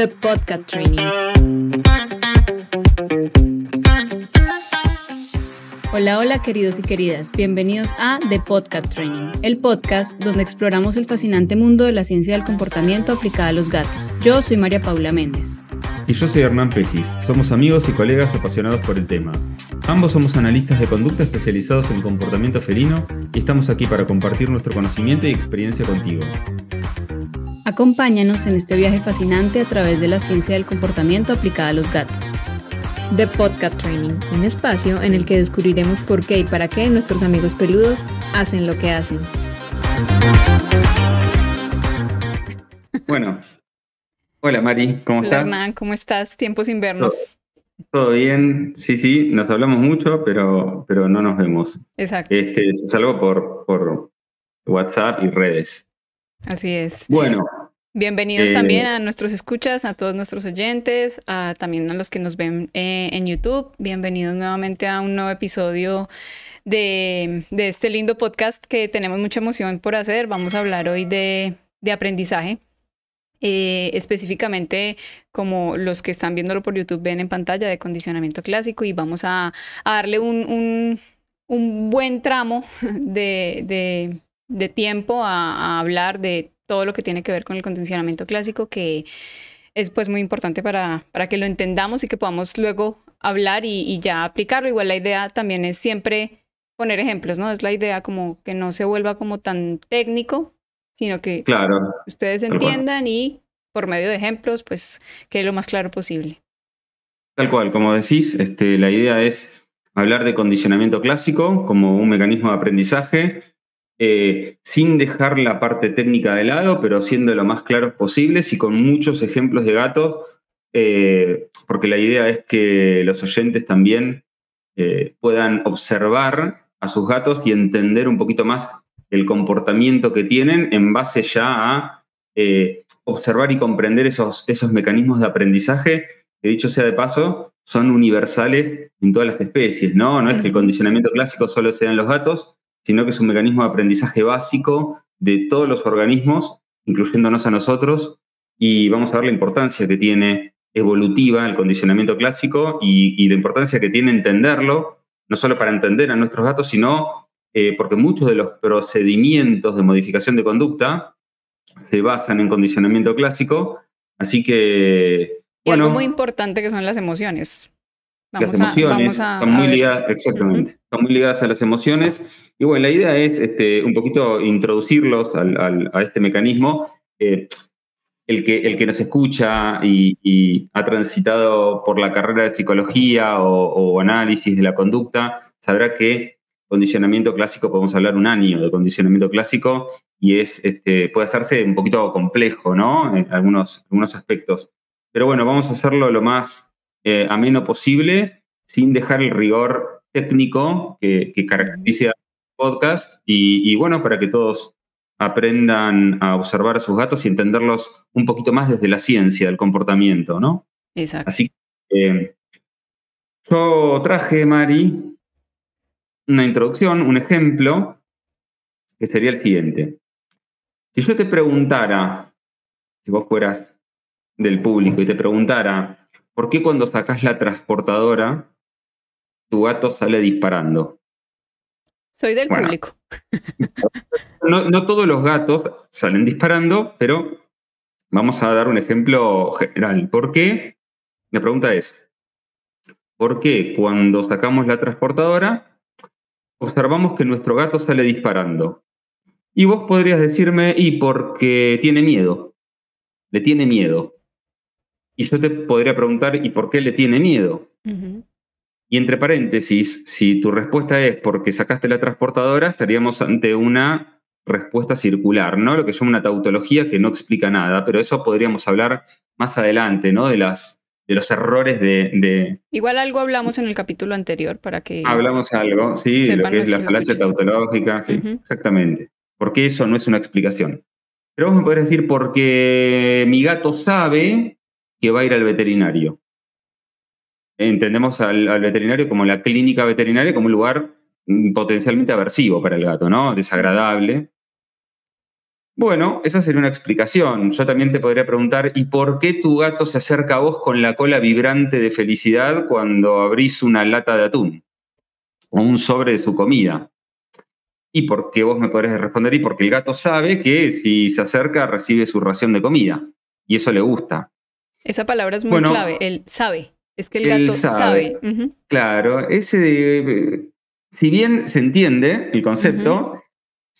The Podcast Training. Hola, hola queridos y queridas, bienvenidos a The Podcast Training, el podcast donde exploramos el fascinante mundo de la ciencia del comportamiento aplicada a los gatos. Yo soy María Paula Méndez. Y yo soy Hernán Pesis, somos amigos y colegas apasionados por el tema. Ambos somos analistas de conducta especializados en comportamiento felino y estamos aquí para compartir nuestro conocimiento y experiencia contigo. Acompáñanos en este viaje fascinante a través de la ciencia del comportamiento aplicada a los gatos. The Podcast Training, un espacio en el que descubriremos por qué y para qué nuestros amigos peludos hacen lo que hacen. Bueno, hola Mari, ¿cómo Hola estás? Hernán, ¿cómo estás? Tiempo sin vernos. Todo bien, sí, sí, nos hablamos mucho, pero, pero no nos vemos. Exacto, Este, salvo por, por WhatsApp y redes. así es. Bueno, Bienvenidos Eh, también a nuestros escuchas, a todos nuestros oyentes, a, también a los que nos ven eh, en YouTube. Bienvenidos nuevamente a un nuevo episodio de, de este lindo podcast que tenemos mucha emoción por hacer. Vamos a hablar hoy de, de aprendizaje. Eh, específicamente como los que están viéndolo por YouTube ven en pantalla de condicionamiento clásico y vamos a, a darle un, un- un buen tramo de, tiempo a, a hablar de todo lo que tiene que ver con el condicionamiento clásico que es pues muy importante para, para que lo entendamos y que podamos luego hablar y, y ya aplicarlo. Igual la idea también es siempre poner ejemplos, ¿no? Es la idea como que no se vuelva como tan técnico, sino que claro, ustedes entiendan y por medio de ejemplos, pues quede lo más claro posible. tal cual, como decís, este, la idea es hablar de condicionamiento clásico como un mecanismo de aprendizaje, eh, sin dejar la parte técnica de lado, pero siendo lo más claros posibles y con muchos ejemplos de gatos, eh, porque la idea es que los oyentes también eh, puedan observar a sus gatos y entender un poquito más el comportamiento que tienen en base ya a observar y comprender esos, esos mecanismos de aprendizaje que dicho sea de paso, son universales en todas las especies, ¿no? No es que el condicionamiento clásico solo sea en los gatos, sino que es un mecanismo de aprendizaje básico de todos los organismos, incluyéndonos a nosotros, y vamos a ver la importancia que tiene evolutiva el condicionamiento clásico y, y la importancia que tiene entenderlo, no solo para entender a nuestros gatos, sino eh, porque muchos de los procedimientos de modificación de conducta se basan en condicionamiento clásico, así que... Y bueno, algo muy importante que son las emociones. Vamos las emociones a- están muy ligadas, exactamente, están muy ligadas a las emociones. Y bueno, la idea es este, un poquito introducirlos al- al- a este mecanismo. Eh, el, que, el que nos escucha y, y ha transitado por la carrera de psicología o, o análisis de la conducta, sabrá que condicionamiento clásico, podemos hablar un año de condicionamiento clásico y es, este, puede hacerse un poquito complejo, ¿no? En algunos, algunos aspectos. Pero bueno, vamos a hacerlo lo más eh, ameno posible, sin dejar el rigor técnico que, que caracteriza el podcast. Y, y bueno, para que todos aprendan a observar a sus gatos y entenderlos un poquito más desde la ciencia del comportamiento, ¿no? Exacto. Así que eh, yo traje, Mari, una introducción, un ejemplo, que sería el siguiente. Si yo te preguntara, si vos fueras del público y te preguntara, ¿por qué cuando sacás la transportadora tu gato sale disparando? Soy del Bueno. público. No, no todos los gatos salen disparando, pero vamos a dar un ejemplo general. ¿Por qué? La pregunta es, ¿por qué cuando sacamos la transportadora observamos que nuestro gato sale disparando? Y vos podrías decirme, y porque tiene miedo, le tiene miedo. Y yo te podría preguntar, ¿y por qué le tiene miedo? Y entre paréntesis, si tu respuesta es porque sacaste la transportadora, estaríamos ante una respuesta circular, ¿no? Lo que llama una tautología que no explica nada, pero eso podríamos hablar más adelante, ¿no? De, las, de los errores de, de- Igual algo hablamos en el capítulo anterior para que... Hablamos algo, sí, de lo que es la falacia tautológica, sí, exactamente. Porque eso no es una explicación. Pero vos me podés decir, porque mi gato sabe que va a ir al veterinario. Entendemos al, veterinario como la clínica veterinaria como un lugar mm, potencialmente aversivo para el gato, ¿no? Desagradable. Bueno, esa sería una explicación. Yo también te podría preguntar, ¿y por qué tu gato se acerca a vos con la cola vibrante de felicidad cuando abrís una lata de atún o un sobre de su comida? Y por qué vos me podrías responder, y porque el gato sabe que si se acerca recibe su ración de comida y eso le gusta. Esa palabra es muy clave, él sabe. Es que el gato sabe. Claro, ese si bien se entiende el concepto,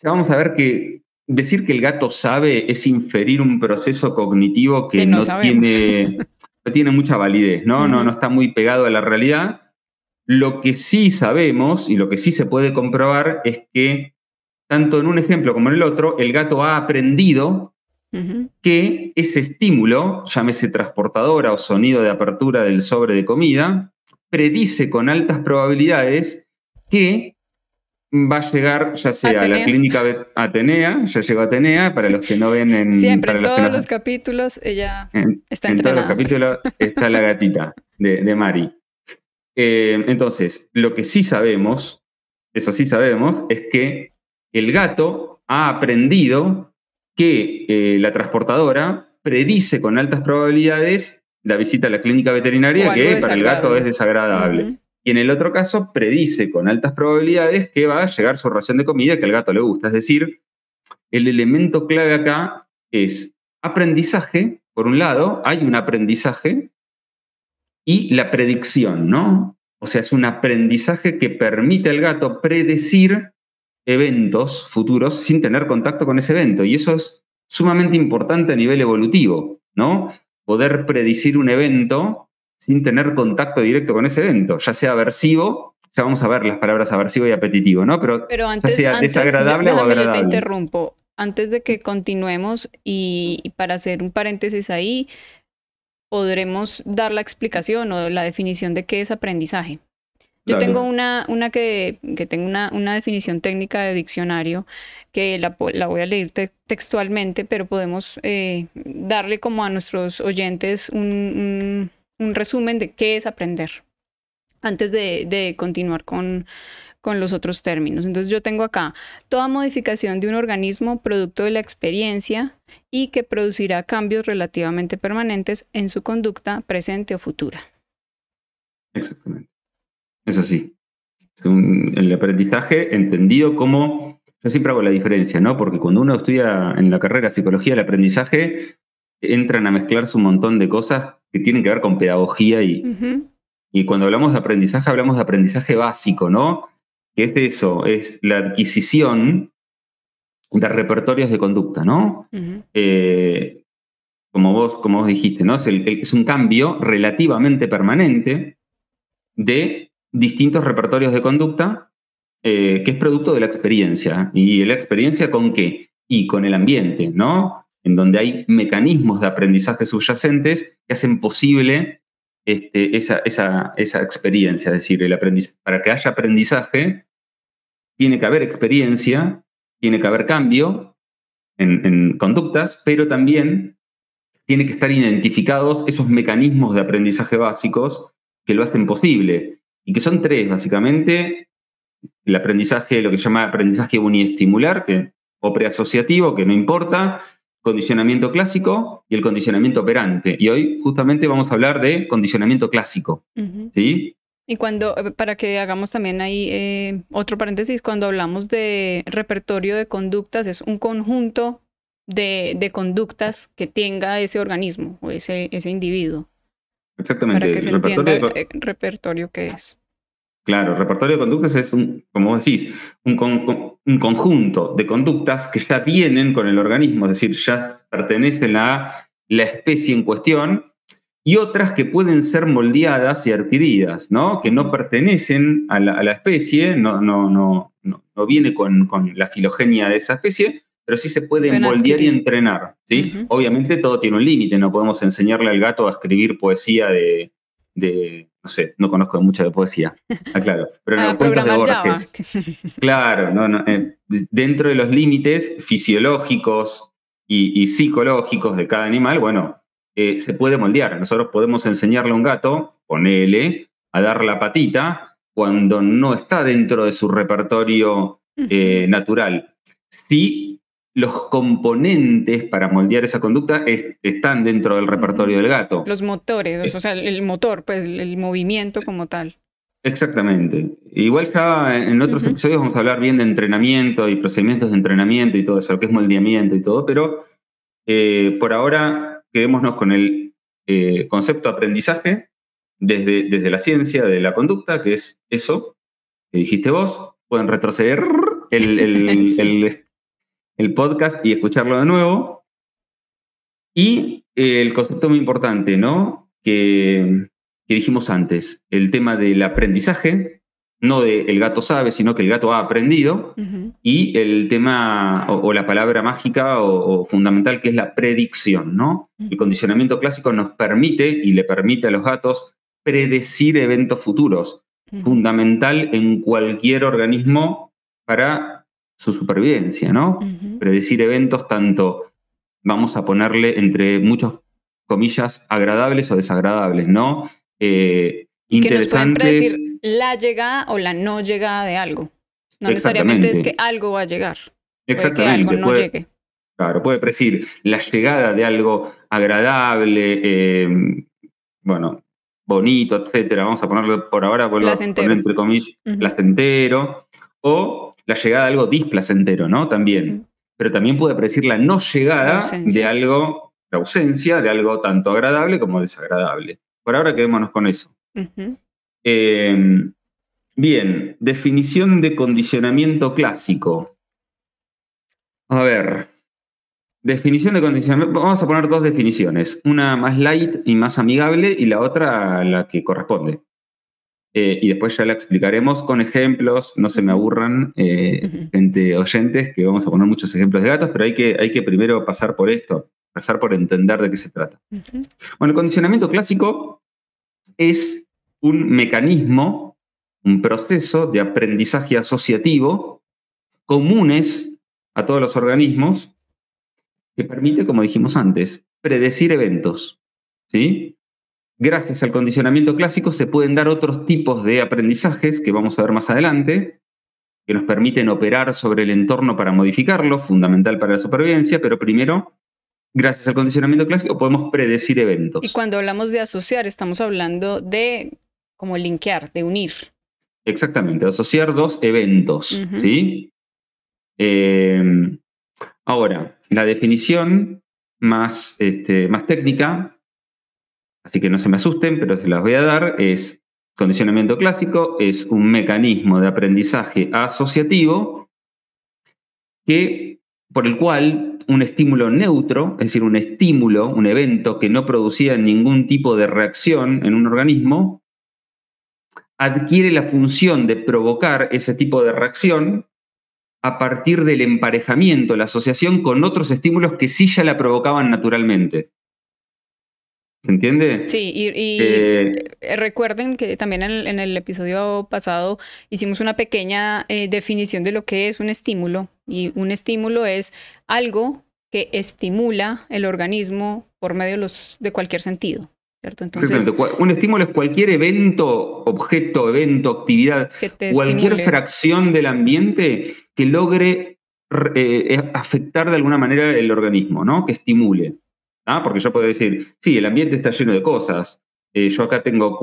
ya vamos a ver que decir que el gato sabe es inferir un proceso cognitivo que, no, tiene, tiene mucha validez, ¿no? no, no está muy pegado a la realidad. Lo que sí sabemos y lo que sí se puede comprobar es que tanto en un ejemplo como en el otro, el gato ha aprendido que ese estímulo, llámese transportadora o sonido de apertura del sobre de comida, predice con altas probabilidades que va a llegar ya sea a la clínica Atenea, ya llegó Atenea, para los que no ven en... Siempre, en todos los capítulos ella está entrenada. En todos los capítulos está la gatita de, Mari. Eh, entonces, lo que sí sabemos, eso sí sabemos, es que el gato ha aprendido que eh, la transportadora predice con altas probabilidades la visita a la clínica veterinaria, que para el gato es desagradable y en el otro caso predice con altas probabilidades que va a llegar su ración de comida que al gato le gusta. Es decir, el elemento clave acá es aprendizaje, por un lado, hay un aprendizaje y la predicción, ¿no? O sea, es un aprendizaje que permite al gato predecir eventos futuros sin tener contacto con ese evento. Y eso es sumamente importante a nivel evolutivo, ¿no? Poder predecir un evento sin tener contacto directo con ese evento, ya sea aversivo, ya vamos a ver las palabras aversivo y apetitivo, ¿no? Pero, antes, ya sea desagradable o agradable. Yo te interrumpo. Antes de que continuemos y, para hacer un paréntesis ahí, podremos dar la explicación o la definición de qué es aprendizaje. Yo tengo una, una que, que tengo una, una, definición técnica de diccionario que la, la voy a leer textualmente, pero podemos eh, darle como a nuestros oyentes un, un resumen de qué es aprender antes de, continuar con, con los otros términos. Entonces yo tengo acá toda modificación de un organismo producto de la experiencia y que producirá cambios relativamente permanentes en su conducta presente o futura. Exactamente. Es así. El aprendizaje entendido como, yo siempre hago la diferencia, ¿no? Porque cuando uno estudia en la carrera psicología el aprendizaje, entran a mezclarse un montón de cosas que tienen que ver con pedagogía y, y cuando hablamos de aprendizaje hablamos de aprendizaje básico, ¿no? Que es eso, es la adquisición de repertorios de conducta, ¿no? Eh, como, vos, como vos dijiste, ¿no? Es, un cambio relativamente permanente de distintos repertorios de conducta eh, que es producto de la experiencia. ¿Y la experiencia con qué? Y con el ambiente, ¿no? en donde hay mecanismos de aprendizaje subyacentes que hacen posible este, esa, esa, experiencia. Es decir, el para que haya aprendizaje, tiene que haber experiencia, tiene que haber cambio en, en conductas, pero también tiene que estar identificados esos mecanismos de aprendizaje básicos que lo hacen posible. Y que son tres, básicamente. El aprendizaje, lo que se llama aprendizaje uniestimular, que, o preasociativo, que no importa, condicionamiento clásico y el condicionamiento operante. Y hoy justamente vamos a hablar de condicionamiento clásico. ¿sí? Y cuando, eh, para que hagamos también ahí eh, otro paréntesis, cuando hablamos de repertorio de conductas, es un conjunto de, de conductas que tenga ese organismo o ese, ese individuo. Exactamente. Para que se entienda el eh, repertorio que es. Claro, el repertorio de conductas es, un, como decís, un, conjunto de conductas que ya vienen con el organismo, es decir, ya pertenecen a la especie en cuestión, y otras que pueden ser moldeadas y adquiridas, ¿no? que no pertenecen a la, especie, no, no, no, no, viene con, la filogenia de esa especie, pero sí se puede moldear y entrenar. ¿sí? Obviamente todo tiene un límite, no podemos enseñarle al gato a escribir poesía de no sé, no conozco mucho de poesía, ah, claro, pero en los de Borges. Claro, no, eh, dentro de los límites fisiológicos y, psicológicos de cada animal, bueno, eh, se puede moldear. Nosotros podemos enseñarle a un gato, ponele, a dar la patita cuando no está dentro de su repertorio eh, natural. Si los componentes para moldear esa conducta están dentro del repertorio del gato. Los motores, o sea, el motor, pues el movimiento como tal. Exactamente. Igual ya en otros episodios vamos a hablar bien de entrenamiento y procedimientos de entrenamiento y todo eso, lo que es moldeamiento y todo, pero eh, por ahora quedémonos con el eh, concepto aprendizaje desde, desde la ciencia de la conducta, que es eso que dijiste vos. Pueden retroceder el, el, podcast y escucharlo de nuevo. Y eh, el concepto muy importante, ¿no? Que que dijimos antes, el tema del aprendizaje, no de el gato sabe, sino que el gato ha aprendido, y el tema o, la palabra mágica o, fundamental que es la predicción, ¿no? El condicionamiento clásico nos permite y le permite a los gatos predecir eventos futuros, fundamental en cualquier organismo para su supervivencia, ¿no? Predecir eventos tanto, vamos a ponerle entre muchas comillas, agradables o desagradables, ¿no? eh, y que nos pueden predecir la llegada o la no llegada de algo. No necesariamente es que algo va a llegar. Exactamente. que algo no llegue. Claro, puede predecir la llegada de algo agradable, eh, bueno, bonito, etcétera. Vamos a ponerlo por ahora, placentero. entre comillas, placentero. O la llegada de algo displacentero, ¿no? También. Pero también puede predecir la no llegada de algo, la ausencia de algo tanto agradable como desagradable. Por ahora quedémonos con eso. Em, bien, definición de condicionamiento clásico. A ver, definición de condicionamiento. Vamos a poner dos definiciones, una más light y más amigable y la otra la que corresponde. Eh, y después ya la explicaremos con ejemplos, no se me aburran, eh, gente oyentes, que vamos a poner muchos ejemplos de gatos, pero hay que, hay que primero pasar por esto pasar por entender de qué se trata. Bueno, el condicionamiento clásico es un mecanismo, un proceso de aprendizaje asociativo comunes a todos los organismos que permite, como dijimos antes, predecir eventos. ¿sí? Gracias al condicionamiento clásico se pueden dar otros tipos de aprendizajes que vamos a ver más adelante, que nos permiten operar sobre el entorno para modificarlo, fundamental para la supervivencia, pero primero gracias al condicionamiento clásico, podemos predecir eventos. Y cuando hablamos de asociar, estamos hablando de como linkear, de unir. Exactamente, asociar dos eventos, ¿sí? Em, ahora, la definición más, este, más técnica, así que no se me asusten, pero se las voy a dar, es condicionamiento clásico, es un mecanismo de aprendizaje asociativo que, por el cual un estímulo neutro, es decir, un estímulo, un evento que no producía ningún tipo de reacción en un organismo, adquiere la función de provocar ese tipo de reacción a partir del emparejamiento, la asociación con otros estímulos que sí ya la provocaban naturalmente. ¿Se entiende? Sí, y, eh, recuerden que también en el, episodio pasado hicimos una pequeña eh, definición de lo que es un estímulo. Y un estímulo es algo que estimula el organismo por medio de, los, de cualquier sentido. ¿cierto? Entonces, un estímulo es cualquier evento, objeto, evento, actividad, cualquier fracción del ambiente que logre eh, afectar de alguna manera el organismo, ¿no? Que estimule. ¿Ah? Porque yo puedo decir, sí, el ambiente está lleno de cosas. Eh, yo acá tengo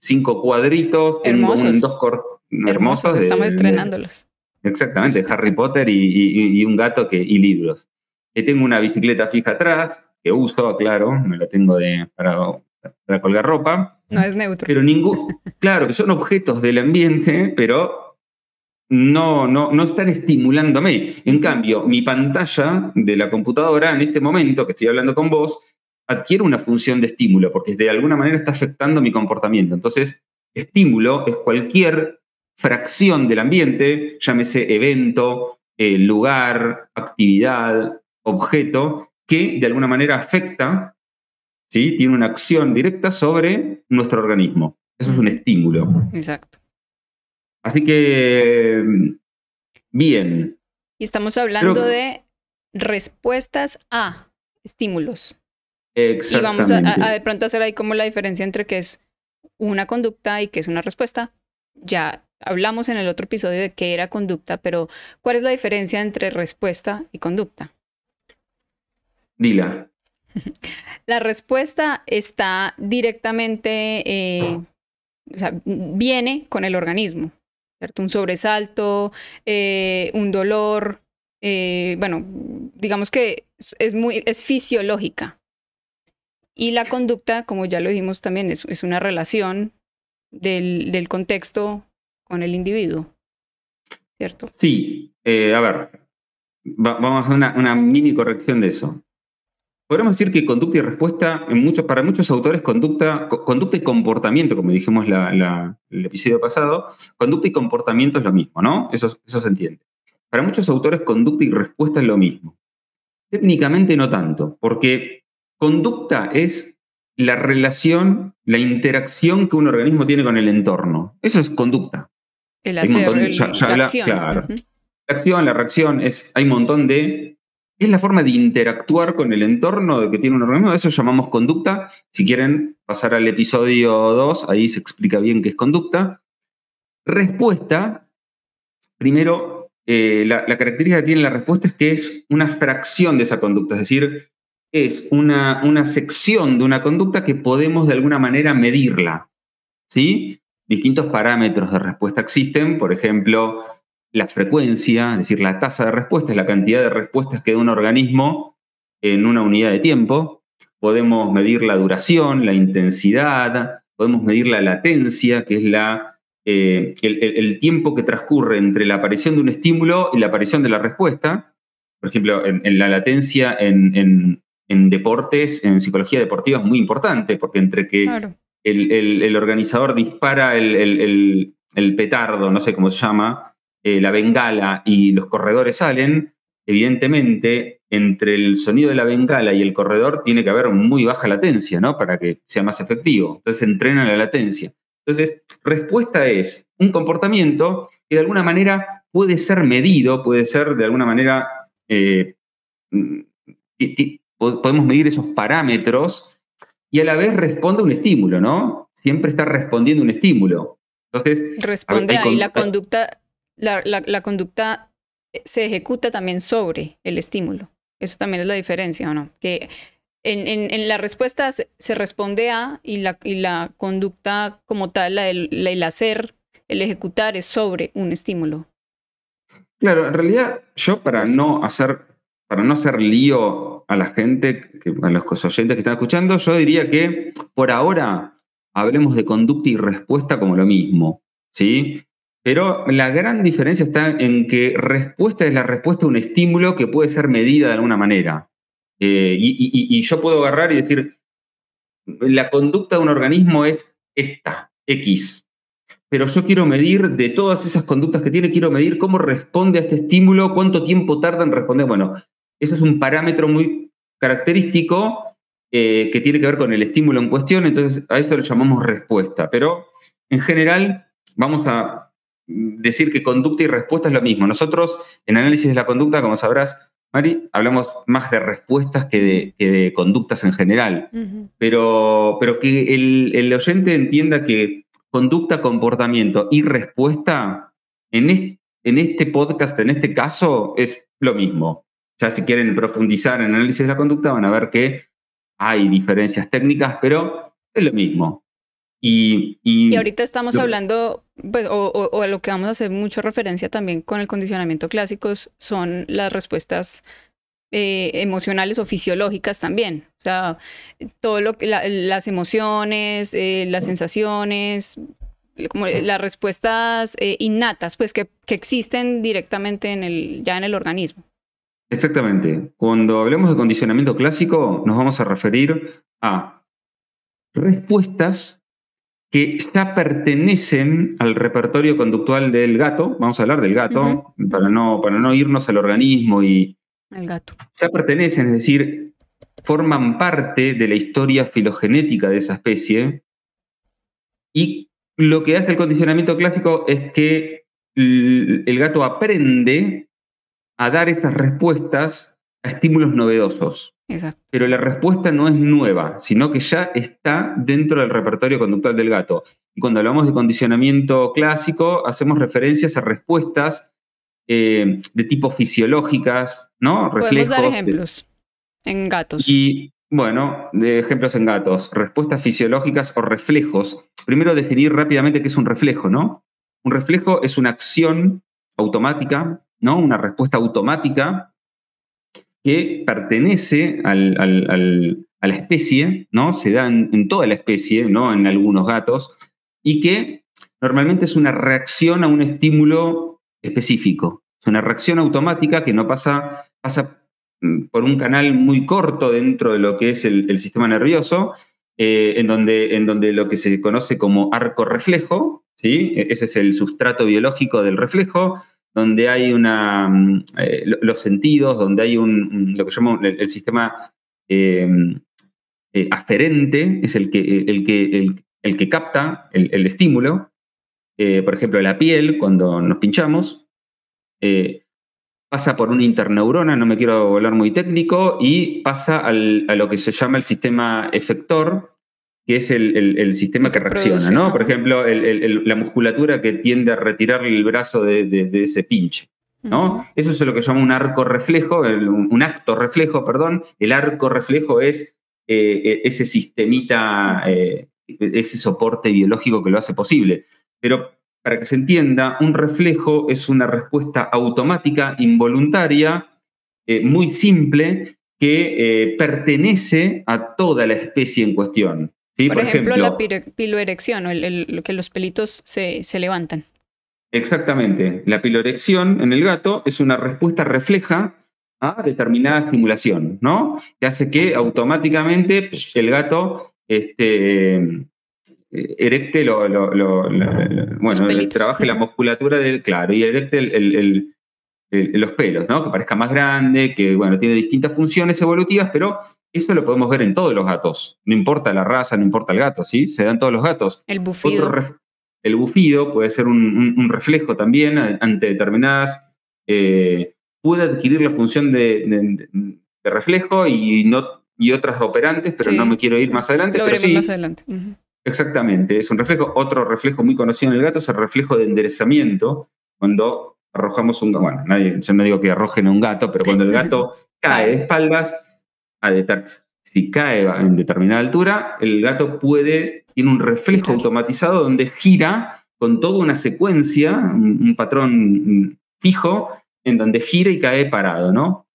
cinco cuadritos, hermosos. dos hermosos. estamos estrenándolos. exactamente, Harry Potter y, un gato que, y libros. Eh, tengo una bicicleta fija atrás, que uso, claro, me la tengo de, para, para colgar ropa. No es neutro. Pero ningún, claro, que son objetos del ambiente, pero no, no, no están estimulándome. En cambio, mi pantalla de la computadora en este momento que estoy hablando con vos adquiere una función de estímulo, porque de alguna manera está afectando mi comportamiento. Entonces, estímulo es cualquier fracción del ambiente, llámese evento, eh, lugar, actividad, objeto, que de alguna manera afecta, ¿sí? tiene una acción directa sobre nuestro organismo. Eso es un estímulo. Exacto. Así que, bien. Y estamos hablando de respuestas a estímulos. Exactamente. Y vamos a, de pronto hacer ahí como la diferencia entre qué es una conducta y qué es una respuesta. Ya hablamos en el otro episodio de qué era conducta, pero ¿cuál es la diferencia entre respuesta y conducta? Dila. La respuesta está directamente, eh, o sea, viene con el organismo, ¿cierto? Un sobresalto, eh, un dolor, eh, bueno, digamos que es, muy, es fisiológica. Y la conducta, como ya lo dijimos también, es, es una relación del, del, contexto con el individuo, ¿cierto? Sí, a ver, vamos a hacer una, una mini corrección de eso podríamos decir que conducta y respuesta, en muchos, para muchos autores, conducta, conducta y comportamiento, como dijimos la, el episodio pasado, conducta y comportamiento es lo mismo, ¿no? Eso, eso se entiende. Para muchos autores, conducta y respuesta es lo mismo. Técnicamente no tanto, porque conducta es la relación, la interacción que un organismo tiene con el entorno. Eso es conducta. El hacer, la acción. Claro. La acción, la reacción, es, hay un montón de es la forma de interactuar con el entorno que tiene un organismo, eso llamamos conducta. Si quieren pasar al episodio 2, ahí se explica bien qué es conducta. Respuesta, primero, eh, la, característica que tiene la respuesta es que es una fracción de esa conducta, es decir, es una, una sección de una conducta que podemos de alguna manera medirla. ¿sí? Distintos parámetros de respuesta existen, por ejemplo, la frecuencia, es decir, la tasa de respuesta, es la cantidad de respuestas que da un organismo en una unidad de tiempo. Podemos medir la duración, la intensidad, podemos medir la latencia, que es la, eh, el, tiempo que transcurre entre la aparición de un estímulo y la aparición de la respuesta. Por ejemplo, en, la latencia en, deportes, en psicología deportiva es muy importante, porque entre que el, organizador dispara el petardo, no sé cómo se llama, eh, la bengala y los corredores salen, evidentemente entre el sonido de la bengala y el corredor tiene que haber muy baja latencia, ¿no? Para que sea más efectivo. Entonces entrena la latencia. Entonces, respuesta es un comportamiento que de alguna manera puede ser medido, puede ser de alguna manera, eh, podemos medir esos parámetros y a la vez responde a un estímulo, ¿no? Siempre está respondiendo a un estímulo. Entonces, responde ahí la conducta la, conducta eh, se ejecuta también sobre el estímulo. Eso también es la diferencia, ¿o no? Que en, la respuesta se, responde a y la, y la conducta como tal, el hacer, el ejecutar es sobre un estímulo. Claro, en realidad yo para no hacer para no hacer lío a la gente, a los oyentes que están escuchando, yo diría que por ahora hablemos de conducta y respuesta como lo mismo, ¿sí? Pero la gran diferencia está en que respuesta es la respuesta a un estímulo que puede ser medida de alguna manera. Eh, y, yo puedo agarrar y decir, la conducta de un organismo es esta, X. Pero yo quiero medir de todas esas conductas que tiene, quiero medir cómo responde a este estímulo, cuánto tiempo tarda en responder. Bueno, eso es un parámetro muy característico eh, que tiene que ver con el estímulo en cuestión, entonces a eso lo llamamos respuesta. Pero en general vamos a decir que conducta y respuesta es lo mismo. Nosotros, en análisis de la conducta, como sabrás, Mari, hablamos más de respuestas que de, conductas en general. pero, pero que el, oyente entienda que conducta, comportamiento y respuesta en en este podcast, en este caso, es lo mismo. Ya si quieren profundizar en análisis de la conducta, van a ver que hay diferencias técnicas, pero es lo mismo. Y, ahorita estamos hablando, pues, o, a lo que vamos a hacer mucha referencia también con el condicionamiento clásico, son las respuestas eh, emocionales o fisiológicas también. O sea, todo lo que las emociones, eh, las sensaciones, como las respuestas eh, innatas, pues que, que, existen directamente en el, ya en el organismo. Exactamente. Cuando hablemos de condicionamiento clásico, nos vamos a referir a respuestas que ya pertenecen al repertorio conductual del gato, vamos a hablar del gato, para, no, para no irnos al organismo y... Gato. Ya pertenecen, es decir, forman parte de la historia filogenética de esa especie. Y lo que hace el condicionamiento clásico es que el gato aprende a dar esas respuestas a estímulos novedosos. Exacto. Pero la respuesta no es nueva, sino que ya está dentro del repertorio conductual del gato. Y cuando hablamos de condicionamiento clásico, hacemos referencias a respuestas eh, de tipo fisiológicas, ¿no? Podemos dar ejemplos en gatos. Y bueno, de ejemplos en gatos, respuestas fisiológicas o reflejos. Primero definir rápidamente qué es un reflejo, ¿no? Un reflejo es una acción automática, ¿no? Una respuesta automática que pertenece a la especie, ¿no? Se da en, toda la especie, ¿no? En algunos gatos, y que normalmente es una reacción a un estímulo específico. Es una reacción automática que no pasa, pasa mm, por un canal muy corto dentro de lo que es el, sistema nervioso, eh, en, donde, en donde lo que se conoce como arco reflejo, ¿sí? E, ese es el sustrato biológico del reflejo, donde hay una, mm, eh, los sentidos, donde hay un, lo que llamamos el, sistema em, eh, aferente, es el que, el que, el, que capta el, estímulo. Eh, por ejemplo, la piel, cuando nos pinchamos, pasa por una interneurona, no me quiero hablar muy técnico, y pasa a lo que se llama el sistema efector, que es el, sistema que, reacciona, ¿no? Por ejemplo, la musculatura que tiende a retirar el brazo de, ese pinche, ¿no? Eso es lo que llama un arco reflejo, un acto reflejo, perdón. El arco reflejo es eh, e, ese sistemita, eh, ese soporte biológico que lo hace posible. Pero para que se entienda, un reflejo es una respuesta automática, involuntaria, eh, muy simple, que pertenece a toda la especie en cuestión por, ejemplo, la piloerección, o el, que los pelitos se, levantan. Exactamente. La piloerección en el gato es una respuesta refleja a determinada estimulación, ¿no? Que hace que automáticamente pues, el gato este, erecte lo, bueno, trabaje la musculatura del, claro, y erecte los pelos, ¿no? Que parezca más grande, que, bueno, tiene distintas funciones evolutivas, pero eso lo podemos ver en todos los gatos. No importa la raza, no importa el gato, ¿sí? Se dan todos los gatos. El bufido. el bufido puede ser un, reflejo también ante determinadas. Eh, puede adquirir la función de, reflejo y, no, y otras operantes, pero no me quiero ir más adelante. Lo veremos más adelante. Exactamente, es un reflejo. Otro reflejo muy conocido en el gato es el reflejo de enderezamiento, cuando arrojamos un Bueno, nadie, yo no digo que arrojen a un gato, pero cuando el gato cae de espaldas a si cae en determinada altura, el gato puede, tiene un reflejo automatizado donde gira con toda una secuencia, un, patrón fijo, en donde gira y cae parado, ¿no?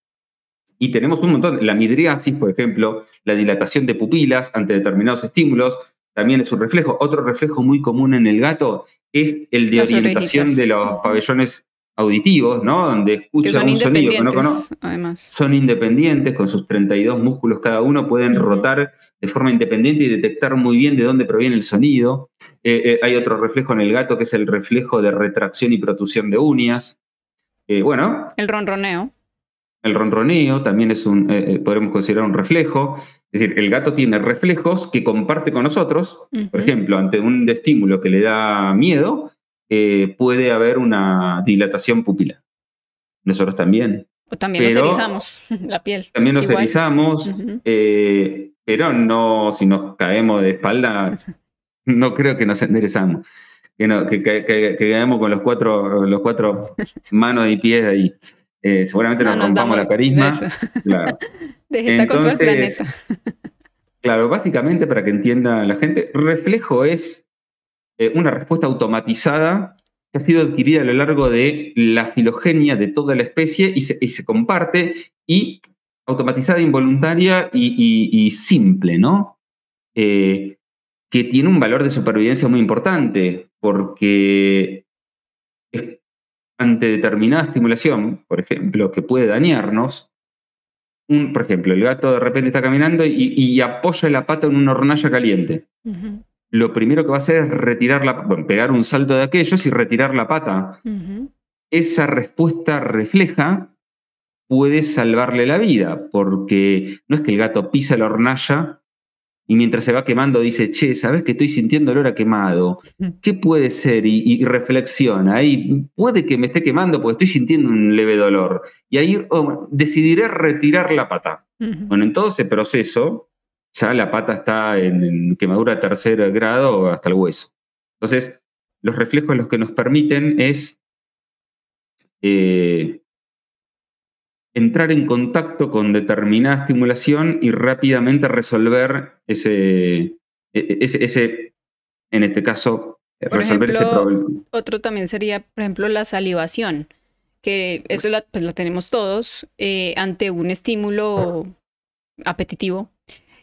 Y tenemos un montón, la midriasis, por ejemplo, la dilatación de pupilas ante determinados estímulos, también es un reflejo. Otro reflejo muy común en el gato es el de orientación de los pabellones auditivos, ¿no? Donde escuchan un sonido que no conocen. Además. Son independientes, con sus 32 músculos cada uno, pueden rotar de forma independiente y detectar muy bien de dónde proviene el sonido. Eh, eh, hay otro reflejo en el gato que es el reflejo de retracción y protusión de uñas. Eh, bueno. El ronroneo. El ronroneo también es un, podemos considerar un reflejo. Es decir, el gato tiene reflejos que comparte con nosotros. Por ejemplo, ante un estímulo que le da miedo, eh, puede haber una dilatación pupilar. Nosotros también. O también nos erizamos la piel. También nos erizamos, eh, pero no, si nos caemos de espalda, no creo que nos enderezamos. Que, no, que, caemos con los cuatro, los cuatro manos y pies ahí. Eh, seguramente nos, rompamos la carisma. Claro. contra el planeta. claro, básicamente para que entienda la gente, reflejo es eh, una respuesta automatizada que ha sido adquirida a lo largo de la filogenia de toda la especie y se, comparte, y automatizada, involuntaria y, simple, ¿no? Eh, que tiene un valor de supervivencia muy importante, porque ante determinada estimulación, por ejemplo, que puede dañarnos, un, por ejemplo, el gato de repente está caminando y, apoya la pata en una hornalla caliente lo primero que va a hacer es retirar la, bueno, pegar un salto de aquellos y retirar la pata. Esa respuesta refleja puede salvarle la vida, porque no es que el gato pisa la hornalla y mientras se va quemando dice, che, ¿sabes que estoy sintiendo olor a quemado? ¿Qué puede ser? Y, reflexiona, y puede que me esté quemando porque estoy sintiendo un leve dolor. Y ahí oh, decidiré retirar la pata. Bueno, en todo ese proceso, ya la pata está en, quemadura de tercer grado hasta el hueso. Entonces, los reflejos los que nos permiten es eh, entrar en contacto con determinada estimulación y rápidamente resolver ese, e, e, ese, en este caso, resolver ese problema. Otro también sería, por ejemplo, la salivación, que eso la, pues la tenemos todos eh, ante un estímulo apetitivo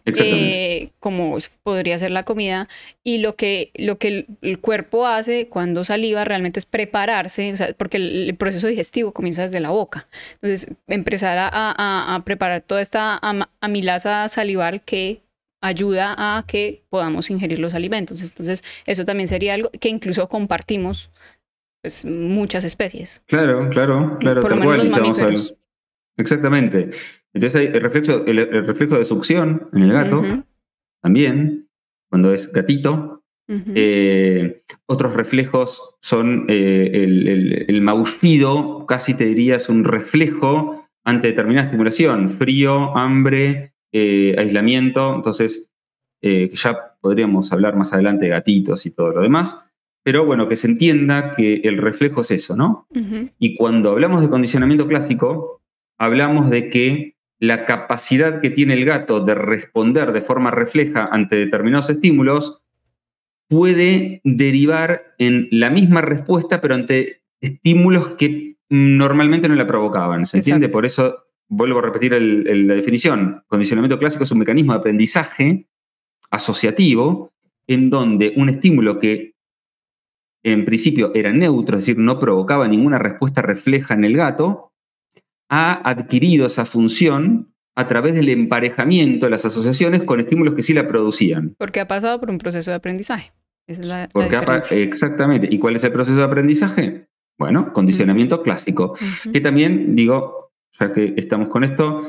eh, como podría ser la comida, y lo que, lo que el, cuerpo hace cuando saliva realmente es prepararse, porque el, proceso digestivo comienza desde la boca. Entonces, empezar a, preparar toda esta amilasa salival que ayuda a que podamos ingerir los alimentos. Entonces, eso también sería algo que incluso compartimos pues, muchas especies. Claro, claro, claro. Por lo menos los mamíferos. Exactamente. Entonces hay el reflejo, el, reflejo de succión en el gato, también, cuando es gatito. Eh, otros reflejos son eh, el, el, maullido, casi te diría es un reflejo ante determinada estimulación, frío, hambre, eh, aislamiento. Entonces, ya podríamos hablar más adelante de gatitos y todo lo demás. Pero bueno, que se entienda que el reflejo es eso, ¿no? Y cuando hablamos de condicionamiento clásico, hablamos de que la capacidad que tiene el gato de responder de forma refleja ante determinados estímulos puede derivar en la misma respuesta, pero ante estímulos que normalmente no la provocaban. ¿Se entiende? Por eso vuelvo a repetir la definición. Condicionamiento clásico es un mecanismo de aprendizaje asociativo en donde un estímulo que en principio era neutro, es decir, no provocaba ninguna respuesta refleja en el gato, ha adquirido esa función a través del emparejamiento de las asociaciones con estímulos que sí la producían. Porque ha pasado por un proceso de aprendizaje. Esa es la, exactamente. ¿Y cuál es el proceso de aprendizaje? Bueno, condicionamiento clásico. Que también, digo, ya que estamos con esto,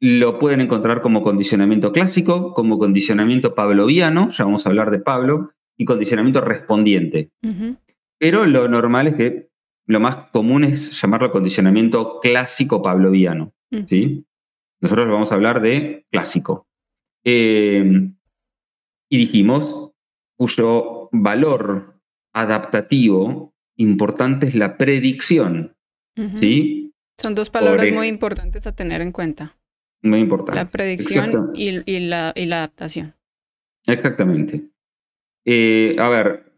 lo pueden encontrar como condicionamiento clásico, como condicionamiento pavloviano, ya vamos a hablar de Pablo, y condicionamiento respondiente. Pero lo normal es que lo más común es llamarlo condicionamiento clásico pavloviano. Mm. ¿sí? Nosotros vamos a hablar de clásico. Em, y dijimos, cuyo valor adaptativo importante es la predicción. ¿sí? Son dos palabras muy importantes a tener en cuenta. Muy importante. La predicción y, la, adaptación. Exactamente. Eh, a ver,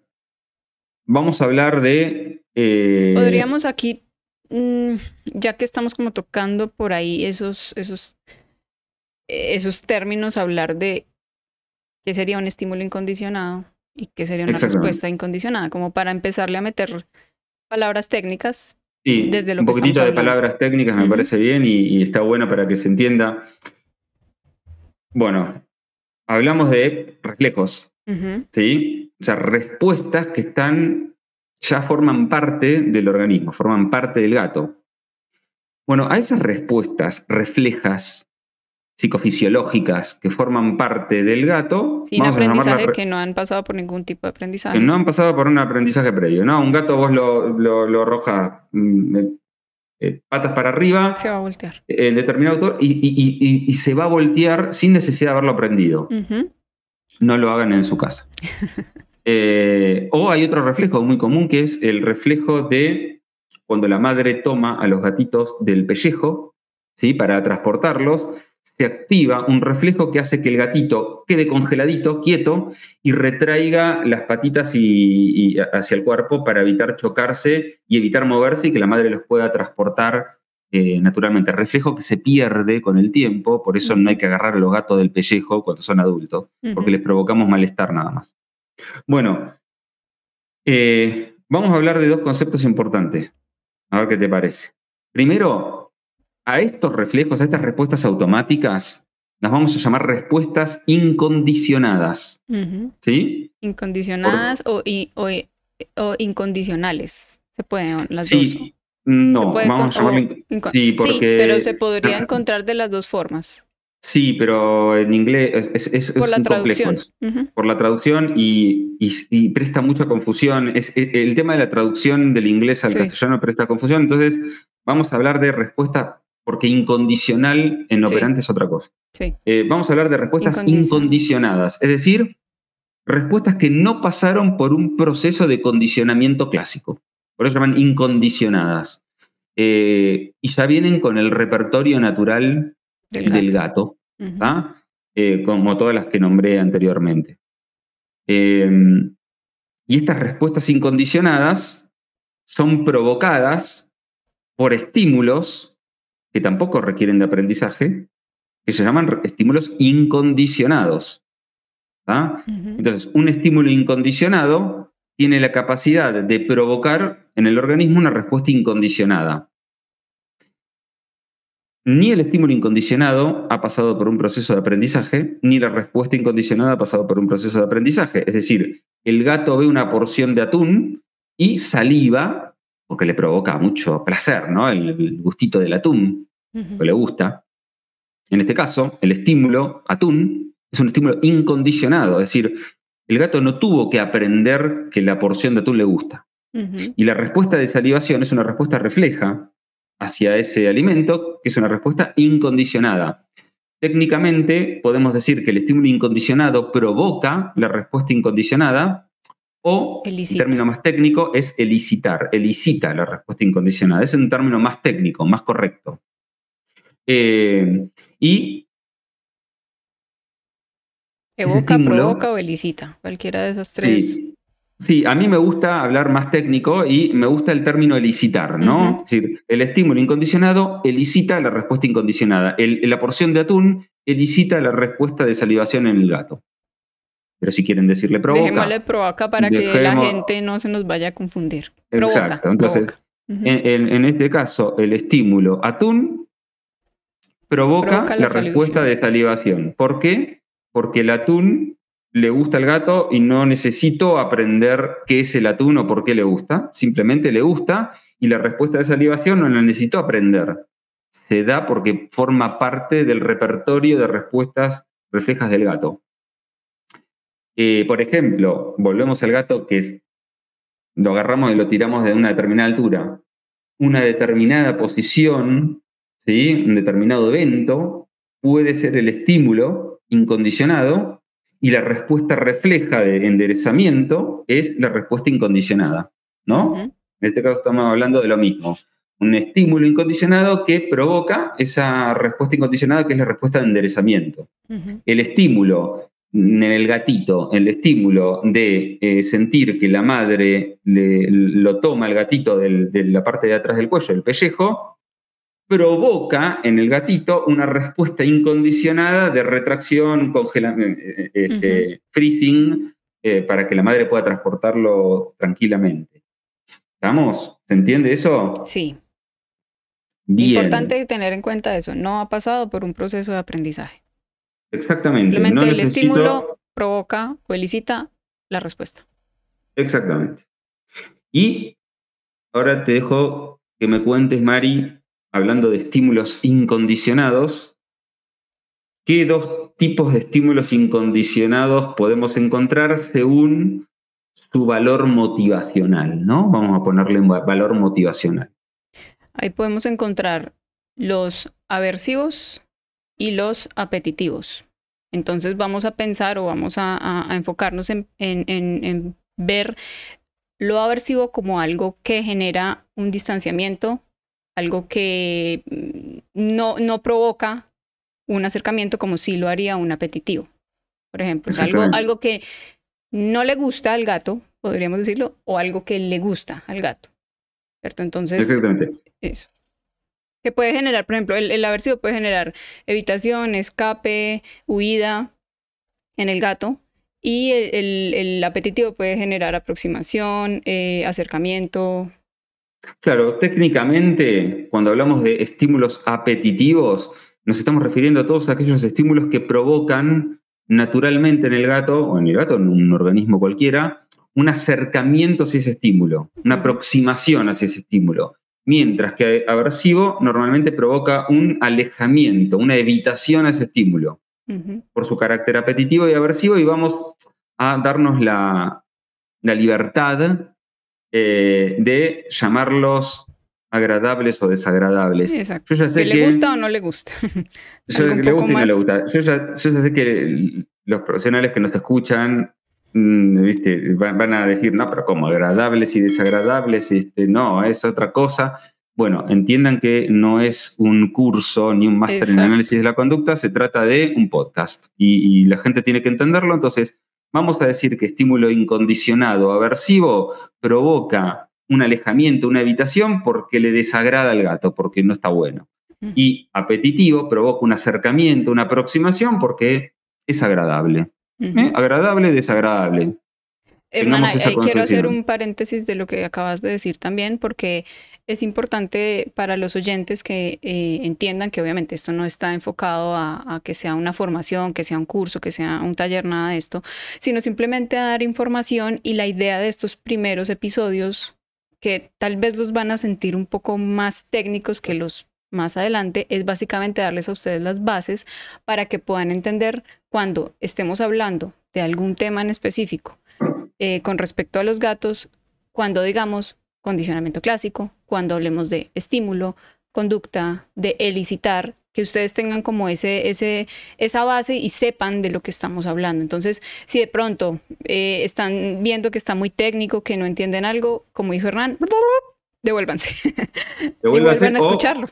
vamos a hablar de eh, Podríamos aquí, mm, ya que estamos como tocando por ahí esos, esos, esos términos, hablar de qué sería un estímulo incondicionado y qué sería una respuesta incondicionada, como para empezarle a meter palabras técnicas. desde lo un poquitito de palabras técnicas me parece bien y, está bueno para que se entienda. Bueno, hablamos de reflejos, ¿sí? O sea, respuestas que están ya forman parte del organismo, forman parte del gato. Bueno, a esas respuestas reflejas psicofisiológicas que forman parte del gato. Sin aprendizaje que no han pasado por ningún tipo de aprendizaje. Que no han pasado por un aprendizaje previo. No, un gato vos lo, lo, arrojas mm, eh, eh, patas para arriba. Se va a voltear. En determinado autor y, se va a voltear sin necesidad de haberlo aprendido. No lo hagan en su casa. Eh, o hay otro reflejo muy común que es el reflejo de cuando la madre toma a los gatitos del pellejo ¿sí? para transportarlos, se activa un reflejo que hace que el gatito quede congeladito, quieto, y retraiga las patitas y, hacia el cuerpo para evitar chocarse y evitar moverse y que la madre los pueda transportar eh, naturalmente. Reflejo que se pierde con el tiempo, por eso no hay que agarrar a los gatos del pellejo cuando son adultos, porque les provocamos malestar nada más. Bueno, eh, vamos a hablar de dos conceptos importantes. A ver qué te parece. Primero, a estos reflejos, a estas respuestas automáticas, las vamos a llamar respuestas incondicionadas. ¿Sí? Incondicionadas o, incondicionales. Se pueden las dos. No, vamos a sí, pero se podría encontrar de las dos formas. Sí, pero en inglés es, es, por la traducción. Por la traducción y, presta mucha confusión. Es, e, el tema de la traducción del inglés al castellano presta confusión. Entonces, vamos a hablar de respuesta, porque incondicional en operante es otra cosa. Eh, vamos a hablar de respuestas incondicionadas, es decir, respuestas que no pasaron por un proceso de condicionamiento clásico. Por eso se llaman incondicionadas. Eh, y ya vienen con el repertorio natural del gato, eh, como todas las que nombré anteriormente. Em, y estas respuestas incondicionadas son provocadas por estímulos que tampoco requieren de aprendizaje, que se llaman estímulos incondicionados. Entonces, un estímulo incondicionado tiene la capacidad de provocar en el organismo una respuesta incondicionada ni el estímulo incondicionado ha pasado por un proceso de aprendizaje, ni la respuesta incondicionada ha pasado por un proceso de aprendizaje. Es decir, el gato ve una porción de atún y saliva, porque le provoca mucho placer, ¿no? El, gustito del atún, que le gusta. En este caso, el estímulo atún es un estímulo incondicionado, es decir, el gato no tuvo que aprender que la porción de atún le gusta. Y la respuesta de salivación es una respuesta refleja hacia ese alimento, que es una respuesta incondicionada. Técnicamente podemos decir que el estímulo incondicionado provoca la respuesta incondicionada o, en término más técnico, es elicitar, elicita la respuesta incondicionada. Es un término más técnico, más correcto. Eh, y... Evoca, provoca o elicita, cualquiera de esas tres. Sí, a mí me gusta hablar más técnico y me gusta el término elicitar, ¿no? Es decir, el estímulo incondicionado elicita la respuesta incondicionada. la porción de atún elicita la respuesta de salivación en el gato. Pero si quieren decirle provoca. Dejémosle provoca para que la gente no se nos vaya a confundir. Exacto. Entonces, en, este caso, el estímulo atún provoca, la, la respuesta de salivación. ¿Por qué? Porque el atún le gusta el gato y no necesito aprender qué es el atún o por qué le gusta, simplemente le gusta y la respuesta de salivación no la necesito aprender. Se da porque forma parte del repertorio de respuestas reflejas del gato. Eh, por ejemplo, volvemos al gato que es, lo agarramos y lo tiramos de una determinada altura. Una determinada posición, ¿sí? un determinado evento, puede ser el estímulo incondicionado y la respuesta refleja de enderezamiento es la respuesta incondicionada, ¿no? En este caso estamos hablando de lo mismo. Un estímulo incondicionado que provoca esa respuesta incondicionada que es la respuesta de enderezamiento. El estímulo en el gatito, el estímulo de eh, sentir que la madre lo toma el gatito de la parte de atrás del cuello, el pellejo, provoca en el gatito una respuesta incondicionada de retracción, congelamiento, eh, eh, este, freezing, eh, para que la madre pueda transportarlo tranquilamente. ¿Estamos? ¿Se entiende eso? Sí. Importante tener en cuenta eso, no ha pasado por un proceso de aprendizaje. Exactamente. Simplemente el estímulo provoca o elicita la respuesta. Exactamente. Y ahora te dejo que me cuentes, Mari, hablando de estímulos incondicionados, ¿qué dos tipos de estímulos incondicionados podemos encontrar según su valor motivacional? ¿no? Vamos a ponerle valor motivacional. Ahí podemos encontrar los aversivos y los apetitivos. Entonces vamos a pensar o vamos a, enfocarnos en ver lo aversivo como algo que genera un distanciamiento algo que mm, no, no provoca un acercamiento como si lo haría un apetitivo. Por ejemplo, algo, algo que no le gusta al gato, podríamos decirlo, o algo que le gusta al gato. ¿Cierto? Entonces, eso. Que puede generar, por ejemplo, el, aversivo puede generar evitación, escape, huida en el gato. Y el, apetitivo puede generar aproximación, eh, acercamiento, Claro, técnicamente, cuando hablamos de estímulos apetitivos, nos estamos refiriendo a todos aquellos estímulos que provocan naturalmente en el gato, o en el gato, en un organismo cualquiera, un acercamiento hacia ese estímulo, una aproximación hacia ese estímulo. mientras que aversivo normalmente provoca un alejamiento, una evitación a ese estímulo, por su carácter apetitivo y aversivo, y vamos a darnos la, libertad eh, de llamarlos agradables o desagradables. Exacto. que le gusta o no le gusta. yo, le gusta no le gusta. Yo ya, sé que los profesionales que nos escuchan mm, ¿viste? Van, a decir, no, pero como agradables y desagradables, este, no, es otra cosa. Bueno, entiendan que no es un curso ni un máster en análisis de la conducta, se trata de un podcast y, y la gente tiene que entenderlo. Entonces, vamos a decir que estímulo incondicionado aversivo provoca un alejamiento, una evitación porque le desagrada al gato, porque no está bueno. Y apetitivo provoca un acercamiento, una aproximación porque es agradable. ¿Eh? Agradable, desagradable. Hermana, quiero hacer un paréntesis de lo que acabas de decir también, porque es importante para los oyentes que eh, entiendan que obviamente esto no está enfocado a, que sea una formación, que sea un curso, que sea un taller, nada de esto, sino simplemente a dar información y la idea de estos primeros episodios que tal vez los van a sentir un poco más técnicos que los más adelante, es básicamente darles a ustedes las bases para que puedan entender cuando estemos hablando de algún tema en específico eh, con respecto a los gatos, cuando digamos condicionamiento clásico, cuando hablemos de estímulo, conducta, de elicitar, que ustedes tengan como ese, ese, esa base y sepan de lo que estamos hablando. Entonces, si de pronto eh, están viendo que está muy técnico, que no entienden algo, como dijo Hernán, devuélvanse. devuélvanse a escucharlo.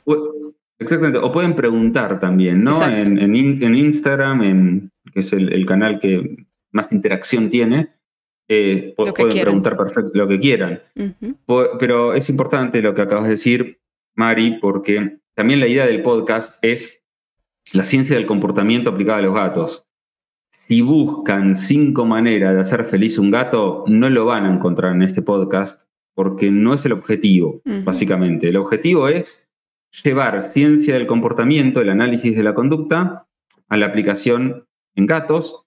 exactamente, o pueden preguntar también, ¿no? En, Instagram, en, que es el, canal que más interacción tiene, eh, pueden preguntar perfecto lo que quieran. Pero es importante lo que acabas de decir, Mari, porque también la idea del podcast es la ciencia del comportamiento aplicada a los gatos. Si buscan cinco maneras de hacer feliz un gato, no lo van a encontrar en este podcast porque no es el objetivo, básicamente. El objetivo es llevar ciencia del comportamiento, el análisis de la conducta, a la aplicación en gatos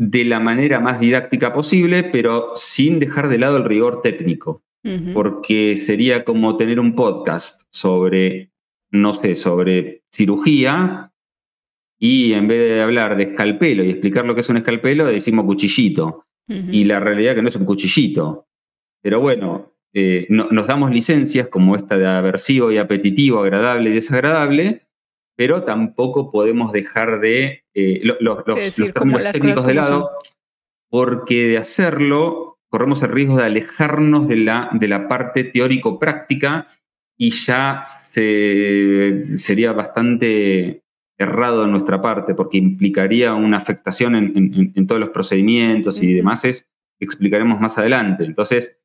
de la manera más didáctica posible, pero sin dejar de lado el rigor técnico, porque sería como tener un podcast sobre no sé, sobre cirugía y en vez de hablar de escalpelo y explicar lo que es un escalpelo, decimos cuchillito. Y la realidad es que no es un cuchillito. Pero bueno, eh, nos damos licencias como esta de aversivo y apetitivo, agradable y desagradable, pero tampoco podemos dejar de eh, los, los, técnicos de lado, porque de hacerlo corremos el riesgo de alejarnos de la, de la parte teórico-práctica y ya sería bastante errado de nuestra parte, porque implicaría una afectación en, todos los procedimientos y demás, es, explicaremos más adelante. Entonces,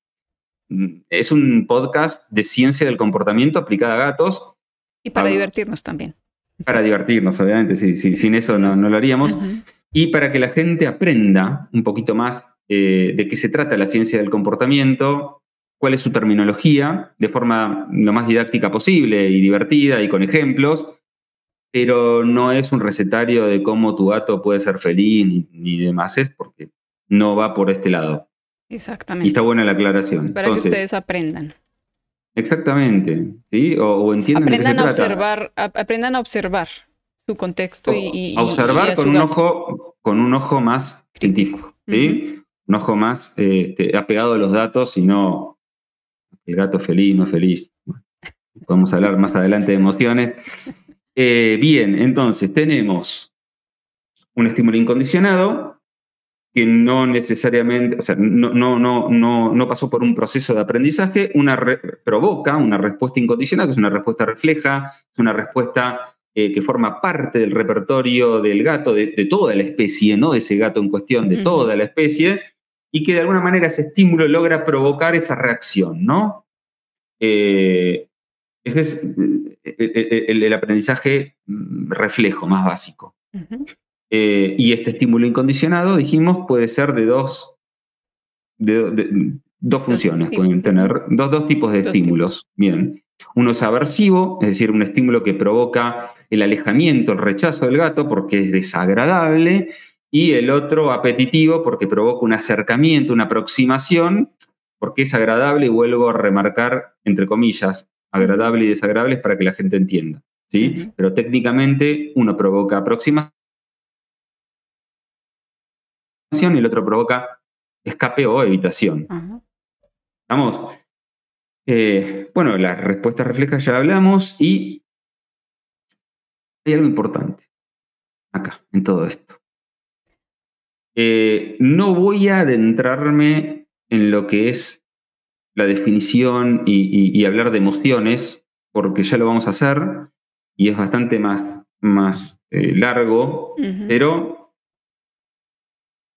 mm, es un podcast de ciencia del comportamiento aplicada a gatos. Y para divertirnos también. Para divertirnos, obviamente, sí, sin eso no, lo haríamos. Y para que la gente aprenda un poquito más eh, de qué se trata la ciencia del comportamiento, cuál es su terminología de forma lo más didáctica posible y divertida y con ejemplos, pero no es un recetario de cómo tu gato puede ser feliz ni, demás, es porque no va por este lado. Exactamente. Y está buena la aclaración. para que ustedes aprendan. Exactamente, ¿sí? O, entiendan aprendan a observar, aprendan a observar su contexto y, a observar con un ojo con un ojo más crítico, ¿sí? Un ojo más este, apegado a los datos y no el gato feliz, no feliz. Podemos hablar más adelante de emociones. Eh, bien, entonces tenemos un estímulo incondicionado que no necesariamente, o sea, no, no, no, no, no pasó por un proceso de aprendizaje, una provoca una respuesta incondicionada, que es una respuesta refleja, es una respuesta eh, que forma parte del repertorio del gato, de, toda la especie, no de ese gato en cuestión, de toda la especie, y que de alguna manera ese estímulo logra provocar esa reacción, ¿no? Eh, ese es eh, el, aprendizaje mm, reflejo más básico. Y este estímulo incondicionado, dijimos, puede ser de dos, dos funciones, pueden tener dos, dos tipos de estímulos. Bien. Uno es aversivo, es decir, un estímulo que provoca el alejamiento, el rechazo del gato porque es desagradable, y el otro apetitivo porque provoca un acercamiento, una aproximación, porque es agradable y vuelvo a remarcar, entre comillas, agradable y desagradable para que la gente entienda. ¿sí? Pero técnicamente uno provoca aproximación y el otro provoca escape o evitación. Vamos. Eh, bueno, las respuestas reflejas ya hablamos y hay algo importante acá, en todo esto. Eh, no voy a adentrarme en lo que es la definición y, hablar de emociones, porque ya lo vamos a hacer y es bastante más, más eh, largo, pero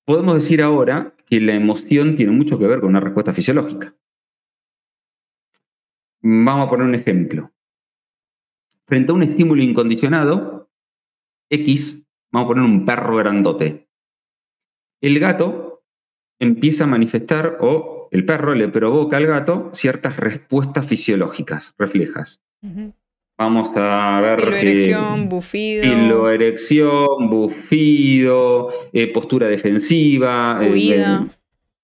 podemos decir ahora que la emoción tiene mucho que ver con una respuesta fisiológica. Vamos a poner un ejemplo. Frente a un estímulo incondicionado, X, vamos a poner un perro grandote. El gato empieza a manifestar, o el perro le provoca al gato ciertas respuestas fisiológicas, reflejas. Vamos a ver. Piloerección, bufido. Piloerección, bufido, eh, postura defensiva. Eh, Huida.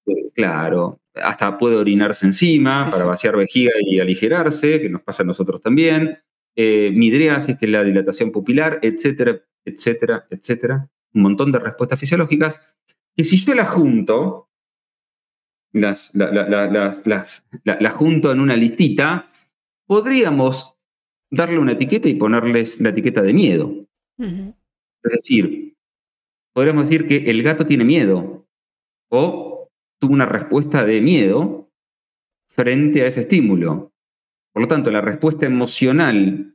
Eh, claro, hasta puede orinarse encima para vaciar vejiga y aligerarse, que nos pasa a nosotros también. Eh, midriasis, que es la dilatación pupilar, etcétera, etcétera, etcétera. Un montón de respuestas fisiológicas que si yo las junto, las, las, junto en una listita, podríamos darle una etiqueta y ponerles la etiqueta de miedo. Es decir, podríamos decir que el gato tiene miedo o tuvo una respuesta de miedo frente a ese estímulo. Por lo tanto, la respuesta emocional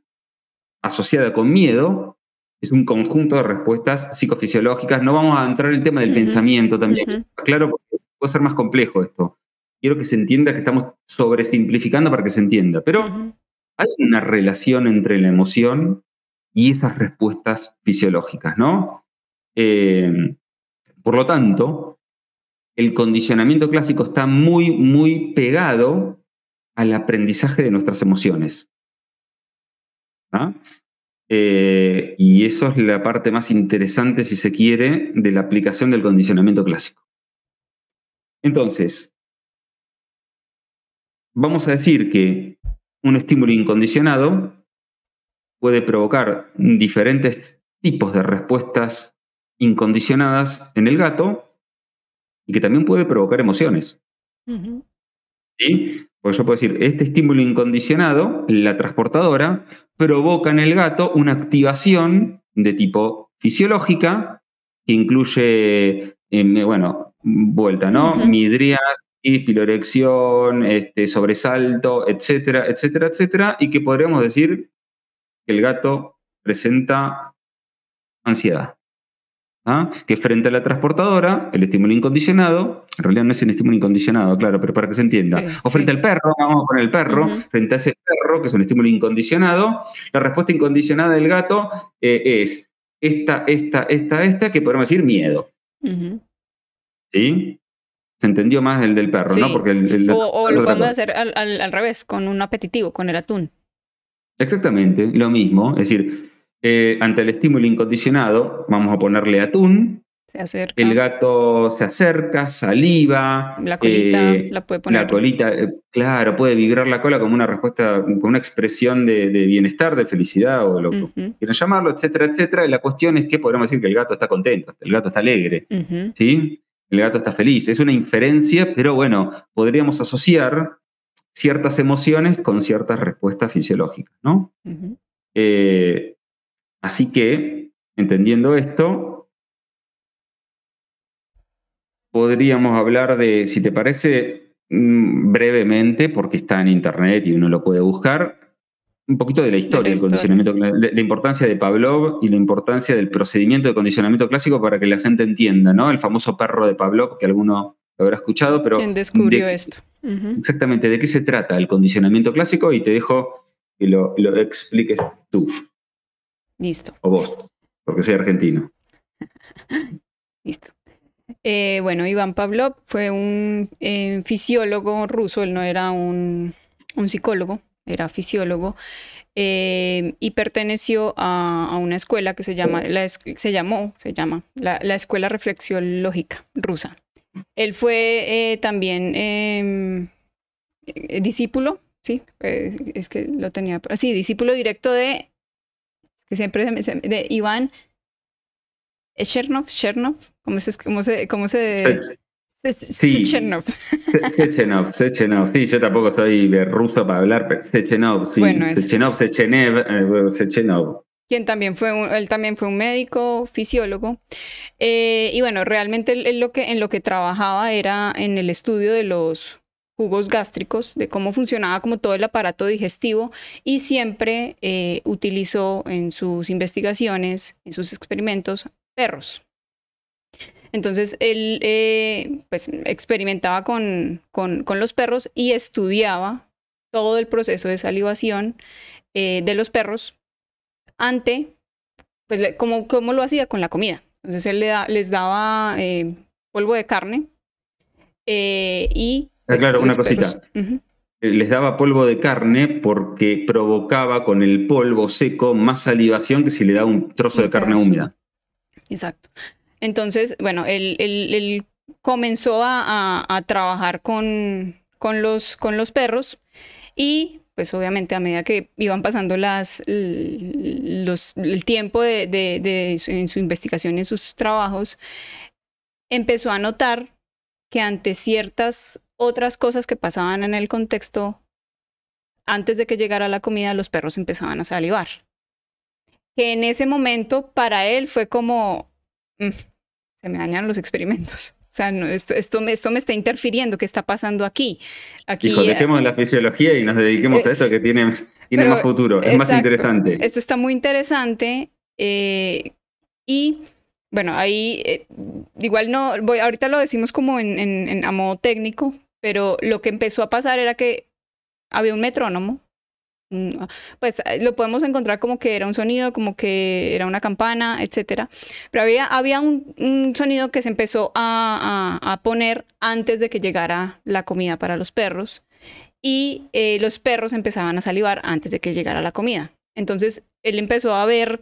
asociada con miedo es un conjunto de respuestas psicofisiológicas. No vamos a entrar en el tema del pensamiento también. Claro, porque puede ser más complejo esto. Quiero que se entienda que estamos sobresimplificando para que se entienda. Pero hay una relación entre la emoción y esas respuestas fisiológicas, ¿no? Eh, por lo tanto, el condicionamiento clásico está muy, muy pegado al aprendizaje de nuestras emociones. ¿Ah? Eh, y eso es la parte más interesante, si se quiere, de la aplicación del condicionamiento clásico. Entonces, vamos a decir que un estímulo incondicionado puede provocar diferentes tipos de respuestas incondicionadas en el gato y que también puede provocar emociones. ¿Sí? Porque yo puedo decir, este estímulo incondicionado, la transportadora, provoca en el gato una activación de tipo fisiológica que incluye, eh, bueno, vuelta, ¿no? Midrias, pilorección, este, sobresalto, etcétera, etcétera, etcétera, y que podríamos decir que el gato presenta ansiedad. ¿ah? que frente a la transportadora, el estímulo incondicionado, en realidad no es un estímulo incondicionado, claro, pero para que se entienda, o frente al perro, vamos a poner el perro, frente a ese perro, que es un estímulo incondicionado, la respuesta incondicionada del gato eh, es esta, esta, esta, esta, que podemos decir miedo. ¿Sí? Se entendió más el del perro, ¿no? Porque o, lo podemos hacer al, al revés, con un apetitivo, con el atún. Exactamente, lo mismo. Es decir, eh, ante el estímulo incondicionado, vamos a ponerle atún. Se acerca. El gato se acerca, saliva. La colita eh, la puede poner. La colita, eh, claro, puede vibrar la cola como una respuesta, como una expresión de, bienestar, de felicidad o lo que quieran llamarlo, etcétera, etcétera. Y la cuestión es que podemos decir que el gato está contento, el gato está alegre, ¿sí? El gato está feliz. Es una inferencia, pero bueno, podríamos asociar ciertas emociones con ciertas respuestas fisiológicas, ¿no? Así que, entendiendo esto, podríamos hablar de, si te parece, mm, brevemente, porque está en internet y uno lo puede buscar, un poquito de la historia del condicionamiento, la, la, importancia de Pavlov y la importancia del procedimiento de condicionamiento clásico para que la gente entienda, ¿no? El famoso perro de Pavlov, que alguno lo habrá escuchado, pero... ¿Quién descubrió esto? Exactamente, ¿de qué se trata el condicionamiento clásico? Y te dejo que lo expliques tú. Listo. O vos, porque soy argentino. Listo. Eh, bueno, Iván Pavlov fue un eh, fisiólogo ruso, él no era un, psicólogo, era fisiólogo, eh, y perteneció a, una escuela que se, llama, se llamó, se llama, la, la Escuela Reflexión Lógica rusa. Él fue también em, discípulo sí, es que lo tenía. Sí, discípulo directo de. Es que siempre de Iván Chernov, Chernov, ¿cómo se, cómo se, cómo se, Sí, Sechenov. Sechenov, Sechenov. Sí, yo tampoco soy de ruso para hablar, pero Sechenov, sí. Bueno, Sechenov, Sechenev, eh, Sechenov. Quien también fue un, él también fue un médico, fisiólogo. Eh, y bueno, realmente él, lo que, en lo que trabajaba era en el estudio de los jugos gástricos, de cómo funcionaba como todo el aparato digestivo y siempre eh, utilizó en sus investigaciones, en sus experimentos, perros. Entonces él eh, pues, experimentaba con, con, los perros y estudiaba todo el proceso de salivación eh, de los perros ante, pues, cómo, cómo, lo hacía con la comida. Entonces él le les daba eh, polvo de carne y... Ah, pues, claro, una cosita. Les daba polvo de carne porque provocaba con el polvo seco más salivación que si le daba un trozo de carne húmeda. Exacto. Entonces, bueno, él, comenzó a, trabajar con, los, perros y pues obviamente a medida que iban pasando los, el tiempo de, en su investigación y en sus trabajos, empezó a notar que ante ciertas otras cosas que pasaban en el contexto, antes de que llegara la comida, los perros empezaban a salivar. Que en ese momento para él fue como, mm, se me dañan los experimentos. O sea, esto, esto, me, esto me está interfiriendo. ¿Qué está pasando aquí? aquí Hijo, dejemos la fisiología y nos dediquemos a esto que tiene, tiene más futuro, es más interesante. Esto está muy interesante. Eh, y bueno, ahí eh, igual no, voy, ahorita lo decimos como en, en, a modo técnico, pero lo que empezó a pasar era que había un metrónomo pues eh, lo podemos encontrar como que era un sonido, como que era una campana, etcétera. Pero había, había un, sonido que se empezó a, poner antes de que llegara la comida para los perros y eh, los perros empezaban a salivar antes de que llegara la comida. Entonces él empezó a ver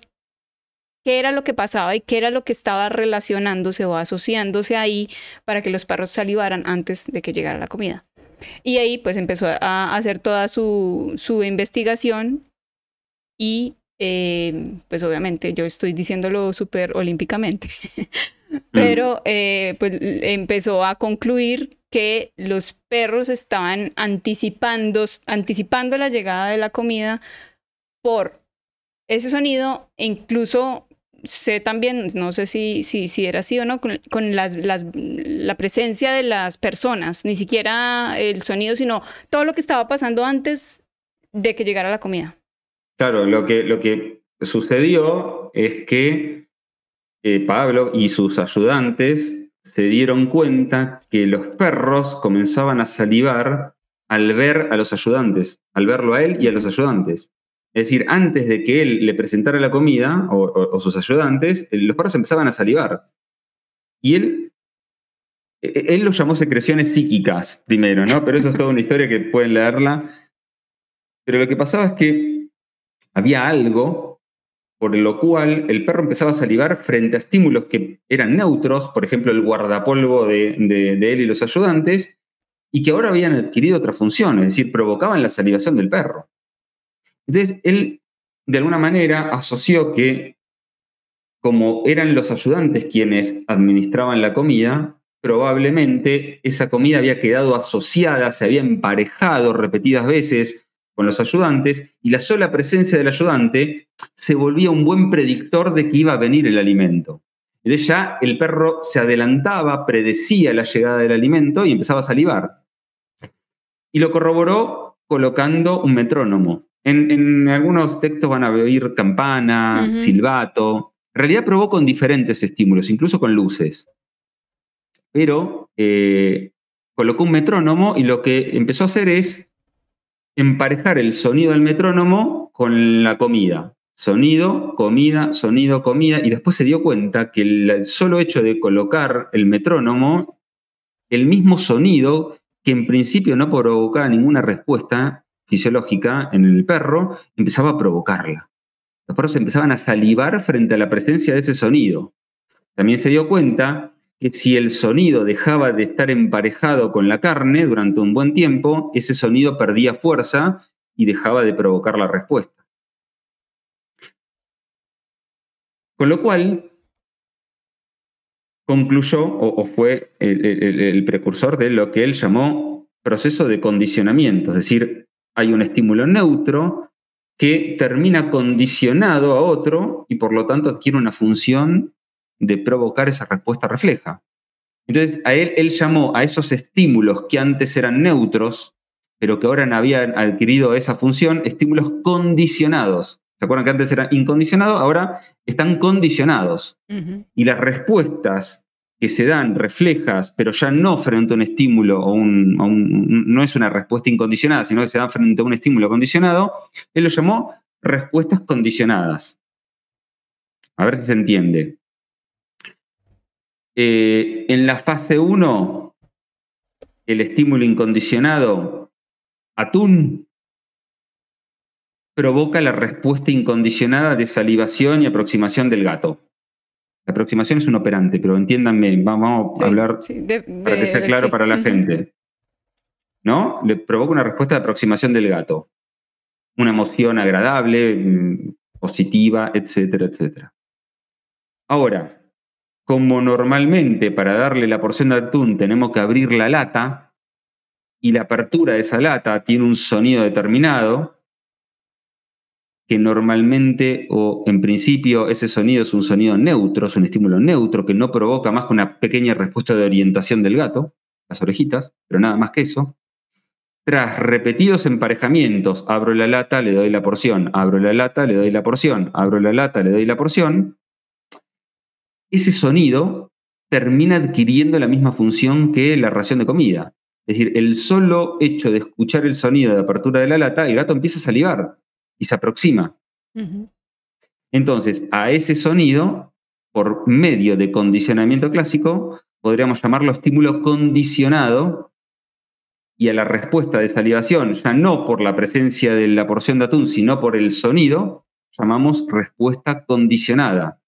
qué era lo que pasaba y qué era lo que estaba relacionándose o asociándose ahí para que los perros salivaran antes de que llegara la comida. Y ahí pues empezó a hacer toda su, su investigación y eh, pues obviamente yo estoy diciéndolo súper olímpicamente, pero eh, pues empezó a concluir que los perros estaban anticipando, anticipando la llegada de la comida por ese sonido e incluso sé también, no sé si, si, si era así o no, con, las, la presencia de las personas, ni siquiera el sonido, sino todo lo que estaba pasando antes de que llegara la comida. Claro, lo que, lo que sucedió es que eh, Pablo y sus ayudantes se dieron cuenta que los perros comenzaban a salivar al ver a los ayudantes, al verlo a él y a los ayudantes. Es decir, antes de que él le presentara la comida o, sus ayudantes, los perros empezaban a salivar. Y él, e, e, él lo llamó secreciones psíquicas primero, ¿no? Pero eso es toda una historia que pueden leerla. Pero lo que pasaba es que había algo por lo cual el perro empezaba a salivar frente a estímulos que eran neutros, por ejemplo, el guardapolvo de, de él y los ayudantes, y que ahora habían adquirido otra función, es decir, provocaban la salivación del perro. Entonces, él de alguna manera asoció que como eran los ayudantes quienes administraban la comida, probablemente esa comida había quedado asociada, se había emparejado repetidas veces con los ayudantes y la sola presencia del ayudante se volvía un buen predictor de que iba a venir el alimento. Entonces ya el perro se adelantaba, predecía la llegada del alimento y empezaba a salivar. Y lo corroboró colocando un metrónomo. En, algunos textos van a oír campana, silbato. En realidad probó con diferentes estímulos, incluso con luces. Pero eh, colocó un metrónomo y lo que empezó a hacer es emparejar el sonido del metrónomo con la comida. Sonido, comida, sonido, comida. Y después se dio cuenta que el solo hecho de colocar el metrónomo, el mismo sonido, que en principio no provocaba ninguna respuesta, fisiológica en el perro empezaba a provocarla. Los perros empezaban a salivar frente a la presencia de ese sonido. También se dio cuenta que si el sonido dejaba de estar emparejado con la carne durante un buen tiempo, ese sonido perdía fuerza y dejaba de provocar la respuesta. Con lo cual, concluyó o, fue el, precursor de lo que él llamó proceso de condicionamiento, es decir, hay un estímulo neutro que termina condicionado a otro y por lo tanto adquiere una función de provocar esa respuesta refleja. Entonces, a él, él llamó a esos estímulos que antes eran neutros, pero que ahora habían adquirido esa función, estímulos condicionados. ¿Se acuerdan que antes era incondicionado? Ahora están condicionados. Y las respuestas que se dan reflejas, pero ya no frente a un estímulo o un, no es una respuesta incondicionada, sino que se dan frente a un estímulo condicionado, él lo llamó respuestas condicionadas. A ver si se entiende. Eh, en la fase 1, el estímulo incondicionado, atún, provoca la respuesta incondicionada de salivación y aproximación del gato. La aproximación es un operante, pero entiéndanme, vamos a hablar para que sea claro para la gente. ¿No? Le provoca una respuesta de aproximación del gato. Una emoción agradable, mm, positiva, etcétera, etcétera. Ahora, como normalmente para darle la porción de atún tenemos que abrir la lata y la apertura de esa lata tiene un sonido determinado, que normalmente o en principio ese sonido es un sonido neutro, es un estímulo neutro que no provoca más que una pequeña respuesta de orientación del gato, las orejitas, pero nada más que eso. Tras repetidos emparejamientos, abro la lata, le doy la porción, abro la lata, le doy la porción, abro la lata, le doy la porción, ese sonido termina adquiriendo la misma función que la ración de comida. Es decir, el solo hecho de escuchar el sonido de apertura de la lata, el gato empieza a salivar y se aproxima. Entonces, a ese sonido, por medio de condicionamiento clásico, podríamos llamarlo estímulo condicionado y a la respuesta de salivación, ya no por la presencia de la porción de atún, sino por el sonido, llamamos respuesta condicionada.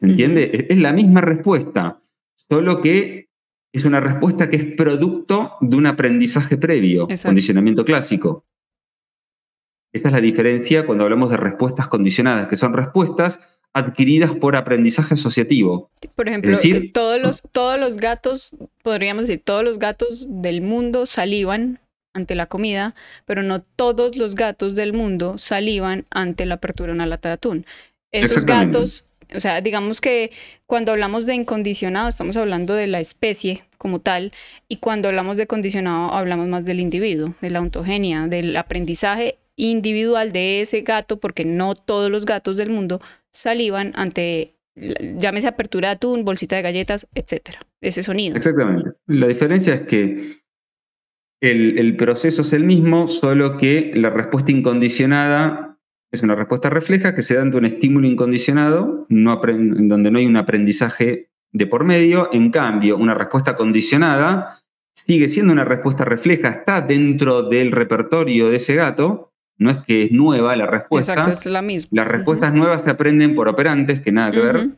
¿Se entiende? Es la misma respuesta, solo que es una respuesta que es producto de un aprendizaje previo, condicionamiento clásico. Esa es la diferencia cuando hablamos de respuestas condicionadas, que son respuestas adquiridas por aprendizaje asociativo. Por ejemplo, todos, los, todos los gatos, podríamos decir, todos los gatos del mundo salivan ante la comida, pero no todos los gatos del mundo salivan ante la apertura de una lata de atún. Esos gatos, o sea, digamos que cuando hablamos de incondicionado, estamos hablando de la especie como tal, y cuando hablamos de condicionado, hablamos más del individuo, de la ontogenia, del aprendizaje individual de ese gato, porque no todos los gatos del mundo salivan ante, llámese apertura de atún, bolsita de galletas, etcétera. Ese sonido. Exactamente. La diferencia es que el, proceso es el mismo, solo que la respuesta incondicionada es una respuesta refleja que se da ante un estímulo incondicionado, no donde no hay un aprendizaje de por medio. En cambio, una respuesta condicionada sigue siendo una respuesta refleja, está dentro del repertorio de ese gato, no es que es nueva la respuesta. Exacto, es la misma. Las respuestas nuevas se aprenden por operantes, que nada que ver,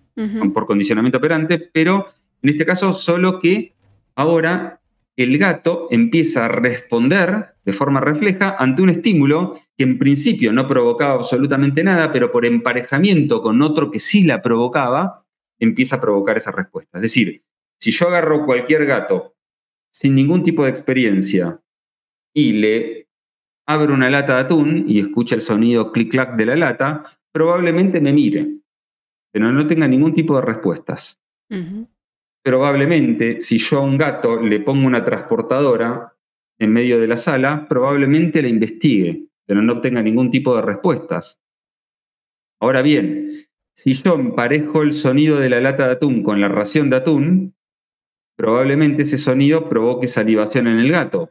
por condicionamiento operante, pero en este caso solo que ahora el gato empieza a responder de forma refleja ante un estímulo que en principio no provocaba absolutamente nada, pero por emparejamiento con otro que sí la provocaba, empieza a provocar esa respuesta. Es decir, si yo agarro cualquier gato sin ningún tipo de experiencia y le abro una lata de atún y escucha el sonido clic-clac de la lata, probablemente me mire, pero no tenga ningún tipo de respuestas. Probablemente, si yo a un gato le pongo una transportadora en medio de la sala, probablemente la investigue, pero no obtenga ningún tipo de respuestas. Ahora bien, si yo emparejo el sonido de la lata de atún con la ración de atún, probablemente ese sonido provoque salivación en el gato.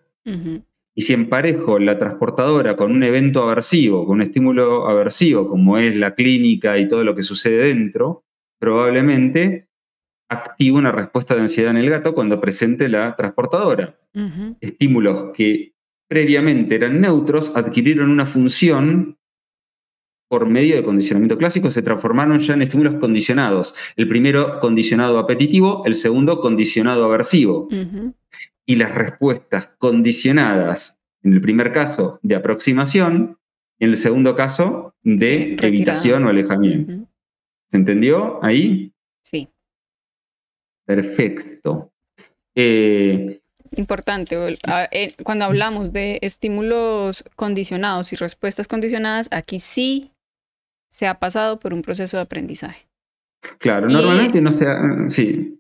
Y si emparejo la transportadora con un evento aversivo, con un estímulo aversivo, como es la clínica y todo lo que sucede dentro, probablemente activa una respuesta de ansiedad en el gato cuando presente la transportadora. Estímulos que previamente eran neutros adquirieron una función por medio de condicionamiento clásico se transformaron ya en estímulos condicionados. El primero condicionado apetitivo, el segundo condicionado aversivo. Y las respuestas condicionadas, en el primer caso, de aproximación, en el segundo caso, de, evitación o alejamiento. ¿Se entendió ahí? Sí. Perfecto. Eh, Importante, eh, cuando hablamos de estímulos condicionados y respuestas condicionadas, aquí sí se ha pasado por un proceso de aprendizaje. Claro, normalmente no se ha, sí.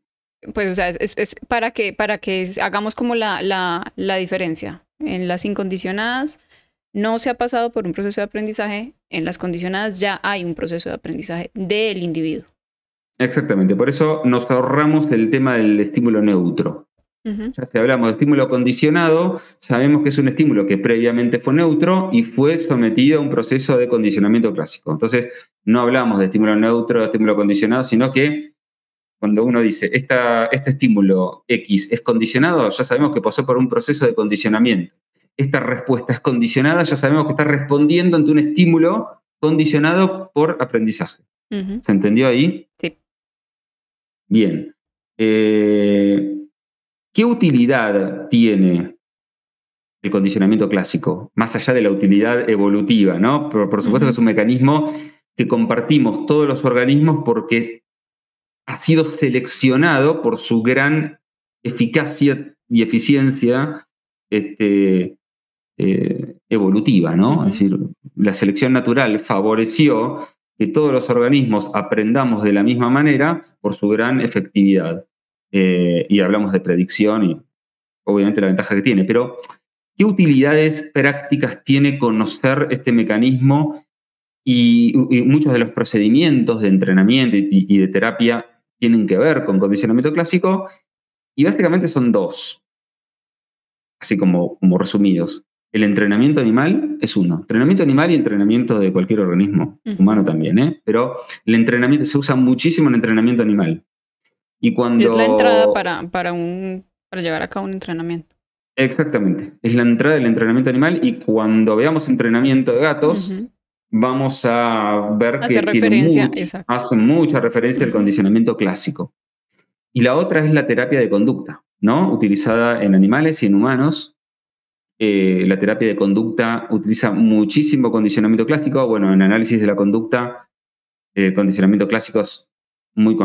Pues, o sea, es, para, que, para que hagamos como la, la, la diferencia. En las incondicionadas no se ha pasado por un proceso de aprendizaje, en las condicionadas ya hay un proceso de aprendizaje del individuo. Exactamente, por eso nos ahorramos el tema del estímulo neutro. Ya si hablamos de estímulo condicionado, sabemos que es un estímulo que previamente fue neutro y fue sometido a un proceso de condicionamiento clásico. Entonces, no hablamos de estímulo neutro, de estímulo condicionado, sino que cuando uno dice, esta, este estímulo X es condicionado, ya sabemos que pasó por un proceso de condicionamiento. Esta respuesta es condicionada, ya sabemos que está respondiendo ante un estímulo condicionado por aprendizaje. ¿Se entendió ahí? Sí. Bien. Eh, ¿Qué utilidad tiene el condicionamiento clásico? Más allá de la utilidad evolutiva, ¿no? por supuesto que es un mecanismo que compartimos todos los organismos porque ha sido seleccionado por su gran eficacia y eficiencia este, eh, evolutiva, ¿no? Es decir, la selección natural favoreció que todos los organismos aprendamos de la misma manera por su gran efectividad. Eh, y hablamos de predicción y obviamente la ventaja que tiene, pero ¿qué utilidades prácticas tiene conocer este mecanismo y, muchos de los procedimientos de entrenamiento y, de terapia tienen que ver con condicionamiento clásico? Y básicamente son dos, así como, como resumidos. El entrenamiento animal es uno. Entrenamiento animal y entrenamiento de cualquier organismo, humano también, ¿eh? Pero el entrenamiento se usa muchísimo en entrenamiento animal. Y cuando... Es la entrada para, para, un, para llevar a cabo un entrenamiento. Exactamente. Es la entrada del entrenamiento animal y cuando veamos entrenamiento de gatos, vamos a ver que referencia, hace mucha referencia al condicionamiento clásico. Y la otra es la terapia de conducta, ¿no? Utilizada en animales y en humanos. Eh, la terapia de conducta utiliza muchísimo condicionamiento clásico. Bueno, en análisis de la conducta, eh, condicionamiento clásico es muy,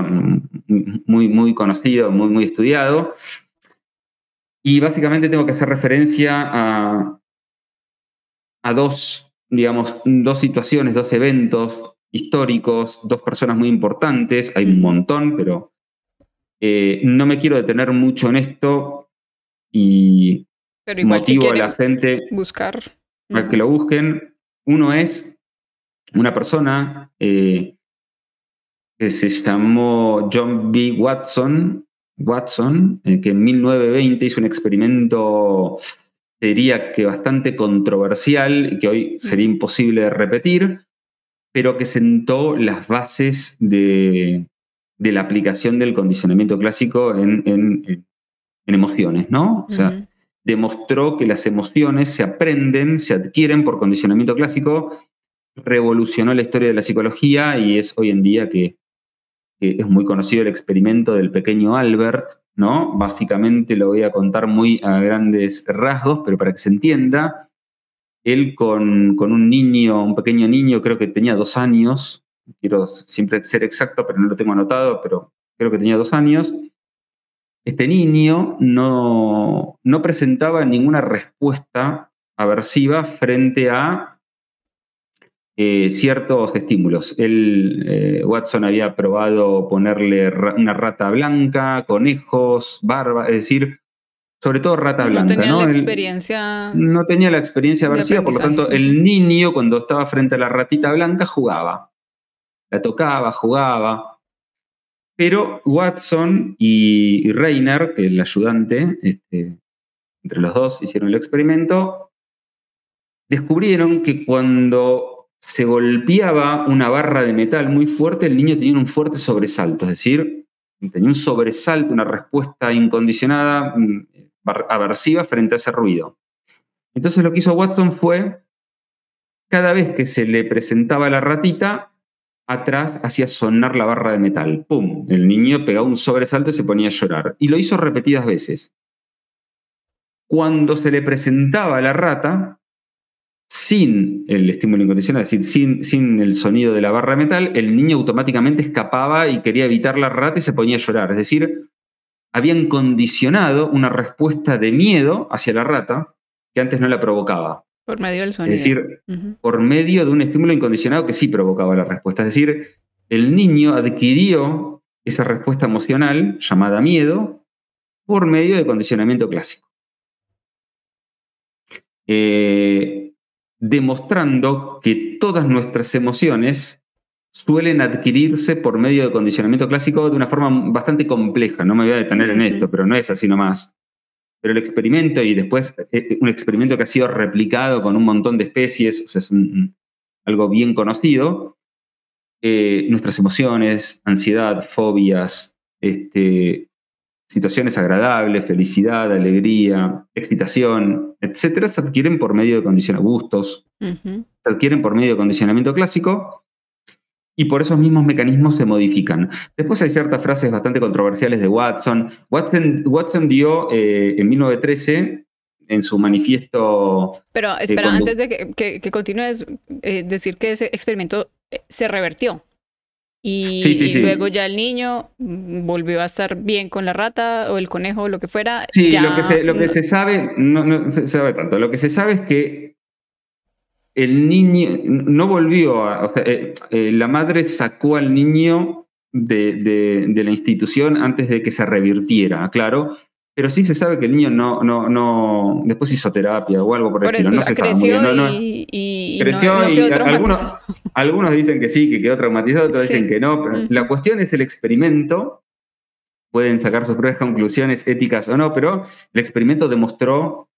muy, muy conocido, muy, muy estudiado. Y básicamente tengo que hacer referencia a, a dos, digamos, dos situaciones, dos eventos históricos, dos personas muy importantes, hay un montón, pero eh, no me quiero detener mucho en esto y motivo a la gente buscar. a que lo busquen. Uno es una persona eh, que se llamó John B. Watson, Watson eh, que en 1920 hizo un experimento, diría que bastante controversial y que hoy sería imposible de repetir, pero que sentó las bases de, la aplicación del condicionamiento clásico en, emociones, ¿no? O sea, demostró que las emociones se aprenden, se adquieren por condicionamiento clásico, revolucionó la historia de la psicología y es hoy en día que es muy conocido el experimento del pequeño Albert, Básicamente lo voy a contar muy a grandes rasgos, pero para que se entienda, él con, con un niño, un pequeño niño, creo que tenía dos años, quiero siempre ser exacto, pero no lo tengo anotado, pero creo que tenía dos años, este niño no, no presentaba ninguna respuesta aversiva frente a eh, ciertos estímulos. Él, eh, Watson había probado ponerle una rata blanca, conejos, barba, es decir, sobre todo rata blanca. No tenía la experiencia. No tenía la experiencia por lo tanto, el niño cuando estaba frente a la ratita blanca jugaba. La tocaba, jugaba. Pero Watson y, Reiner, que el ayudante, este, entre los dos hicieron el experimento, descubrieron que cuando se golpeaba una barra de metal muy fuerte, el niño tenía un fuerte sobresalto, es decir, tenía un sobresalto, una respuesta incondicionada, mm, aversiva frente a ese ruido. Entonces lo que hizo Watson fue cada vez que se le presentaba la ratita, atrás hacía sonar la barra de metal. ¡Pum! El niño pegaba un sobresalto y se ponía a llorar. Y lo hizo repetidas veces. Cuando se le presentaba la rata, sin el estímulo incondicional, es decir, sin, sin, el sonido de la barra de metal, el niño automáticamente escapaba y quería evitar la rata y se ponía a llorar. Es decir, habían condicionado una respuesta de miedo hacia la rata que antes no la provocaba. Por medio del sonido. Es decir, por medio de un estímulo incondicionado que sí provocaba la respuesta. Es decir, el niño adquirió esa respuesta emocional llamada miedo por medio de condicionamiento clásico. Eh, demostrando que todas nuestras emociones suelen adquirirse por medio de condicionamiento clásico de una forma bastante compleja. No me voy a detener en esto, pero no es así nomás. Pero el experimento y después eh, eh, un experimento que ha sido replicado con un montón de especies, o sea, es algo bien conocido, eh, nuestras emociones, ansiedad, fobias, este, situaciones agradables, felicidad, alegría, excitación, etcétera, se adquieren por medio de condicionamiento, gustos, se adquieren por medio de condicionamiento clásico y por esos mismos mecanismos se modifican. Después hay ciertas frases bastante controversiales de Watson. Watson, dio eh, en 1913 en su manifiesto... Pero espera, antes de que, continúes, eh, decir que ese experimento eh, se revertió. Y, luego ya el niño volvió a estar bien con la rata o el conejo o lo que fuera. Sí, lo, que se, lo que se sabe, no, no se sabe tanto. Lo que se sabe es que el niño no volvió a, o sea, eh, eh, la madre sacó al niño de, la institución antes de que se revirtiera, claro, pero sí se sabe que el niño no, no, no, después hizo terapia o algo por el estilo. No se creció y, creció y, algunos, algunos, dicen que sí, que quedó traumatizado, otros dicen que no, pero la cuestión es el experimento. Pueden sacar sus propias conclusiones éticas o no, pero el experimento demostró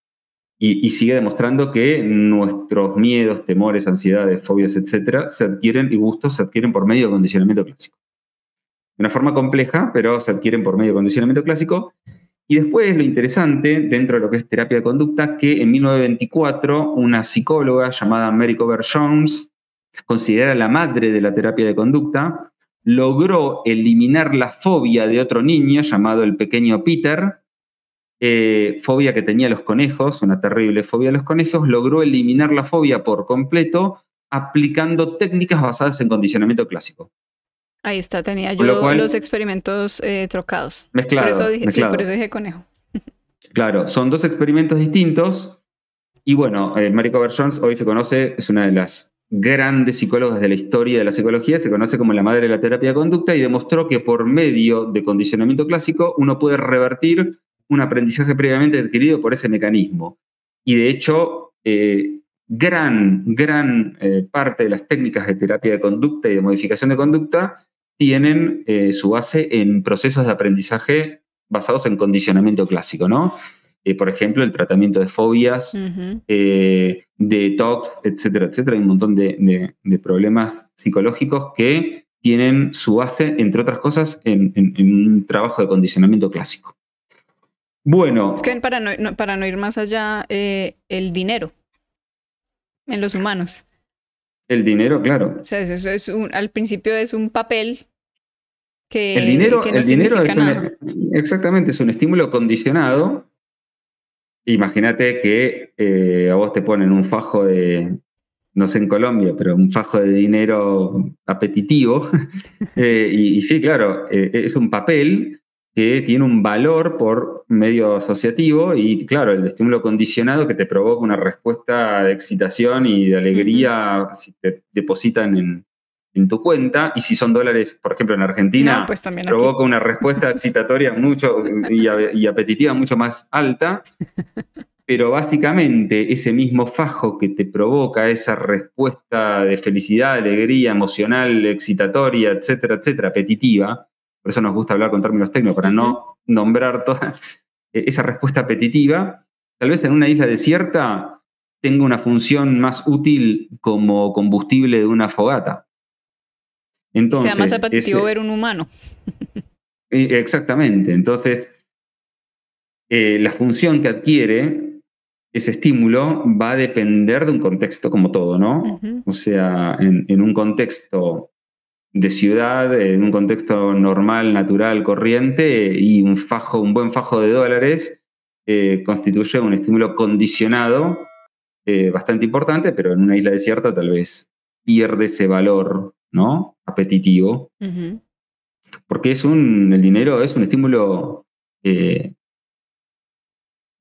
y, sigue demostrando que nuestros miedos, temores, ansiedades, fobias, etcétera, se adquieren y gustos se adquieren por medio de condicionamiento clásico. De una forma compleja, pero se adquieren por medio de condicionamiento clásico. Y después lo interesante, dentro de lo que es terapia de conducta, que en 1924 una psicóloga llamada Mary Cover Jones, considerada la madre de la terapia de conducta, logró eliminar la fobia de otro niño llamado el pequeño Peter, eh, fobia que tenía los conejos, una terrible fobia de los conejos, logró eliminar la fobia por completo aplicando técnicas basadas en condicionamiento clásico. Ahí está, tenía yo los experimentos eh, trocados. Mezclados. Por eso dije, Sí, por eso dije conejo. claro, son dos experimentos distintos. Y bueno, eh, Mary Cover Jones hoy se conoce, es una de las grandes psicólogas de la historia de la psicología, se conoce como la madre de la terapia de conducta y demostró que por medio de condicionamiento clásico uno puede revertir un aprendizaje previamente adquirido por ese mecanismo. Y de hecho, eh, gran, gran eh, parte de las técnicas de terapia de conducta y de modificación de conducta tienen eh, su base en procesos de aprendizaje basados en condicionamiento clásico, ¿no? por ejemplo, el tratamiento de fobias, de TOC, etcétera, etcétera. Hay un montón de, problemas psicológicos que tienen su base, entre otras cosas, en un trabajo de condicionamiento clásico. Bueno. Es que para no, para no ir más allá, eh, el dinero en los humanos. El dinero, claro. O sea, eso es un, al principio es un papel que, el dinero, no el dinero es nada. exactamente, es un estímulo condicionado. Imagínate que eh, a vos te ponen un fajo de, no sé en Colombia, pero un fajo de dinero apetitivo. Eh, y, y, sí, claro, es un papel que tiene un valor por medio asociativo y claro, el estímulo condicionado que te provoca una respuesta de excitación y de alegría si te depositan en, tu cuenta y si son dólares, por ejemplo en Argentina, pues provoca una respuesta excitatoria mucho y, y apetitiva mucho más alta. Pero básicamente ese mismo fajo que te provoca esa respuesta de felicidad, alegría, emocional, excitatoria, etcétera, etcétera, apetitiva, por eso nos gusta hablar con términos técnicos, para no nombrar toda e-, esa respuesta apetitiva, tal vez en una isla desierta tenga una función más útil como combustible de una fogata. Entonces, sea más apetitivo ver un humano. Exactamente. Entonces, eh, la función que adquiere ese estímulo va a depender de un contexto como todo, ¿no? O sea, en, un contexto de ciudad, en un contexto normal, natural, corriente, y un fajo, un buen fajo de dólares eh, constituye un estímulo condicionado eh, bastante importante, pero en una isla desierta tal vez pierde ese valor, ¿no? Apetitivo. Porque es un, el dinero es un estímulo eh,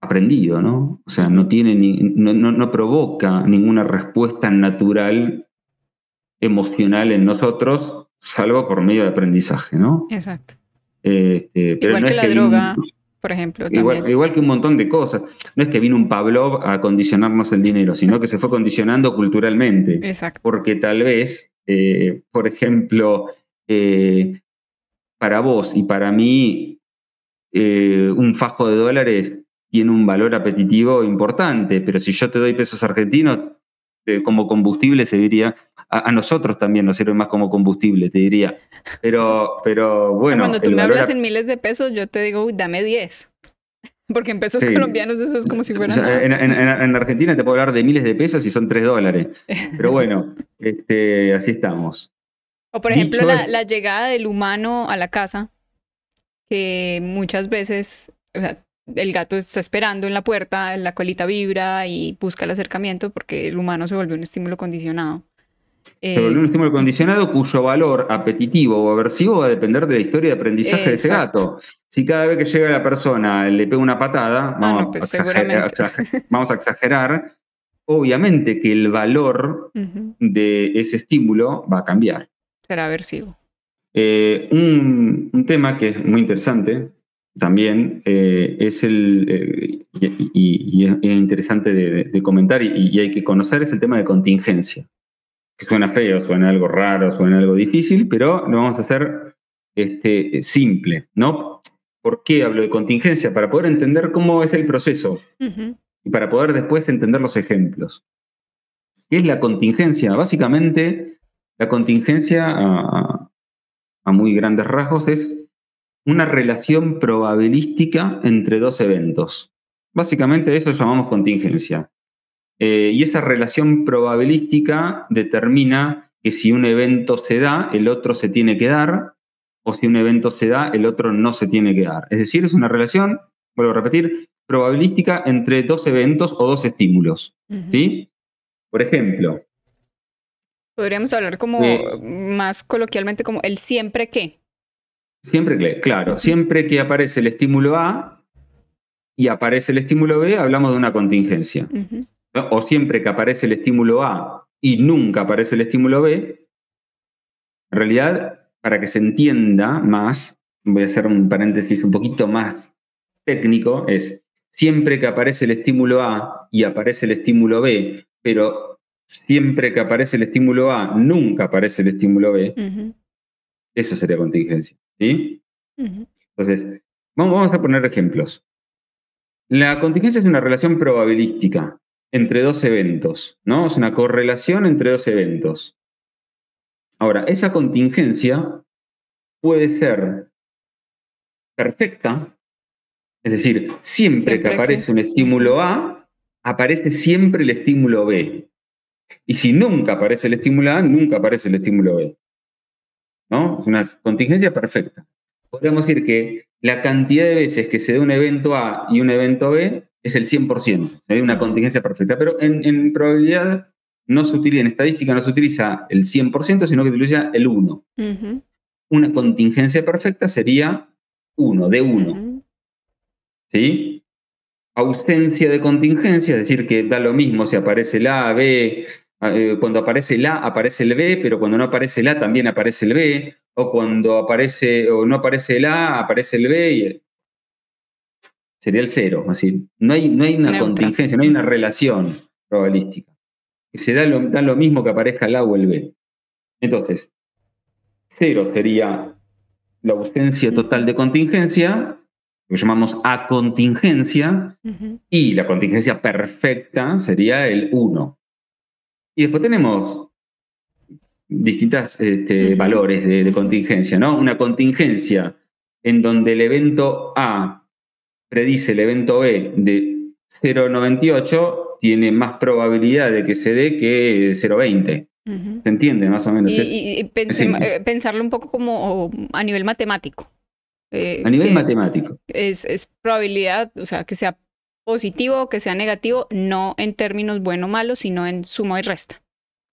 aprendido, ¿no? O sea, no tiene no, provoca ninguna respuesta natural emocional en nosotros, salvo por medio de aprendizaje, ¿no? Exacto. Este, igual que la droga, por ejemplo. Igual, que un montón de cosas. No es que vino un Pavlov a condicionarnos el dinero, sino que se fue condicionando culturalmente. Exacto. Porque tal vez, eh, por ejemplo, eh, para vos y para mí, eh, un fajo de dólares tiene un valor apetitivo importante, pero si yo te doy pesos argentinos como combustible, se diría, a, nosotros también nos sirve más como combustible, te diría. Pero, pero bueno. Cuando tú me hablas en miles de pesos, yo te digo, uy, dame 10. Porque en pesos colombianos eso es como si fueran... en, Argentina te puedo hablar de miles de pesos y son 3 dólares. Pero bueno, este, así estamos. O por ejemplo, la, la, llegada del humano a la casa, que muchas veces, o sea, el gato está esperando en la puerta, la colita vibra y busca el acercamiento porque el humano se volvió un estímulo condicionado. Se volvió un eh, estímulo condicionado cuyo valor apetitivo o aversivo va a depender de la historia de aprendizaje de ese gato. Si cada vez que llega la persona le pega una patada, vamos, a, pues exagerar, vamos a exagerar, obviamente que el valor de ese estímulo va a cambiar. Será aversivo. Eh, un, un, tema que es muy interesante también eh, es el, eh, y, es interesante de, comentar y, hay que conocer, es el tema de contingencia. Que suena feo, suena algo raro, suena algo difícil, pero lo vamos a hacer este, simple, ¿no? ¿Por qué hablo de contingencia? Para poder entender cómo es el proceso y para poder después entender los ejemplos. ¿Qué es la contingencia? Básicamente, la contingencia a, a muy grandes rasgos es una relación probabilística entre dos eventos. Básicamente eso llamamos contingencia. Eh, y esa relación probabilística determina que si un evento se da, el otro se tiene que dar, o si un evento se da, el otro no se tiene que dar. Es decir, es una relación, vuelvo a repetir, probabilística entre dos eventos o dos estímulos. ¿sí? Por ejemplo. Podríamos hablar como eh, más coloquialmente como el siempre que. Siempre que, claro, siempre que aparece el estímulo A y aparece el estímulo B, hablamos de una contingencia. O siempre que aparece el estímulo A y nunca aparece el estímulo B, en realidad, para que se entienda más, voy a hacer un paréntesis un poquito más técnico, es siempre que aparece el estímulo A y aparece el estímulo B, pero siempre que aparece el estímulo A, nunca aparece el estímulo B, eso sería contingencia. ¿Sí? Entonces, vamos, a poner ejemplos. La contingencia es una relación probabilística entre dos eventos, ¿no? Es una correlación entre dos eventos. Ahora, esa contingencia puede ser perfecta, es decir, siempre, que aparece un estímulo A, aparece siempre el estímulo B. Y si nunca aparece el estímulo A, nunca aparece el estímulo B. ¿no? Es una contingencia perfecta. Podríamos decir que la cantidad de veces que se dé un evento A y un evento B es el 100%, hay una contingencia perfecta, pero en, probabilidad no se utiliza, en estadística no se utiliza el 100%, sino que se utiliza el 1. Una contingencia perfecta sería 1, de 1. ¿Sí? Ausencia de contingencia, es decir, que da lo mismo si aparece el A, B, eh, cuando aparece el A, aparece el B, pero cuando no aparece el A, también aparece el B, o cuando aparece o no aparece el A, aparece el B, y sería el cero. Así, no hay, no hay una contingencia, no hay una relación probabilística. Se da lo, da lo mismo que aparezca el A o el B. Entonces, cero sería la ausencia total de contingencia, lo que llamamos acontingencia, y la contingencia perfecta sería el 1. Y después tenemos distintos este, valores de, contingencia, ¿no? Una contingencia en donde el evento A predice el evento B de 0,98 tiene más probabilidad de que se dé que 0,20. ¿Se entiende más o menos? Y, eh, pensarlo un poco como a nivel matemático. Eh, a nivel matemático. Es, es, probabilidad, o sea, que sea positivo o que sea negativo, no en términos bueno o malo, sino en suma y resta.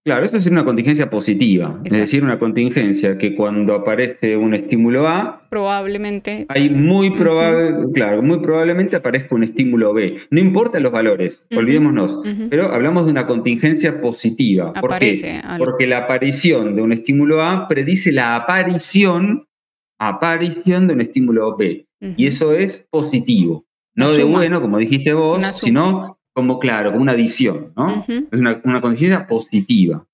Claro, eso es una contingencia positiva, es decir, una contingencia que cuando aparece un estímulo A, probablemente hay muy probable, claro, muy probablemente aparezca un estímulo B. No importa los valores, olvidémonos, pero hablamos de una contingencia positiva. ¿Por qué? Porque la aparición de un estímulo A predice la aparición, aparición de un estímulo B, y eso es positivo. No de bueno, como dijiste vos, sino como claro, como una adición, ¿no? Es una, una conciencia positiva.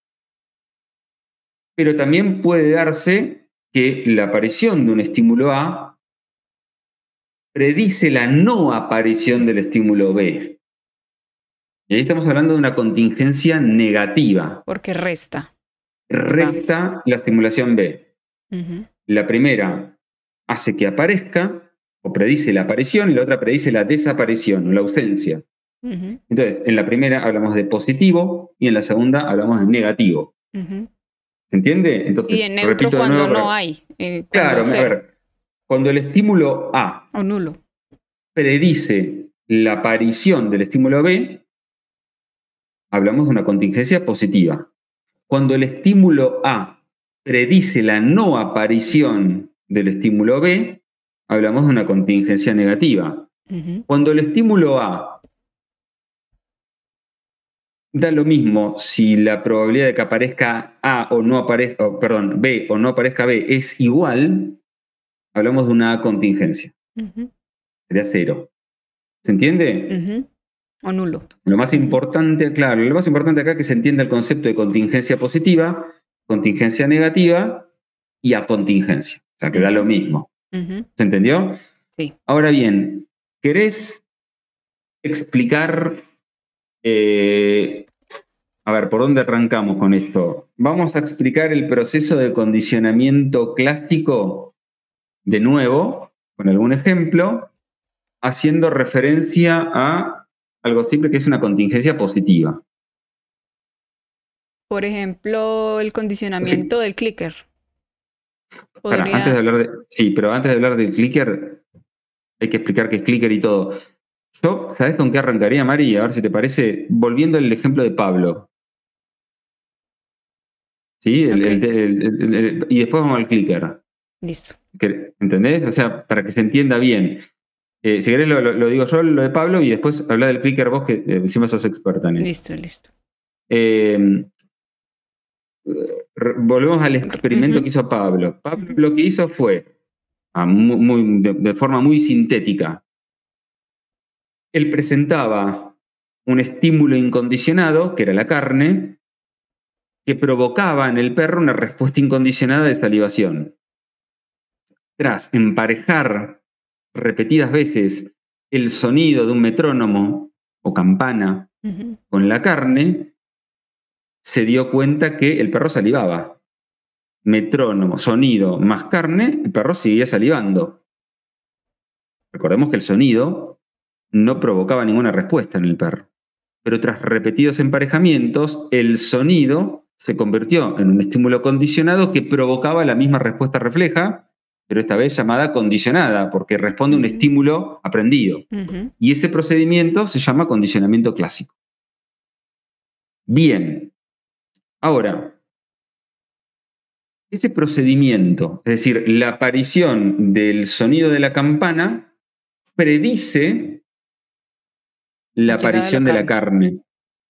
Pero también puede darse que la aparición de un estímulo A predice la no aparición del estímulo B. Y ahí estamos hablando de una contingencia negativa. Porque resta. Resta la estimulación B. La primera hace que aparezca o predice la aparición y la otra predice la desaparición o la ausencia. Entonces, en la primera hablamos de positivo y en la segunda hablamos de negativo. ¿Se entiende? Entonces, y en neutro cuando no hay. Eh, claro, a ver, cuando el estímulo A o nulo predice la aparición del estímulo B, hablamos de una contingencia positiva. Cuando el estímulo A predice la no aparición del estímulo B, hablamos de una contingencia negativa. Cuando el estímulo A da lo mismo si la probabilidad de que aparezca A o no aparezca, perdón, B o no aparezca B es igual, hablamos de una contingencia. Sería cero. ¿Se entiende? O nulo. Lo más importante, claro, lo más importante acá es que se entienda el concepto de contingencia positiva, contingencia negativa y a contingencia. O sea, que da lo mismo. ¿Se entendió? Sí. Ahora bien, ¿querés explicar eh, a ver, ¿por dónde arrancamos con esto? Vamos a explicar el proceso de condicionamiento clásico de nuevo, con algún ejemplo, haciendo referencia a algo simple que es una contingencia positiva. Por ejemplo, el condicionamiento del clicker. antes de hablar de, sí, pero antes de hablar del clicker, hay que explicar qué es clicker y todo. Yo, ¿sabes con qué arrancaría, Mari? A ver si te parece, volviendo al ejemplo de Pablo. ¿Sí? y después vamos al clicker. Listo. ¿Entendés? O sea, para que se entienda bien. Eh, si querés lo, digo yo, lo de Pablo, y después habla del clicker vos, que eh, encima sos experta en eso. Listo, listo. Em, volvemos al experimento que hizo Pablo. Pablo lo que hizo fue, de forma muy sintética, él presentaba un estímulo incondicionado, que era la carne, que provocaba en el perro una respuesta incondicionada de salivación. Tras emparejar repetidas veces el sonido de un metrónomo o campana con la carne, se dio cuenta que el perro salivaba. Metrónomo, sonido más carne, el perro seguía salivando. Recordemos que el sonido no provocaba ninguna respuesta en el perro. Pero tras repetidos emparejamientos, el sonido se convirtió en un estímulo condicionado que provocaba la misma respuesta refleja, pero esta vez llamada condicionada, porque responde a un estímulo aprendido. Y ese procedimiento se llama condicionamiento clásico. Bien, ahora, ese procedimiento, es decir, la aparición del sonido de la campana, predice la aparición de la, carne.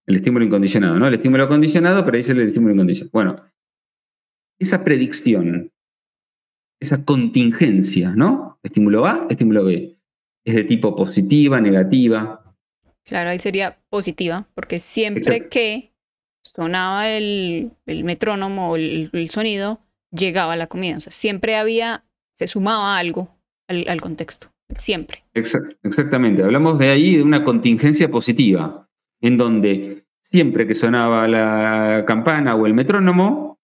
El estímulo incondicionado, ¿no? El estímulo condicionado predice el estímulo incondicionado. Bueno, esa predicción, esa contingencia, ¿no? Estímulo A, estímulo B. Es de tipo positiva, negativa. Claro, ahí sería positiva, porque siempre que sonaba el, metrónomo o el, sonido, llegaba la comida. O sea, siempre había, se sumaba algo al contexto siempre. exactamente, hablamos de ahí de una contingencia positiva, en donde siempre que sonaba la campana o el metrónomo,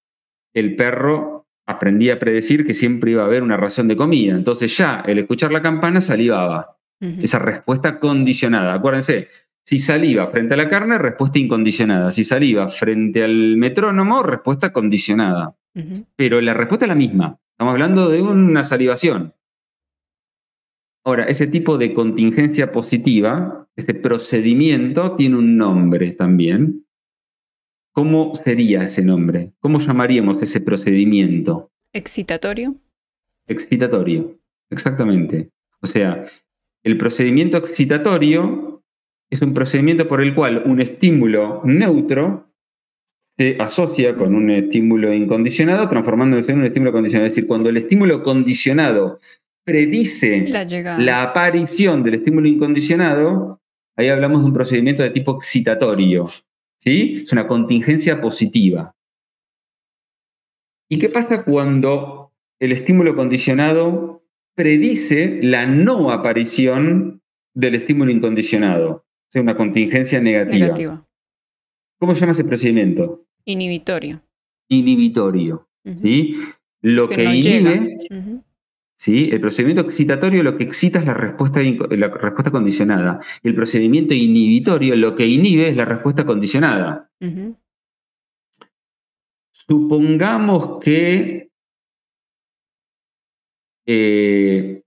el perro aprendía a predecir que siempre iba a haber una ración de comida. Entonces ya el escuchar la campana salivaba. esa respuesta condicionada. Acuérdense, si saliva frente a la carne, respuesta incondicionada. Si saliva frente al metrónomo, respuesta condicionada. Pero la respuesta es la misma. Estamos hablando de una salivación. Ahora, ese tipo de contingencia positiva, ese procedimiento, tiene un nombre también. ¿Cómo sería ese nombre? ¿Cómo llamaríamos ese procedimiento? Excitatorio. Excitatorio, exactamente. O sea, el procedimiento excitatorio es un procedimiento por el cual un estímulo neutro se asocia con un estímulo incondicionado, transformándose en un estímulo condicionado. Es decir, cuando el estímulo condicionado predice la, aparición del estímulo incondicionado, ahí hablamos de un procedimiento de tipo excitatorio. ¿sí? Es una contingencia positiva. ¿Y qué pasa cuando el estímulo condicionado predice la no aparición del estímulo incondicionado? O sea, una contingencia negativa. ¿Cómo se llama ese procedimiento? Inhibitorio. Inhibitorio. ¿sí? Lo que, inhibe, ¿sí? el procedimiento excitatorio lo que excita es la respuesta, la respuesta condicionada. El procedimiento inhibitorio lo que inhibe es la respuesta condicionada. Supongamos que eh,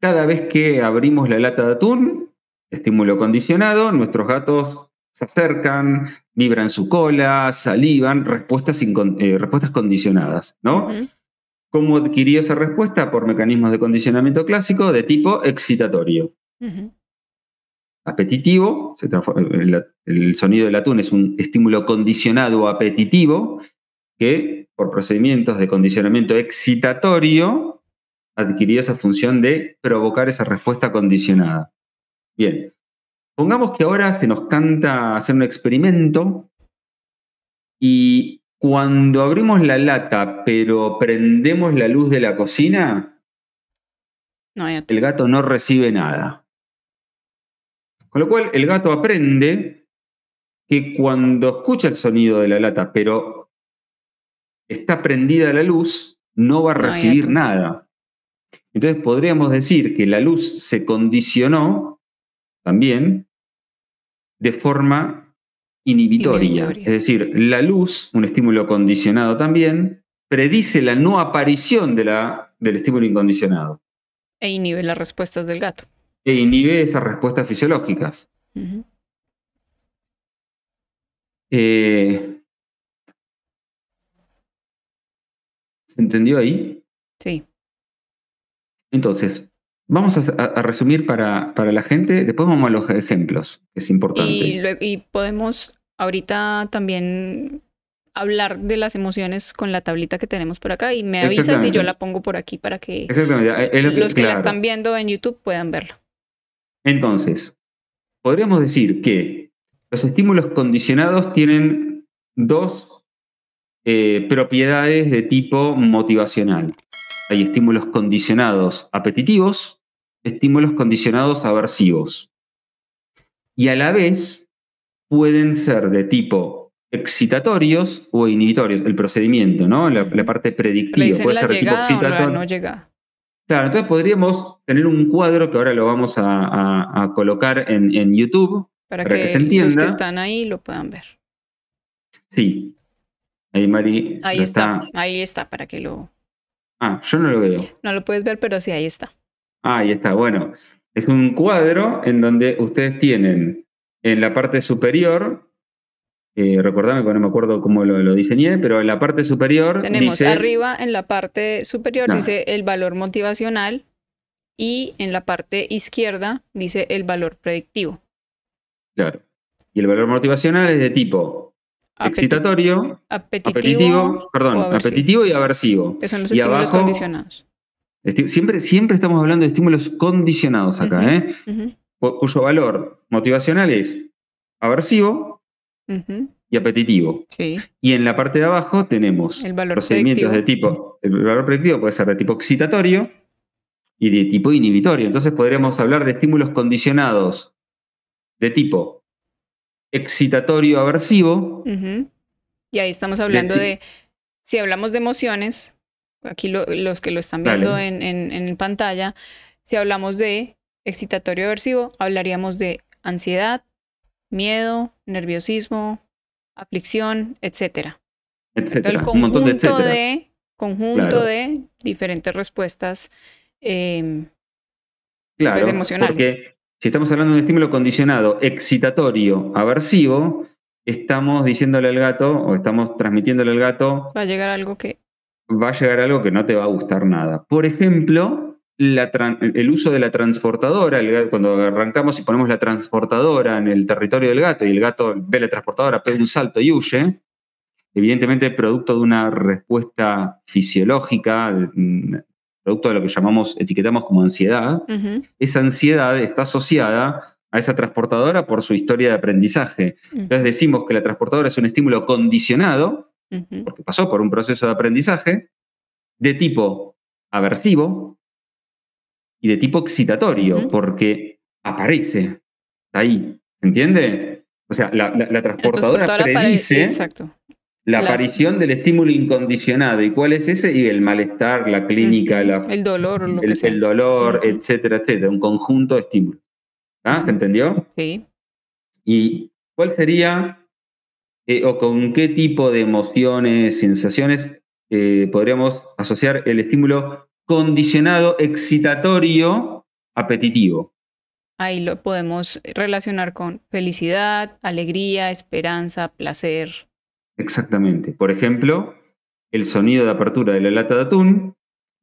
cada vez que abrimos la lata de atún, estímulo condicionado, nuestros gatos se acercan, vibran su cola, salivan, respuestas, eh, respuestas condicionadas, ¿no? ¿Cómo adquirió esa respuesta? Por mecanismos de condicionamiento clásico de tipo excitatorio. Apetitivo, el, el, sonido del atún es un estímulo condicionado apetitivo que por procedimientos de condicionamiento excitatorio adquirió esa función de provocar esa respuesta condicionada. Bien, pongamos que ahora se nos canta hacer un experimento y cuando abrimos la lata pero prendemos la luz de la cocina, el gato no recibe nada. Con lo cual el gato aprende que cuando escucha el sonido de la lata pero está prendida la luz, no va a recibir nada. Entonces podríamos decir que la luz se condicionó también de forma inhibitoria. Es decir, la luz, un estímulo condicionado también, predice la no aparición de la, del estímulo incondicionado. E inhibe las respuestas del gato. E inhibe esas respuestas fisiológicas. Eh, ¿Se entendió ahí? Sí. Entonces, vamos a, resumir para, la gente, después vamos a los ejemplos, que es importante. Y, podemos ahorita también hablar de las emociones con la tablita que tenemos por acá y me avisas si yo la pongo por aquí para que los que la están viendo en YouTube puedan verlo. Entonces, podríamos decir que los estímulos condicionados tienen dos eh, propiedades de tipo motivacional. Hay estímulos condicionados apetitivos, estímulos condicionados aversivos. Y a la vez pueden ser de tipo excitatorios o inhibitorios, el procedimiento, ¿no? La, parte predictiva. puede ser de tipo excitatorio. no llega. Claro, entonces podríamos tener un cuadro que ahora lo vamos a, colocar en, YouTube para, que, se entienda. los que están ahí lo puedan ver. Sí. Ahí Mari. Ahí está, ahí está, para que lo, Ah, yo no lo veo. No lo puedes ver, pero sí, ahí está. Ah, ahí está. Bueno, es un cuadro en donde ustedes tienen en la parte superior, eh, recordame que no me acuerdo cómo lo, diseñé, pero en la parte superior. Tenemos arriba, en la parte superior, dice el valor motivacional y en la parte izquierda dice el valor predictivo. Claro. Y el valor motivacional es de tipo excitatorio, apetitivo, perdón, apetitivo y aversivo. Que son los estímulos condicionados. Siempre, siempre estamos hablando de estímulos condicionados acá, ¿eh? cuyo valor motivacional es aversivo y apetitivo. Sí. Y en la parte de abajo tenemos el valor procedimientos de tipo, el valor predictivo puede ser de tipo excitatorio y de tipo inhibitorio. Entonces podríamos hablar de estímulos condicionados de tipo excitatorio aversivo. Y ahí estamos hablando de, si hablamos de emociones, aquí los que lo están viendo en, en, pantalla, Si hablamos de excitatorio aversivo, hablaríamos de ansiedad, miedo, nerviosismo, aflicción, etcétera. Etcétera. El un conjunto de conjunto Claro. de diferentes respuestas em, Claro, pues, emocionales. porque si estamos hablando de un estímulo condicionado excitatorio aversivo, estamos diciéndole al gato o estamos transmitiéndole al gato va a llegar algo que va a llegar algo que no te va a gustar nada. Por ejemplo, la el uso de la transportadora, el cuando arrancamos y ponemos la transportadora en el territorio del gato y el gato ve la transportadora, pega un salto y huye, evidentemente producto de una respuesta fisiológica, mm, producto de lo que llamamos, etiquetamos como ansiedad, esa ansiedad está asociada a esa transportadora por su historia de aprendizaje. Entonces decimos que la transportadora es un estímulo condicionado, porque pasó por un proceso de aprendizaje, de tipo aversivo y de tipo excitatorio, porque aparece ahí. ¿Se entiende? O sea, la, la- la La transportadora, predice exacto. la las- aparición del estímulo incondicionado. ¿Y cuál es ese? Y el malestar, la clínica, la- el dolor que el, sea. el dolor, etcétera, etcétera. Un conjunto de estímulos. ¿Ah? ¿Se entendió? Sí. ¿Y cuál sería eh, o con qué tipo de emociones, sensaciones eh, podríamos asociar el estímulo condicionado excitatorio apetitivo? Ahí lo podemos relacionar con felicidad, alegría, esperanza, placer. Exactamente. Por ejemplo, el sonido de apertura de la lata de atún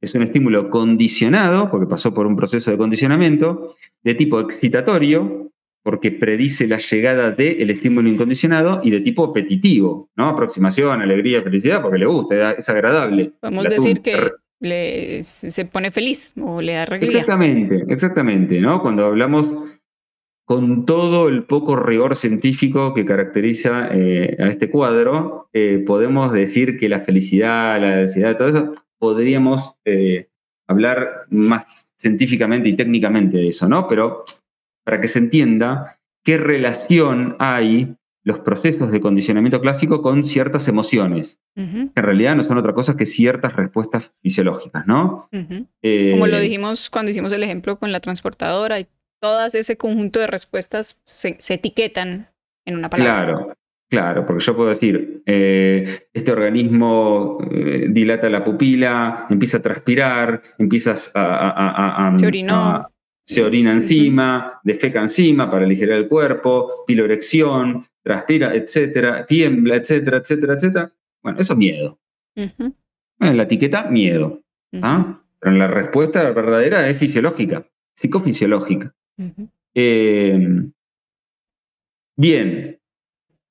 es un estímulo condicionado, porque pasó por un proceso de condicionamiento, de tipo excitatorio, porque predice la llegada del estímulo incondicionado, y de tipo apetitivo, ¿no? Aproximación, alegría, felicidad, porque le gusta, es agradable. Podemos decir que le- se pone feliz o le da alegría. Exactamente, exactamente, ¿no? Cuando hablamos con todo el poco rigor científico que caracteriza eh, a este cuadro, eh, podemos decir que la felicidad, la ansiedad, todo eso, podríamos eh, hablar más científicamente y técnicamente de eso, ¿no? Pero para que se entienda qué relación hay los procesos de condicionamiento clásico con ciertas emociones, que en realidad no son otra cosa que ciertas respuestas fisiológicas, ¿no? Eh, Como lo dijimos cuando hicimos el ejemplo con la transportadora, y todas ese conjunto de respuestas se, se etiquetan en una palabra. Claro, claro, porque yo puedo decir, eh, este organismo eh, dilata la pupila, empieza a transpirar, empiezas a... a- a- a- Se orinó. Se orina encima, defeca encima para aligerar el cuerpo, pilorección, transpira, etcétera, tiembla, etcétera, etcétera, etcétera. Bueno, eso es miedo. En la etiqueta, miedo. ujú, ¿ah? Pero en la respuesta verdadera es fisiológica, psicofisiológica. Eh, bien.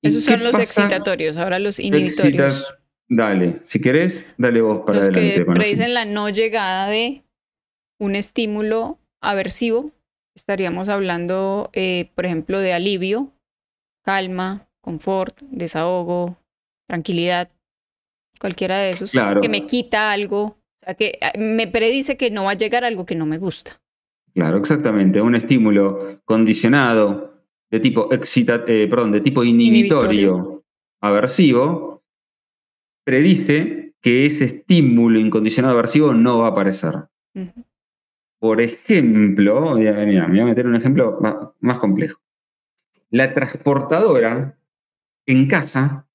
¿Y Esos son los pasa? excitatorios, ahora los inhibitorios. Excita- Dale, si querés, dale vos para los adelante. que los- predicen la no llegada de un estímulo aversivo. Estaríamos hablando, eh, por ejemplo, de alivio, calma, confort, desahogo, tranquilidad, cualquiera de esos Claro. que me quita algo, o sea, que eh, me predice que no va a llegar algo que no me gusta. Claro, exactamente. Un estímulo condicionado de tipo excita, eh, perdón, de tipo inhibitorio, Inhibitorio. aversivo predice que ese estímulo incondicionado aversivo no va a aparecer. Por ejemplo, mira, me voy a meter un ejemplo más, más complejo. La transportadora en casa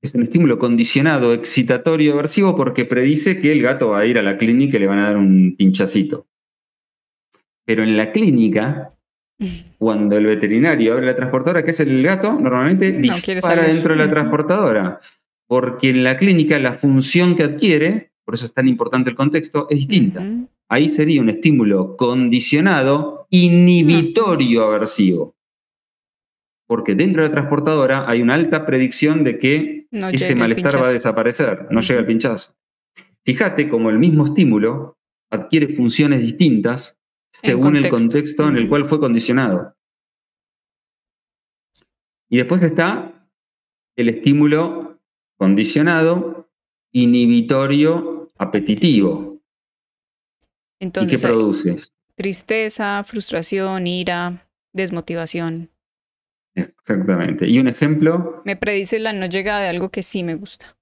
es un estímulo condicionado, excitatorio, aversivo, porque predice que el gato va a ir a la clínica y le van a dar un pinchacito. Pero en la clínica, cuando el veterinario abre la transportadora, ¿qué es el gato? Normalmente No dispara dentro de la transportadora. Porque en la clínica la función que adquiere, por eso es tan importante el contexto, es distinta. Ahí sería un estímulo condicionado, inhibitorio aversivo. Porque dentro de la transportadora hay una alta predicción de que No ese el malestar va a desaparecer, no llega el pinchazo. Fíjate como el mismo estímulo adquiere funciones distintas según el contexto. contexto en el cual fue condicionado. Y después está el estímulo condicionado, inhibitorio, apetitivo. ¿Y qué Entonces, produce? tristeza, frustración, ira, desmotivación. Exactamente. Y un ejemplo, Me predice la no llegada de algo que sí me gusta.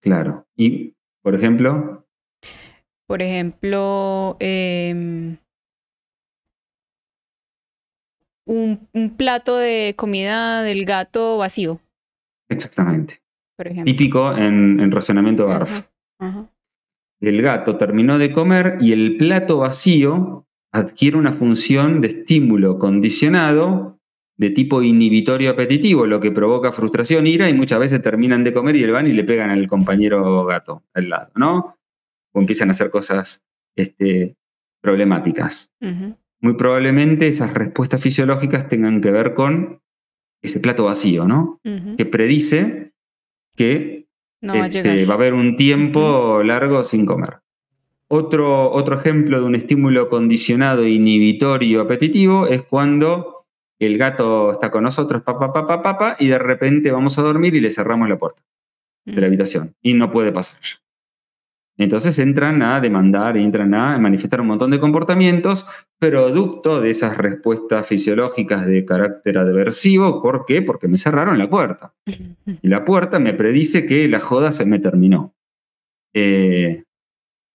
claro. Y, por ejemplo, por ejemplo, em, un, plato de comida del gato vacío. Exactamente. Típico en, razonamiento BARF. El gato terminó de comer y el plato vacío adquiere una función de estímulo condicionado de tipo inhibitorio apetitivo, lo que provoca frustración, ira y muchas veces terminan de comer y el van y le pegan al compañero gato al lado, ¿no? O empiezan a hacer cosas este, problemáticas. Muy probablemente esas respuestas fisiológicas tengan que ver con ese plato vacío, ¿no? Que predice que este, va, a haber un tiempo largo sin comer. Otro, otro ejemplo de un estímulo condicionado inhibitorio apetitivo es cuando el gato está con nosotros, papá, papá, papá, y de repente vamos a dormir y le cerramos la puerta de la habitación y no puede pasar. Entonces entran a demandar, entran a manifestar un montón de comportamientos producto de esas respuestas fisiológicas de carácter adversivo. ¿Por qué? Porque me cerraron la puerta. Y la puerta me predice que la joda se me terminó. Eh,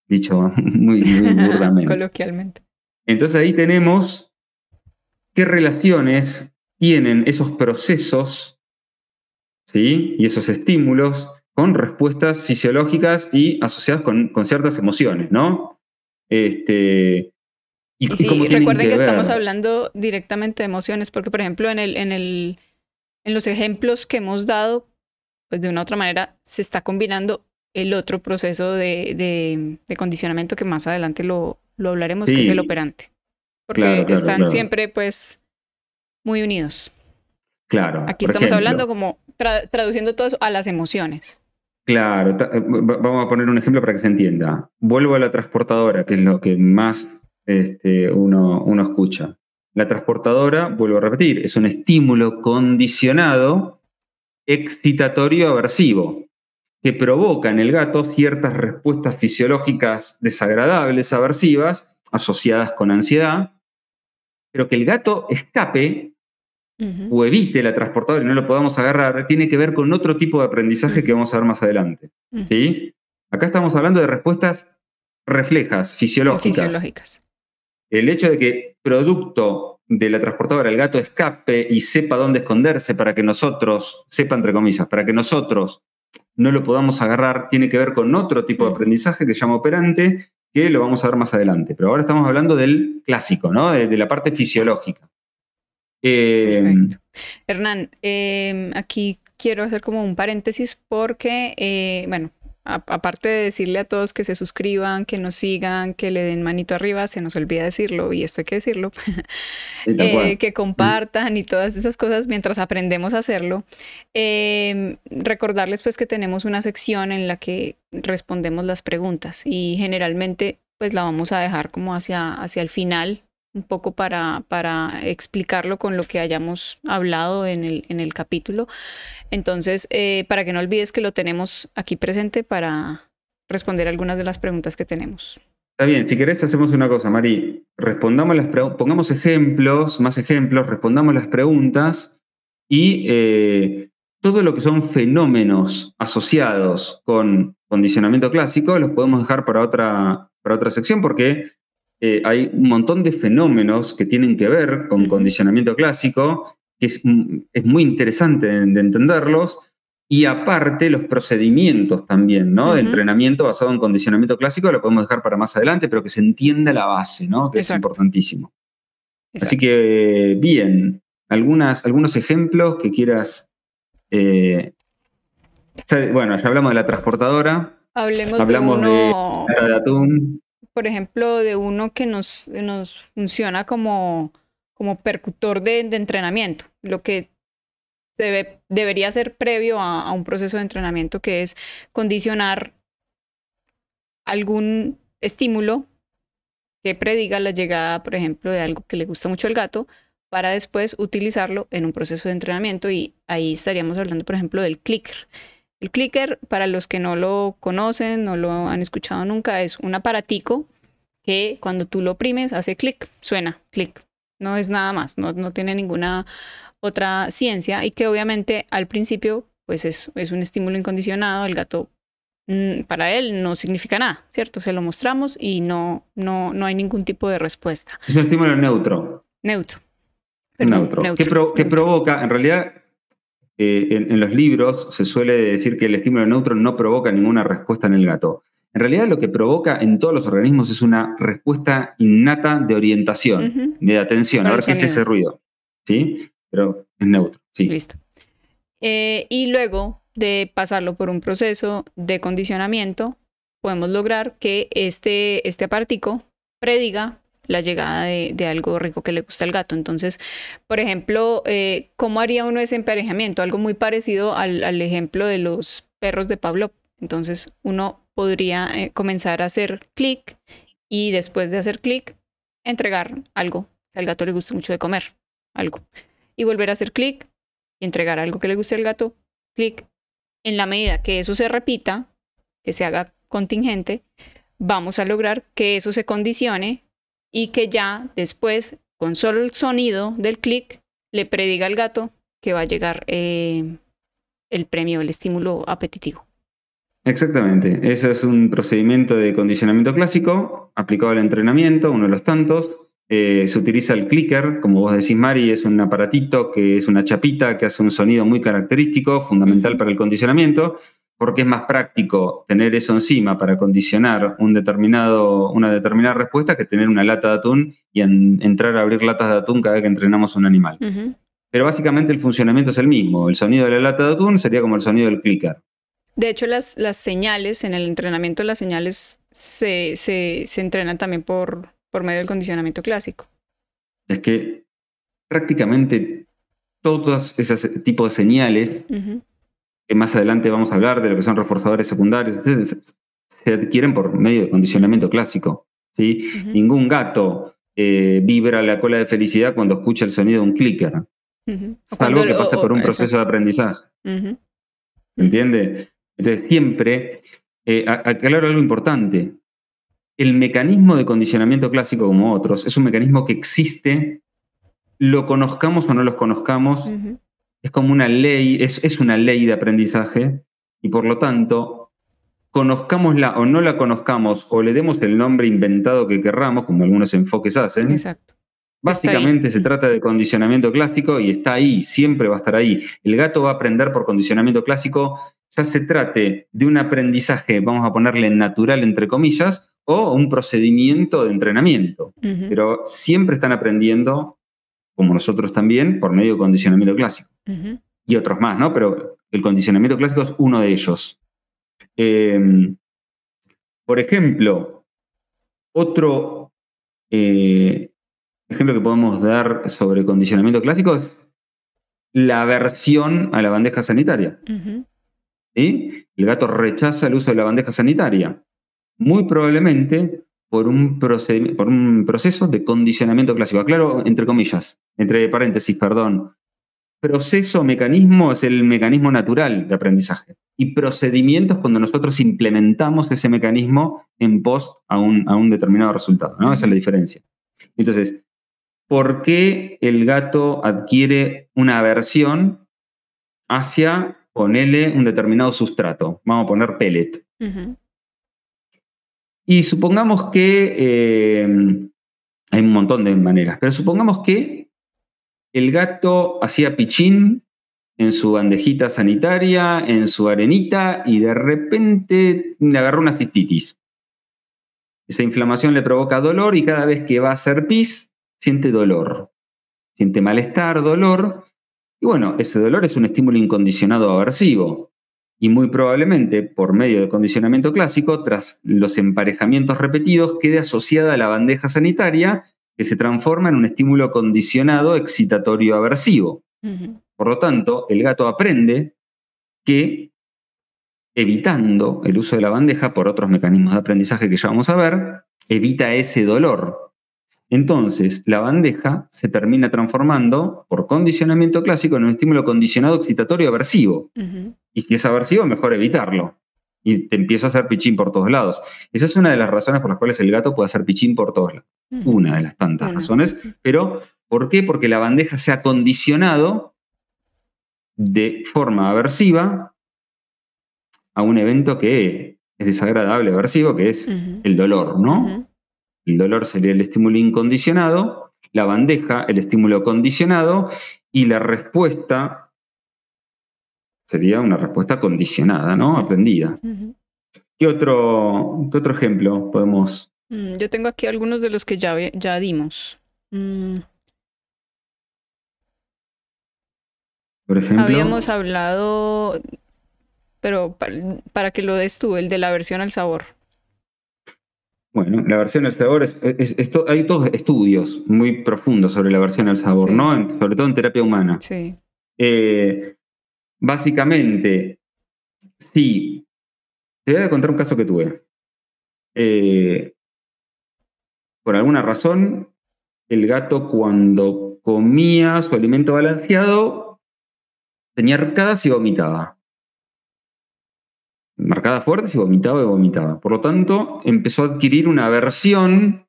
dicho muy, muy burdamente. Coloquialmente. Entonces ahí tenemos qué relaciones tienen esos procesos ¿sí? y esos estímulos con respuestas fisiológicas y asociadas con, ciertas emociones, ¿no? Este, y, sí, recuerden que, estamos hablando directamente de emociones, porque por ejemplo en, el, en, el, en los ejemplos que hemos dado, pues de una u otra manera se está combinando el otro proceso de, de, condicionamiento que más adelante lo, lo hablaremos, que es el operante. Porque están siempre pues muy unidos. Claro. Aquí estamos hablando como traduciendo todo eso a las emociones. Claro, eh, vamos a poner un ejemplo para que se entienda. Vuelvo a la transportadora, que es lo que más este, uno, uno escucha. La transportadora, vuelvo a repetir, es un estímulo condicionado excitatorio aversivo que provoca en el gato ciertas respuestas fisiológicas desagradables, aversivas, asociadas con ansiedad, pero que el gato escape o evite la transportadora y no lo podamos agarrar, tiene que ver con otro tipo de aprendizaje que vamos a ver más adelante. ¿sí? Acá estamos hablando de respuestas reflejas, fisiológicas. fisiológicas. El hecho de que producto de la transportadora el gato escape y sepa dónde esconderse para que nosotros, sepa entre comillas, para que nosotros no lo podamos agarrar, tiene que ver con otro tipo de aprendizaje que se llama operante, que lo vamos a ver más adelante. Pero ahora estamos hablando del clásico, ¿no? de la parte fisiológica. Perfecto. Hernán, em, aquí quiero hacer como un paréntesis porque, eh, bueno, aparte de decirle a todos que se suscriban, que nos sigan, que le den manito arriba, se nos olvida decirlo y esto hay que decirlo, eh, que compartan y todas esas cosas mientras aprendemos a hacerlo. Em, recordarles pues que tenemos una sección en la que respondemos las preguntas y generalmente pues la vamos a dejar como hacia, hacia el final un poco para, para explicarlo con lo que hayamos hablado en el, en el capítulo. Entonces, eh, para que no olvides que lo tenemos aquí presente para responder algunas de las preguntas que tenemos. Está bien, si querés hacemos una cosa, Mari. Respondamos las pongamos ejemplos, más ejemplos, respondamos las preguntas y eh, todo lo que son fenómenos asociados con condicionamiento clásico los podemos dejar para otra, para otra sección porque eh, hay un montón de fenómenos que tienen que ver con condicionamiento clásico, que es, muy interesante de, entenderlos, y aparte los procedimientos también, ¿no? De entrenamiento basado en condicionamiento clásico, lo podemos dejar para más adelante, pero que se entienda la base, ¿no? Que es importantísimo. Así que, bien, algunas, algunos ejemplos que quieras... Eh, bueno, ya hablamos de la transportadora. Hablemos hablamos de, de atún por ejemplo, de uno que nos, funciona como, como percutor de, entrenamiento, lo que debe, debería ser previo a, un proceso de entrenamiento que es condicionar algún estímulo que prediga la llegada, por ejemplo, de algo que le gusta mucho al gato, para después utilizarlo en un proceso de entrenamiento y ahí estaríamos hablando, por ejemplo, del clicker. El clicker, para los que no lo conocen, no lo han escuchado nunca, es un aparatico que cuando tú lo oprimes hace clic, suena clic. No es nada más, no, no, tiene ninguna otra ciencia y que obviamente al principio pues es, es un estímulo incondicionado, el gato mm, para él no significa nada, ¿cierto? Se lo mostramos y no, no, no hay ningún tipo de respuesta. Es un estímulo neutro. Neutro. neutro. ¿Qué, provoca? En realidad, eh, en, los libros se suele decir que el estímulo neutro no provoca ninguna respuesta en el gato. En realidad lo que provoca en todos los organismos es una respuesta innata de orientación, de atención, a ver qué es ese ruido. ¿Sí? Pero es neutro. Sí. Listo. Eh, y luego de pasarlo por un proceso de condicionamiento, podemos lograr que este, este apartico prediga la llegada de, algo rico que le gusta al gato. Entonces, por ejemplo, eh, ¿cómo haría uno ese emparejamiento? Algo muy parecido al, ejemplo de los perros de Pablo. Entonces, uno podría eh, comenzar a hacer clic y después de hacer clic, entregar algo que al gato le guste mucho de comer, algo. Y volver a hacer clic y entregar algo que le guste al gato, clic. En la medida que eso se repita, que se haga contingente, vamos a lograr que eso se condicione y que ya después, con solo el sonido del clic, le prediga al gato que va a llegar eh, el premio, el estímulo apetitivo. Exactamente, eso es un procedimiento de condicionamiento clásico aplicado al entrenamiento, uno de los tantos. Eh, se utiliza el clicker, como vos decís, Mari, es un aparatito que es una chapita que hace un sonido muy característico, fundamental para el condicionamiento porque es más práctico tener eso encima para condicionar un determinado, una determinada respuesta que tener una lata de atún y entrar a abrir latas de atún cada vez que entrenamos un animal. Pero básicamente el funcionamiento es el mismo. El sonido de la lata de atún sería como el sonido del clicker. De hecho, las, las señales, en el entrenamiento las señales se, se, entrenan también por, por medio del condicionamiento clásico. Es que prácticamente todos esos tipos de señales más adelante vamos a hablar de lo que son reforzadores secundarios, se adquieren por medio de condicionamiento clásico. ¿sí? Ningún gato eh, vibra la cola de felicidad cuando escucha el sonido de un clicker. Salvo que pasa por un proceso de aprendizaje. ¿Entiende? Entonces, siempre, eh, aclaro algo importante. El mecanismo de condicionamiento clásico, como otros, es un mecanismo que existe, lo conozcamos o no lo conozcamos, es como una ley, es, una ley de aprendizaje y por lo tanto, conozcámosla o no la conozcamos o le demos el nombre inventado que querramos, como algunos enfoques hacen. Exacto. Básicamente se trata de condicionamiento clásico y está ahí, siempre va a estar ahí. El gato va a aprender por condicionamiento clásico, ya se trate de un aprendizaje, vamos a ponerle natural entre comillas, o un procedimiento de entrenamiento. Pero siempre están aprendiendo como nosotros también, por medio de condicionamiento clásico. Y otros más, ¿no? Pero el condicionamiento clásico es uno de ellos. Em, por ejemplo, otro eh, ejemplo que podemos dar sobre condicionamiento clásico es la aversión a la bandeja sanitaria. El gato rechaza el uso de la bandeja sanitaria. Muy probablemente por un, proceso de condicionamiento clásico. Aclaro, entre comillas, entre paréntesis, perdón. Proceso, mecanismo es el mecanismo natural de aprendizaje. Y procedimientos cuando nosotros implementamos ese mecanismo en post a un, a un determinado resultado. ¿no? Esa es la diferencia. Entonces, ¿por qué el gato adquiere una aversión hacia ponerle un determinado sustrato? Vamos a poner pellet. Y supongamos que eh, hay un montón de maneras, pero supongamos que el gato hacía pichín en su bandejita sanitaria, en su arenita, y de repente le agarró una cistitis. Esa inflamación le provoca dolor y cada vez que va a hacer pis, siente dolor. Siente malestar, dolor. Y bueno, ese dolor es un estímulo incondicionado aversivo y muy probablemente por medio de condicionamiento clásico, tras los emparejamientos repetidos, quede asociada a la bandeja sanitaria que se transforma en un estímulo condicionado excitatorio aversivo. Por lo tanto, el gato aprende que evitando el uso de la bandeja por otros mecanismos de aprendizaje que ya vamos a ver, evita ese dolor. Entonces, la bandeja se termina transformando, por condicionamiento clásico, en un estímulo condicionado excitatorio aversivo. Y si es aversivo, mejor evitarlo. Y te empieza a hacer pichín por todos lados. Esa es una de las razones por las cuales el gato puede hacer pichín por todos lados. Una de las tantas razones. Pero, ¿por qué? Porque la bandeja se ha condicionado de forma aversiva a un evento que es desagradable, aversivo, que es el dolor, ¿no? El dolor sería el estímulo incondicionado, la bandeja, el estímulo condicionado, y la respuesta sería una respuesta condicionada, ¿no? Aprendida. ¿Qué, otro, otro ejemplo podemos? Mm, yo tengo aquí algunos de los que ya, ya dimos. Mm. Por ejemplo. Habíamos hablado pero para, que lo des tú, el de la versión al sabor. Bueno, la versión al sabor, es, hay todos estudios muy profundos sobre la versión al sabor, ¿no? sobre todo en terapia humana. Sí. Eh, básicamente, sí. Te voy a contar un caso que tuve. Eh, por alguna razón, el gato cuando comía su alimento balanceado tenía arcadas y vomitaba marcadas fuertes y vomitaba y vomitaba. Por lo tanto, empezó a adquirir una aversión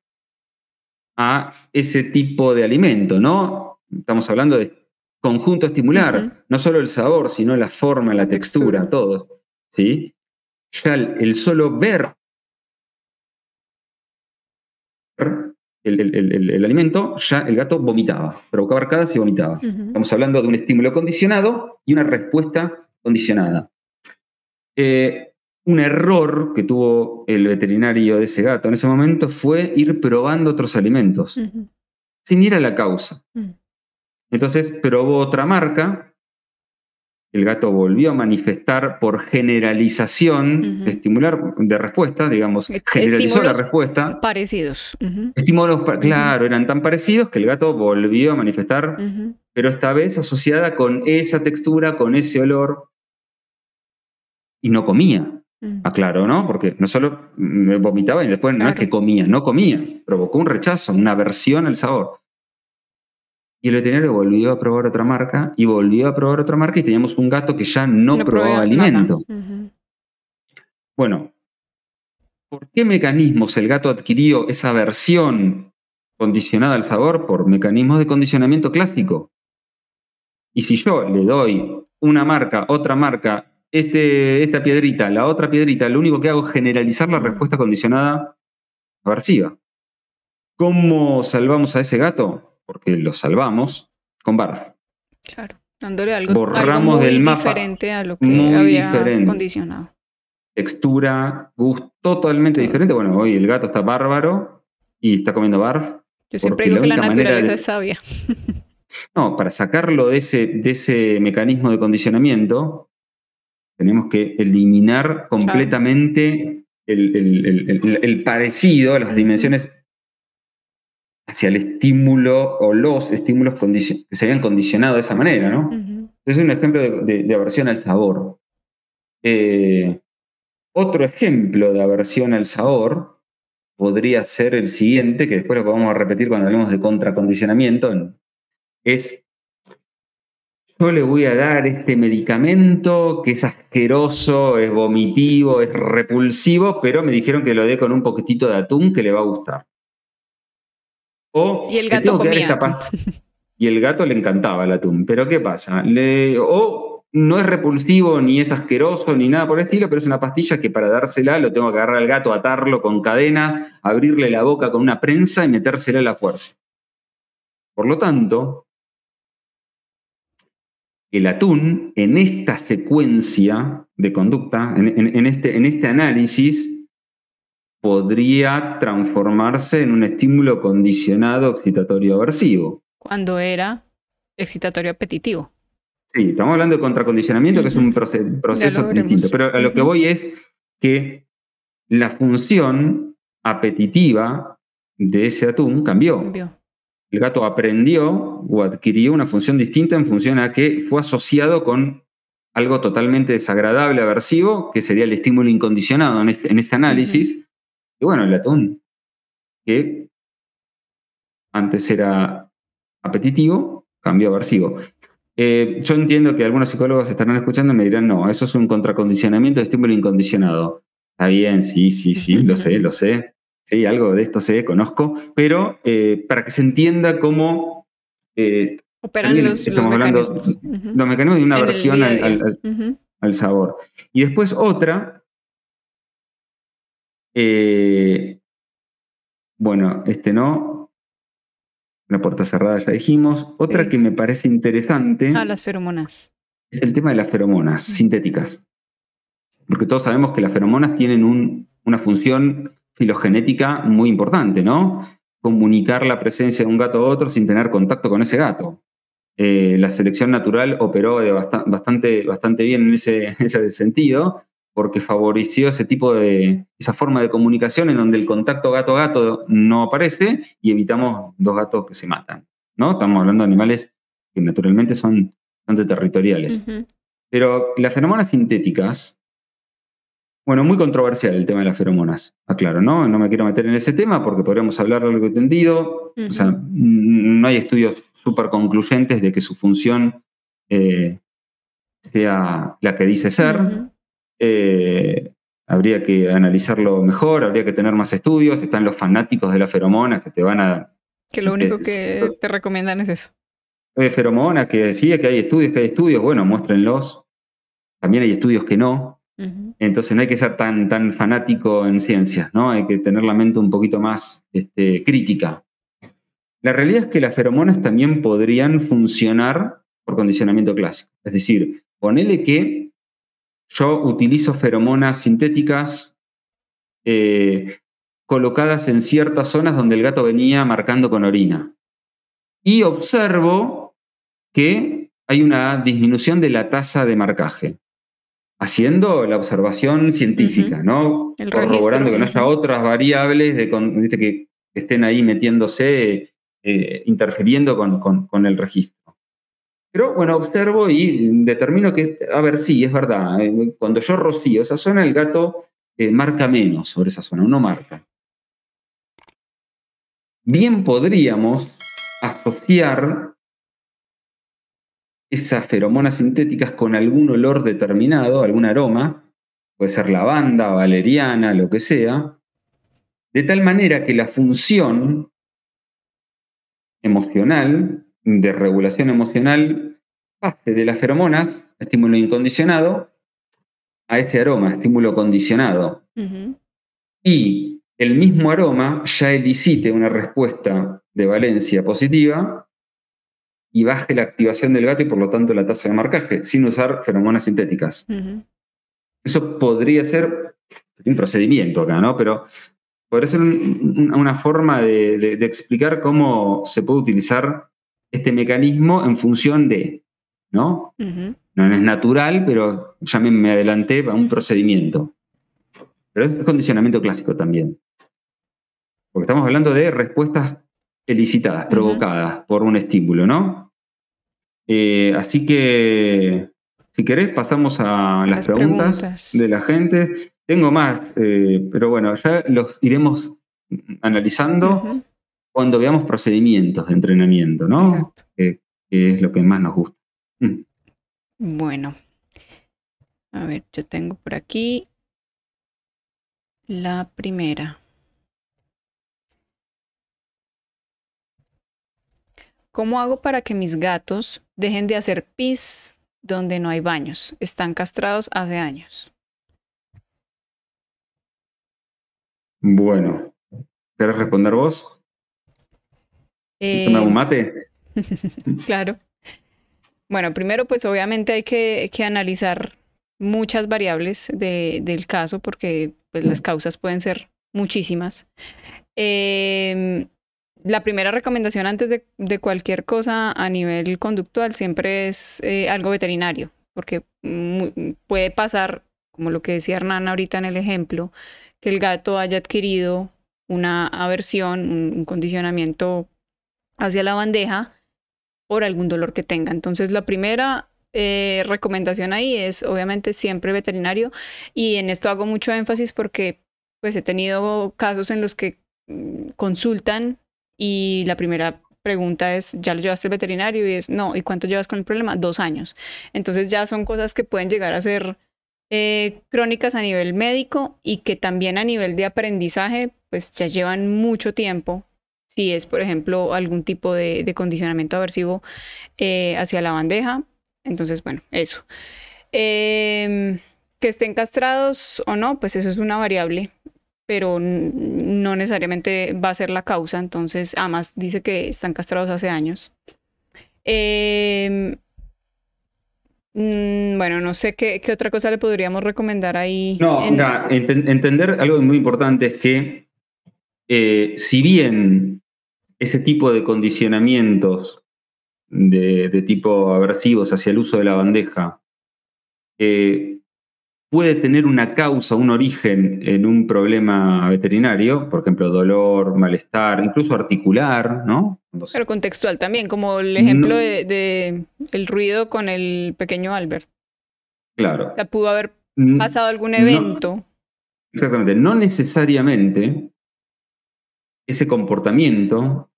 a ese tipo de alimento, ¿no? Estamos hablando de conjunto estimular, no solo el sabor, sino la forma, la, textura, todo. ¿sí? Ya el, solo ver el, alimento, ya el gato vomitaba, provocaba arcadas y vomitaba. Estamos hablando de un estímulo condicionado y una respuesta condicionada. Eh, un error que tuvo el veterinario de ese gato en ese momento fue ir probando otros alimentos, sin ir a la causa. Mm. Entonces probó otra marca, el gato volvió a manifestar por generalización, estimular de respuesta, digamos, generalizó la respuesta. Parecidos. Estímulos, claro, eran tan parecidos que el gato volvió a manifestar, pero esta vez asociada con esa textura, con ese olor, y no comía. Mm. Aclaro, ¿no? Porque no solo me vomitaba y después no es que comía, no comía. Provocó un rechazo, una aversión al sabor. Y el veterinario volvió a probar otra marca y volvió a probar otra marca y teníamos un gato que ya no, probaba alimento. Bueno, ¿por qué mecanismos el gato adquirió esa aversión condicionada al sabor? Por mecanismos de condicionamiento clásico. Y si yo le doy una marca, otra marca este, esta piedrita, la otra piedrita, lo único que hago es generalizar la respuesta condicionada aversiva. ¿Cómo salvamos a ese gato? Porque lo salvamos con barf. Claro, dándole algo, Borramos muy del diferente a lo que había condicionado. Textura, gusto totalmente diferente. Bueno, hoy el gato está bárbaro y está comiendo barf. Yo siempre digo que la naturaleza es sabia. no, para sacarlo de ese, de ese mecanismo de condicionamiento, tenemos que eliminar completamente el, parecido, las dimensiones hacia el estímulo o los estímulos que se habían condicionado de esa manera, ¿no? Es un ejemplo de, aversión al sabor. Eh, otro ejemplo de aversión al sabor podría ser el siguiente, que después lo vamos a repetir cuando hablemos de contracondicionamiento, es yo le voy a dar este medicamento que es asqueroso, es vomitivo, es repulsivo, pero me dijeron que lo dé con un poquitito de atún que le va a gustar. O y el gato comía. Y el gato le encantaba el atún. Pero ¿qué pasa? O no es repulsivo, ni es asqueroso, ni nada por el estilo, pero es una pastilla que para dársela lo tengo que agarrar al gato, atarlo con cadena, abrirle la boca con una prensa y metérsela a la fuerza. Por lo tanto, el atún en esta secuencia de conducta, en, este, en este análisis, podría transformarse en un estímulo condicionado excitatorio aversivo. Cuando era excitatorio apetitivo. Sí, estamos hablando de contracondicionamiento, que es un proceso distinto, pero a lo que voy es que la función apetitiva de ese atún cambió. cambió el gato aprendió o adquirió una función distinta en función a que fue asociado con algo totalmente desagradable, aversivo, que sería el estímulo incondicionado en este, este análisis. Y bueno, el atún, que antes era apetitivo, cambió a aversivo. Eh, yo entiendo que algunos psicólogos estarán escuchando y me dirán, no, eso es un contracondicionamiento de estímulo incondicionado. Está bien, sí, sí, sí, lo sé, lo sé. Sí, algo de esto sé, conozco, pero eh, para que se entienda cómo eh, operan los, estamos mecanismos. los mecanismos de una versión al, sabor. Y después otra, Eh, bueno, este no. La puerta cerrada ya dijimos. Otra que me parece interesante. Ah, las feromonas. Es el tema de las feromonas sintéticas. Porque todos sabemos que las feromonas tienen una función filogenética muy importante, ¿no? Comunicar la presencia de un gato a otro sin tener contacto con ese gato. Eh, la selección natural operó de bastante, bastante bien en ese, en ese sentido, porque favoreció ese tipo de, esa forma de comunicación en donde el contacto gato-gato no aparece y evitamos dos gatos que se matan, ¿no? Estamos hablando de animales que naturalmente son bastante territoriales. Pero las feromonas sintéticas, bueno, muy controversial el tema de las feromonas, aclaro, ¿no? No me quiero meter en ese tema porque podríamos hablar algo entendido, o sea, no hay estudios súper concluyentes de que su función eh, sea la que dice ser. Eh, habría que analizarlo mejor, habría que tener más estudios. Están los fanáticos de la feromona que te van a. Que lo único que te recomiendan es eso. De feromona, que decía que hay estudios, que hay estudios, bueno, muéstrenlos. También hay estudios que no. Entonces no hay que ser tan, tan fanático en ciencias, ¿no? Hay que tener la mente un poquito más este, crítica. La realidad es que las feromonas también podrían funcionar por condicionamiento clásico. Es decir, ponele que yo utilizo feromonas sintéticas eh, colocadas en ciertas zonas donde el gato venía marcando con orina. Y observo que hay una disminución de la tasa de marcaje, haciendo la observación científica, ¿no? Corroborando que no haya otras variables de, que estén ahí metiéndose, eh, interfiriendo con el registro. Pero bueno, observo y determino que, a ver, sí, es verdad, eh, cuando yo rocío esa zona, el gato eh, marca menos sobre esa zona, uno marca. Bien podríamos asociar esas feromonas sintéticas con algún olor determinado, algún aroma, puede ser lavanda, valeriana, lo que sea, de tal manera que la función emocional de regulación emocional pase de las feromonas, estímulo incondicionado, a ese aroma, estímulo condicionado. Y el mismo aroma ya elicite una respuesta de valencia positiva y baje la activación del gato y por lo tanto la tasa de marcaje, sin usar feromonas sintéticas. Eso podría ser un procedimiento acá, ¿no? Pero podría ser una forma de, explicar cómo se puede utilizar este mecanismo en función de, ¿no? No es natural, pero ya me, adelanté a un procedimiento. Pero es condicionamiento clásico también. Porque estamos hablando de respuestas elicitadas, provocadas por un estímulo, ¿no? Eh, así que, si querés, pasamos a las, preguntas, de la gente. Tengo más, eh, pero bueno, ya los iremos analizando cuando veamos procedimientos de entrenamiento, ¿no? Exacto. Que, es lo que más nos gusta. Mm. Bueno, a ver, yo tengo por aquí la primera. ¿Cómo hago para que mis gatos dejen de hacer pis donde no hay baños? Están castrados hace años. Bueno, ¿querés responder vos? Eh, un mate? claro. Bueno, primero pues obviamente hay que, analizar muchas variables del caso porque pues, las causas pueden ser muchísimas. Em, la primera recomendación antes de, cualquier cosa a nivel conductual siempre es eh, algo veterinario, porque puede pasar, como lo que decía Hernán ahorita en el ejemplo, que el gato haya adquirido una aversión, un condicionamiento hacia la bandeja por algún dolor que tenga. Entonces, la primera eh, recomendación ahí es obviamente siempre veterinario y en esto hago mucho énfasis porque pues he tenido casos en los que mm, consultan y la primera pregunta es, ¿ya lo llevaste al veterinario? Y es, no, ¿y cuánto llevas con el problema? Dos años. Entonces ya son cosas que pueden llegar a ser eh, crónicas a nivel médico y que también a nivel de aprendizaje, pues ya llevan mucho tiempo si es, por ejemplo, algún tipo de, condicionamiento aversivo eh, hacia la bandeja. Entonces, bueno, eso. Em, que estén castrados o no, pues eso es una variable pero no necesariamente va a ser la causa. Entonces, además dice que están castrados hace años. Em, mm, bueno, no sé qué, otra cosa le podríamos recomendar ahí. No, entender algo muy importante es que eh, si bien ese tipo de condicionamientos de, tipo aversivos hacia el uso de la bandeja eh, puede tener una causa, un origen en un problema veterinario, por ejemplo, dolor, malestar, incluso articular, ¿no? Pero contextual también, como el ejemplo de, el ruido con el pequeño Albert. Claro. O sea, pudo haber pasado algún evento. exactamente. No necesariamente ese comportamiento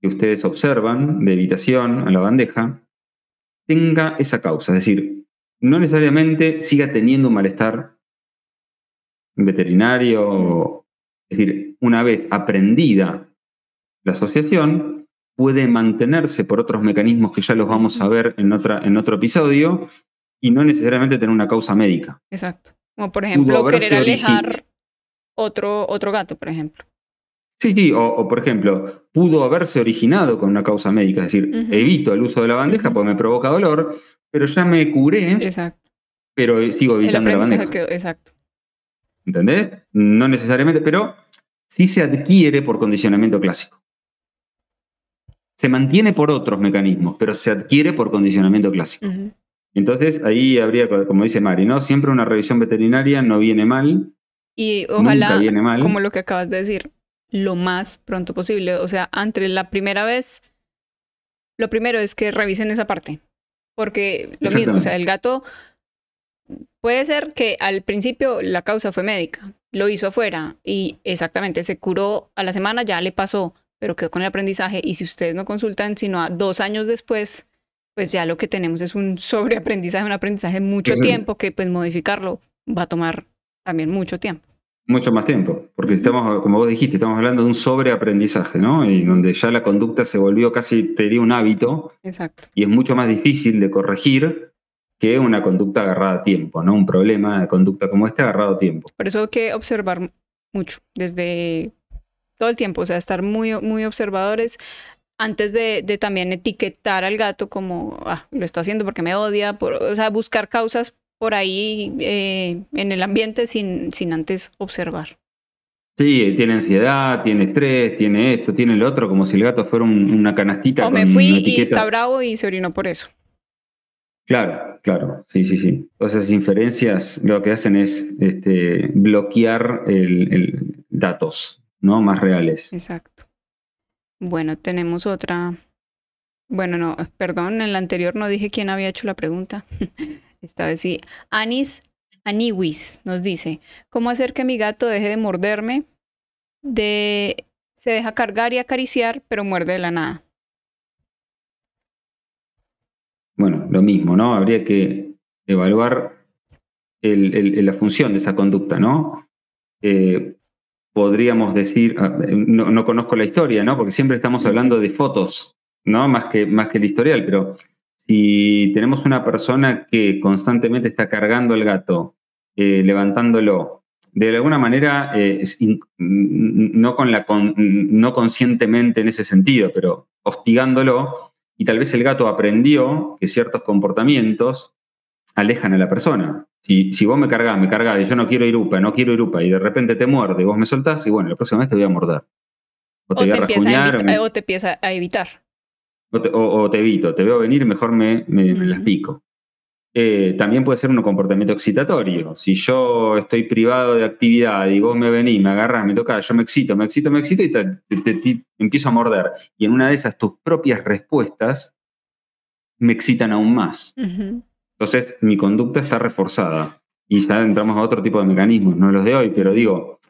que ustedes observan de evitación a la bandeja tenga esa causa. Es decir, no necesariamente siga teniendo un malestar veterinario. Es decir, una vez aprendida la asociación, puede mantenerse por otros mecanismos que ya los vamos a ver en, otra, en otro episodio y no necesariamente tener una causa médica. Exacto. Como por ejemplo querer alejar otro, otro gato, por ejemplo. Sí, sí, o, por ejemplo, pudo haberse originado con una causa médica, es decir, evito el uso de la bandeja porque me provoca dolor, pero ya me curé, exacto. pero sigo evitando la bandeja. exacto. ¿Entendés? No necesariamente, pero sí se adquiere por condicionamiento clásico. Se mantiene por otros mecanismos, pero se adquiere por condicionamiento clásico. Entonces ahí habría, como dice Mari, ¿no? Siempre una revisión veterinaria no viene mal. Y ojalá, viene mal. como lo que acabas de decir, lo más pronto posible. O sea, entre la primera vez, lo primero es que revisen esa parte. Porque lo mismo, o sea, el gato puede ser que al principio la causa fue médica, lo hizo afuera y exactamente se curó a la semana, ya le pasó, pero quedó con el aprendizaje. Y si ustedes no consultan, sino a dos años después, pues ya lo que tenemos es un sobreaprendizaje, un aprendizaje mucho tiempo que pues modificarlo va a tomar también mucho tiempo mucho más tiempo, porque estamos, como vos dijiste, estamos hablando de un sobreaprendizaje, ¿no? Y donde ya la conducta se volvió casi, te diría, un hábito. Exacto. Y es mucho más difícil de corregir que una conducta agarrada a tiempo, ¿no? Un problema de conducta como este agarrado a tiempo. Por eso hay que observar mucho, desde todo el tiempo, o sea, estar muy, muy observadores antes de, de también etiquetar al gato como, ah, lo está haciendo porque me odia, por, o sea, buscar causas por ahí eh, en el ambiente sin, sin antes observar. Sí, tiene ansiedad, tiene estrés, tiene esto, tiene lo otro, como si el gato fuera una canastita. O me fui y está bravo y se orinó por eso. Claro, claro, sí, sí, sí. Todas esas inferencias lo que hacen es este, bloquear el, datos, ¿no? Más reales. Exacto. Bueno, tenemos otra. Bueno, no, perdón, en la anterior no dije quién había hecho la pregunta. Esta vez sí. Anis Aniwis nos dice, ¿cómo hacer que mi gato deje de morderme? De se deja cargar y acariciar, pero muerde de la nada. Bueno, lo mismo, ¿no? Habría que evaluar la función de esa conducta, ¿no? Eh, podríamos decir, ah, no, no, conozco la historia, ¿no? Porque siempre estamos hablando de fotos, ¿no? Más que, más que el historial, pero si tenemos una persona que constantemente está cargando el gato, eh, levantándolo, de alguna manera, eh, no, con la no conscientemente en ese sentido, pero hostigándolo, y tal vez el gato aprendió que ciertos comportamientos alejan a la persona. Si, si vos me cargás, me cargás y yo no quiero irupa, no quiero irupa, y de repente te muerde y vos me soltás, y bueno, la próxima vez te voy a morder. O te, o te empieza a evitar o te, evito, te veo venir, mejor me, las pico. Eh, también puede ser un comportamiento excitatorio. Si yo estoy privado de actividad y vos me venís, me agarras, me tocas, yo me excito, me excito, me excito y te, empiezo a morder. Y en una de esas tus propias respuestas me excitan aún más. Entonces mi conducta está reforzada. Y ya entramos a otro tipo de mecanismos, no los de hoy, pero digo,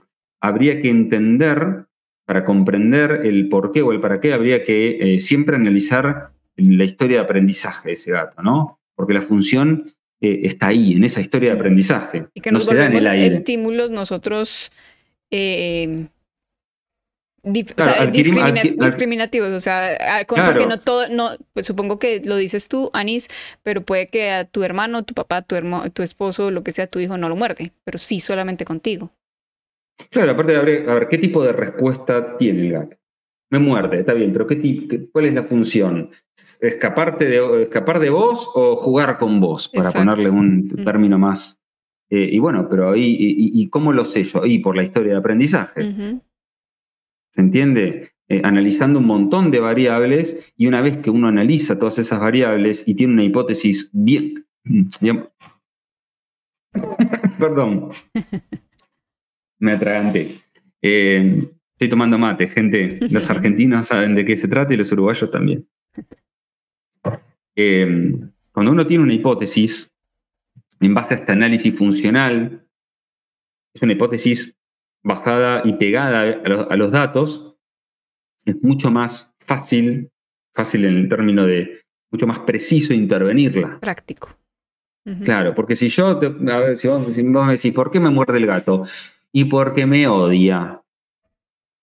habría que entender para comprender el por qué o el para qué, habría que eh, siempre analizar la historia de aprendizaje de ese gato, ¿no? Porque la función eh, está ahí, en esa historia de aprendizaje. Y que nos volvemos estímulos nosotros eh, discriminativos, o sea, porque no todo, no, pues supongo que lo dices tú, Anis, pero puede que a tu hermano, tu papá, tu, hermano, tu esposo, lo que sea, tu hijo no lo muerde, pero sí solamente contigo. Claro, aparte de a ver, ¿qué tipo de respuesta tiene el gato? Me muerde, está bien, pero ¿qué ¿cuál es la función? ¿Escaparte de, ¿Escapar de vos o jugar con vos? Para ponerle un término más. Eh, y bueno, pero ahí, y, cómo lo sé yo? Y por la historia de aprendizaje. ¿Se entiende? Eh, analizando un montón de variables y una vez que uno analiza todas esas variables y tiene una hipótesis bien, perdón, me atraganté. Eh, estoy tomando mate, gente. Los argentinos saben de qué se trata y los uruguayos también. Eh, cuando uno tiene una hipótesis, en base a este análisis funcional, es una hipótesis basada y pegada a los datos, es mucho más fácil, fácil en el término de mucho más preciso intervenirla. Práctico. Claro, porque si yo, a ver, si vos, me decís, ¿por qué me muerde el gato? Y porque me odia.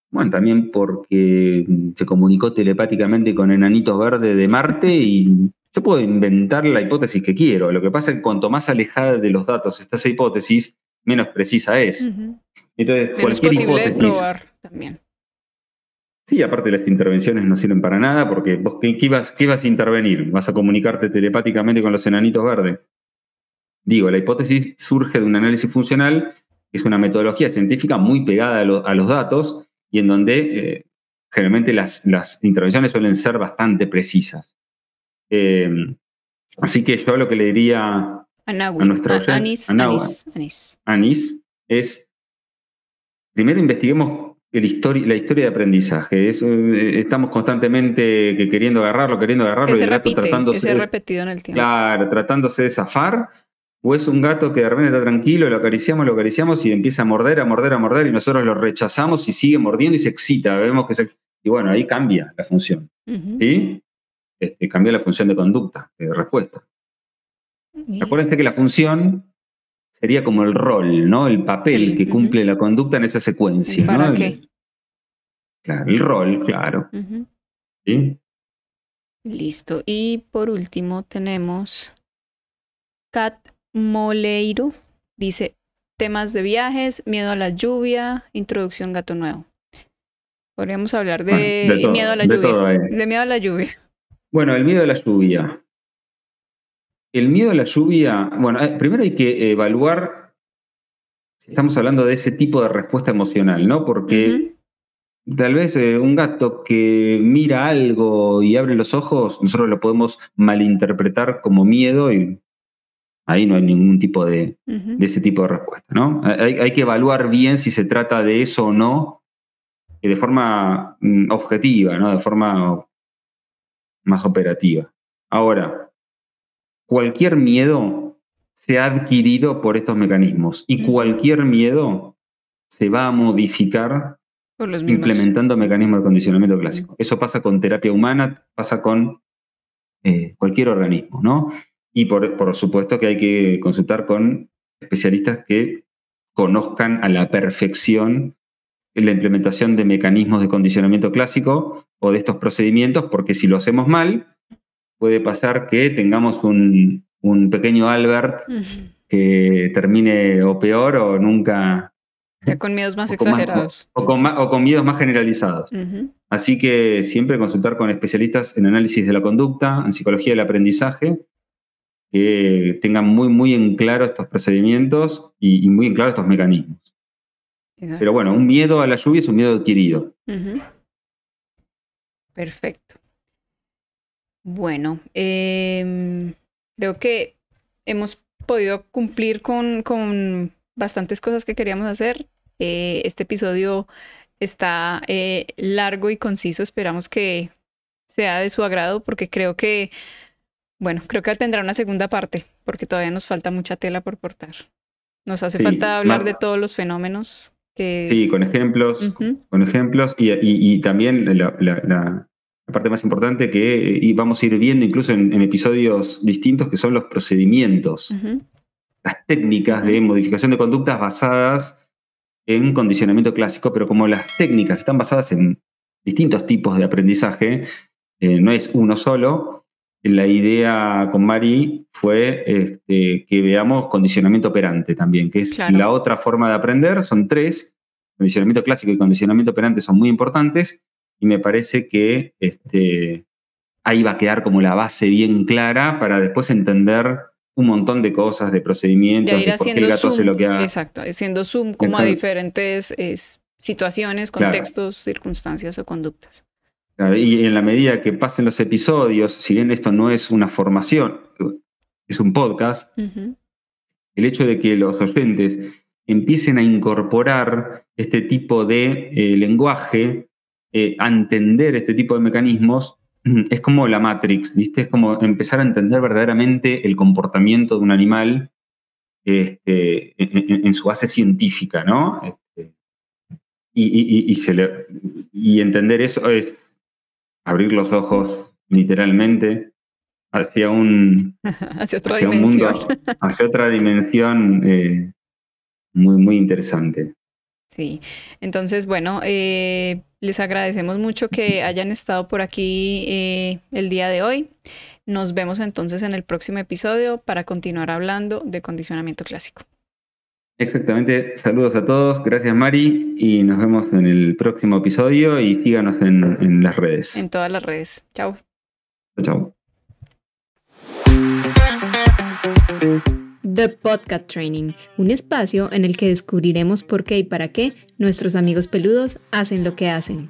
Bueno, también porque se comunicó telepáticamente con enanitos verdes de Marte y yo puedo inventar la hipótesis que quiero. Lo que pasa es que cuanto más alejada de los datos está esa hipótesis, menos precisa es. Entonces, cualquier posible de probar también. Sí, aparte las intervenciones no sirven para nada porque vos ¿qué, ibas, a intervenir? ¿Vas a comunicarte telepáticamente con los enanitos verdes? Digo, la hipótesis surge de un análisis funcional, es una metodología científica muy pegada a, los datos y en donde eh, generalmente las, intervenciones suelen ser bastante precisas. Em, así que yo lo que le diría a, nuestro Anis, Anis, Anis es, primero investiguemos la historia de aprendizaje. Eh, estamos constantemente queriendo agarrarlo, queriendo agarrarlo. y el gato tratándose repetido en el tiempo. Claro, tratándose de zafar. O es un gato que de repente está tranquilo, lo acariciamos, lo acariciamos y empieza a morder, a morder, a morder y nosotros lo rechazamos y sigue mordiendo y se excita. Vemos que se... Y bueno, ahí cambia la función. ¿Sí? Este, cambia la función de conducta, de respuesta. Acuérdense que la función sería como el rol, ¿no? El papel que cumple la conducta en esa secuencia. ¿Para qué? claro, el rol, claro. ¿Sí? Listo. Y por último tenemos Cat Moleiro. Dice, temas de viajes, miedo a la lluvia, introducción gato nuevo. Podríamos hablar de, miedo a la lluvia. De miedo a la lluvia. Bueno, el miedo a la lluvia. El miedo a la lluvia, bueno, eh, primero hay que evaluar si estamos hablando de ese tipo de respuesta emocional, ¿no? Porque tal vez eh, un gato que mira algo y abre los ojos, nosotros lo podemos malinterpretar como miedo y ahí no hay ningún tipo de, ese tipo de respuesta, ¿no? Hay, que evaluar bien si se trata de eso o no, de forma mm, objetiva, ¿no? De forma más operativa. Ahora, cualquier miedo se ha adquirido por estos mecanismos y cualquier miedo se va a modificar implementando mecanismos de condicionamiento clásico. Eso pasa con terapia humana, pasa con eh, cualquier organismo, ¿no? Y por, por supuesto que hay que consultar con especialistas que conozcan a la perfección la implementación de mecanismos de condicionamiento clásico o de estos procedimientos, porque si lo hacemos mal, puede pasar que tengamos un, pequeño Albert que termine o peor o nunca... Ya con miedos más exagerados. o, con, miedos más generalizados. Así que siempre consultar con especialistas en análisis de la conducta, en psicología del aprendizaje, que tengan muy, muy en claro estos procedimientos y, muy en claro estos mecanismos. Pero bueno, un miedo a la lluvia es un miedo adquirido. Perfecto. Bueno, em, creo que hemos podido cumplir con, bastantes cosas que queríamos hacer. Eh, este episodio está eh, largo y conciso. Esperamos que sea de su agrado porque creo que, bueno, creo que tendrá una segunda parte porque todavía nos falta mucha tela por cortar. Nos hace falta hablar de todos los fenómenos que... Sí, con ejemplos, con ejemplos y, también la, la parte más importante que eh, vamos a ir viendo incluso en, episodios distintos, que son los procedimientos, las técnicas de modificación de conductas basadas en condicionamiento clásico, pero como las técnicas están basadas en distintos tipos de aprendizaje, eh, no es uno solo, la idea con Mari fue este, que veamos condicionamiento operante también, que es la otra forma de aprender, son tres, condicionamiento clásico y condicionamiento operante son muy importantes y me parece que este, ahí va a quedar como la base bien clara para después entender un montón de cosas, de procedimientos, de ir haciendo zoom, lo que Exacto, haciendo zoom como a diferentes situaciones, contextos, circunstancias o conductas. Y en la medida que pasen los episodios, si bien esto no es una formación, es un podcast, el hecho de que los oyentes empiecen a incorporar este tipo de eh, lenguaje, eh, a entender este tipo de mecanismos, es como la Matrix, ¿viste? Es como empezar a entender verdaderamente el comportamiento de un animal este, en, su base científica, ¿no? Este, y, se le, y entender eso es abrir los ojos literalmente hacia un, hacia otra dimensión. hacia otra dimensión eh, muy, muy interesante. Sí, entonces, bueno, eh, les agradecemos mucho que hayan estado por aquí eh, el día de hoy. Nos vemos entonces en el próximo episodio para continuar hablando de condicionamiento clásico. Exactamente, saludos a todos, gracias Mari y nos vemos en el próximo episodio y síganos en, en las redes. En todas las redes. Chao. Chao. The Podcast Training, un espacio en el que descubriremos por qué y para qué nuestros amigos peludos hacen lo que hacen.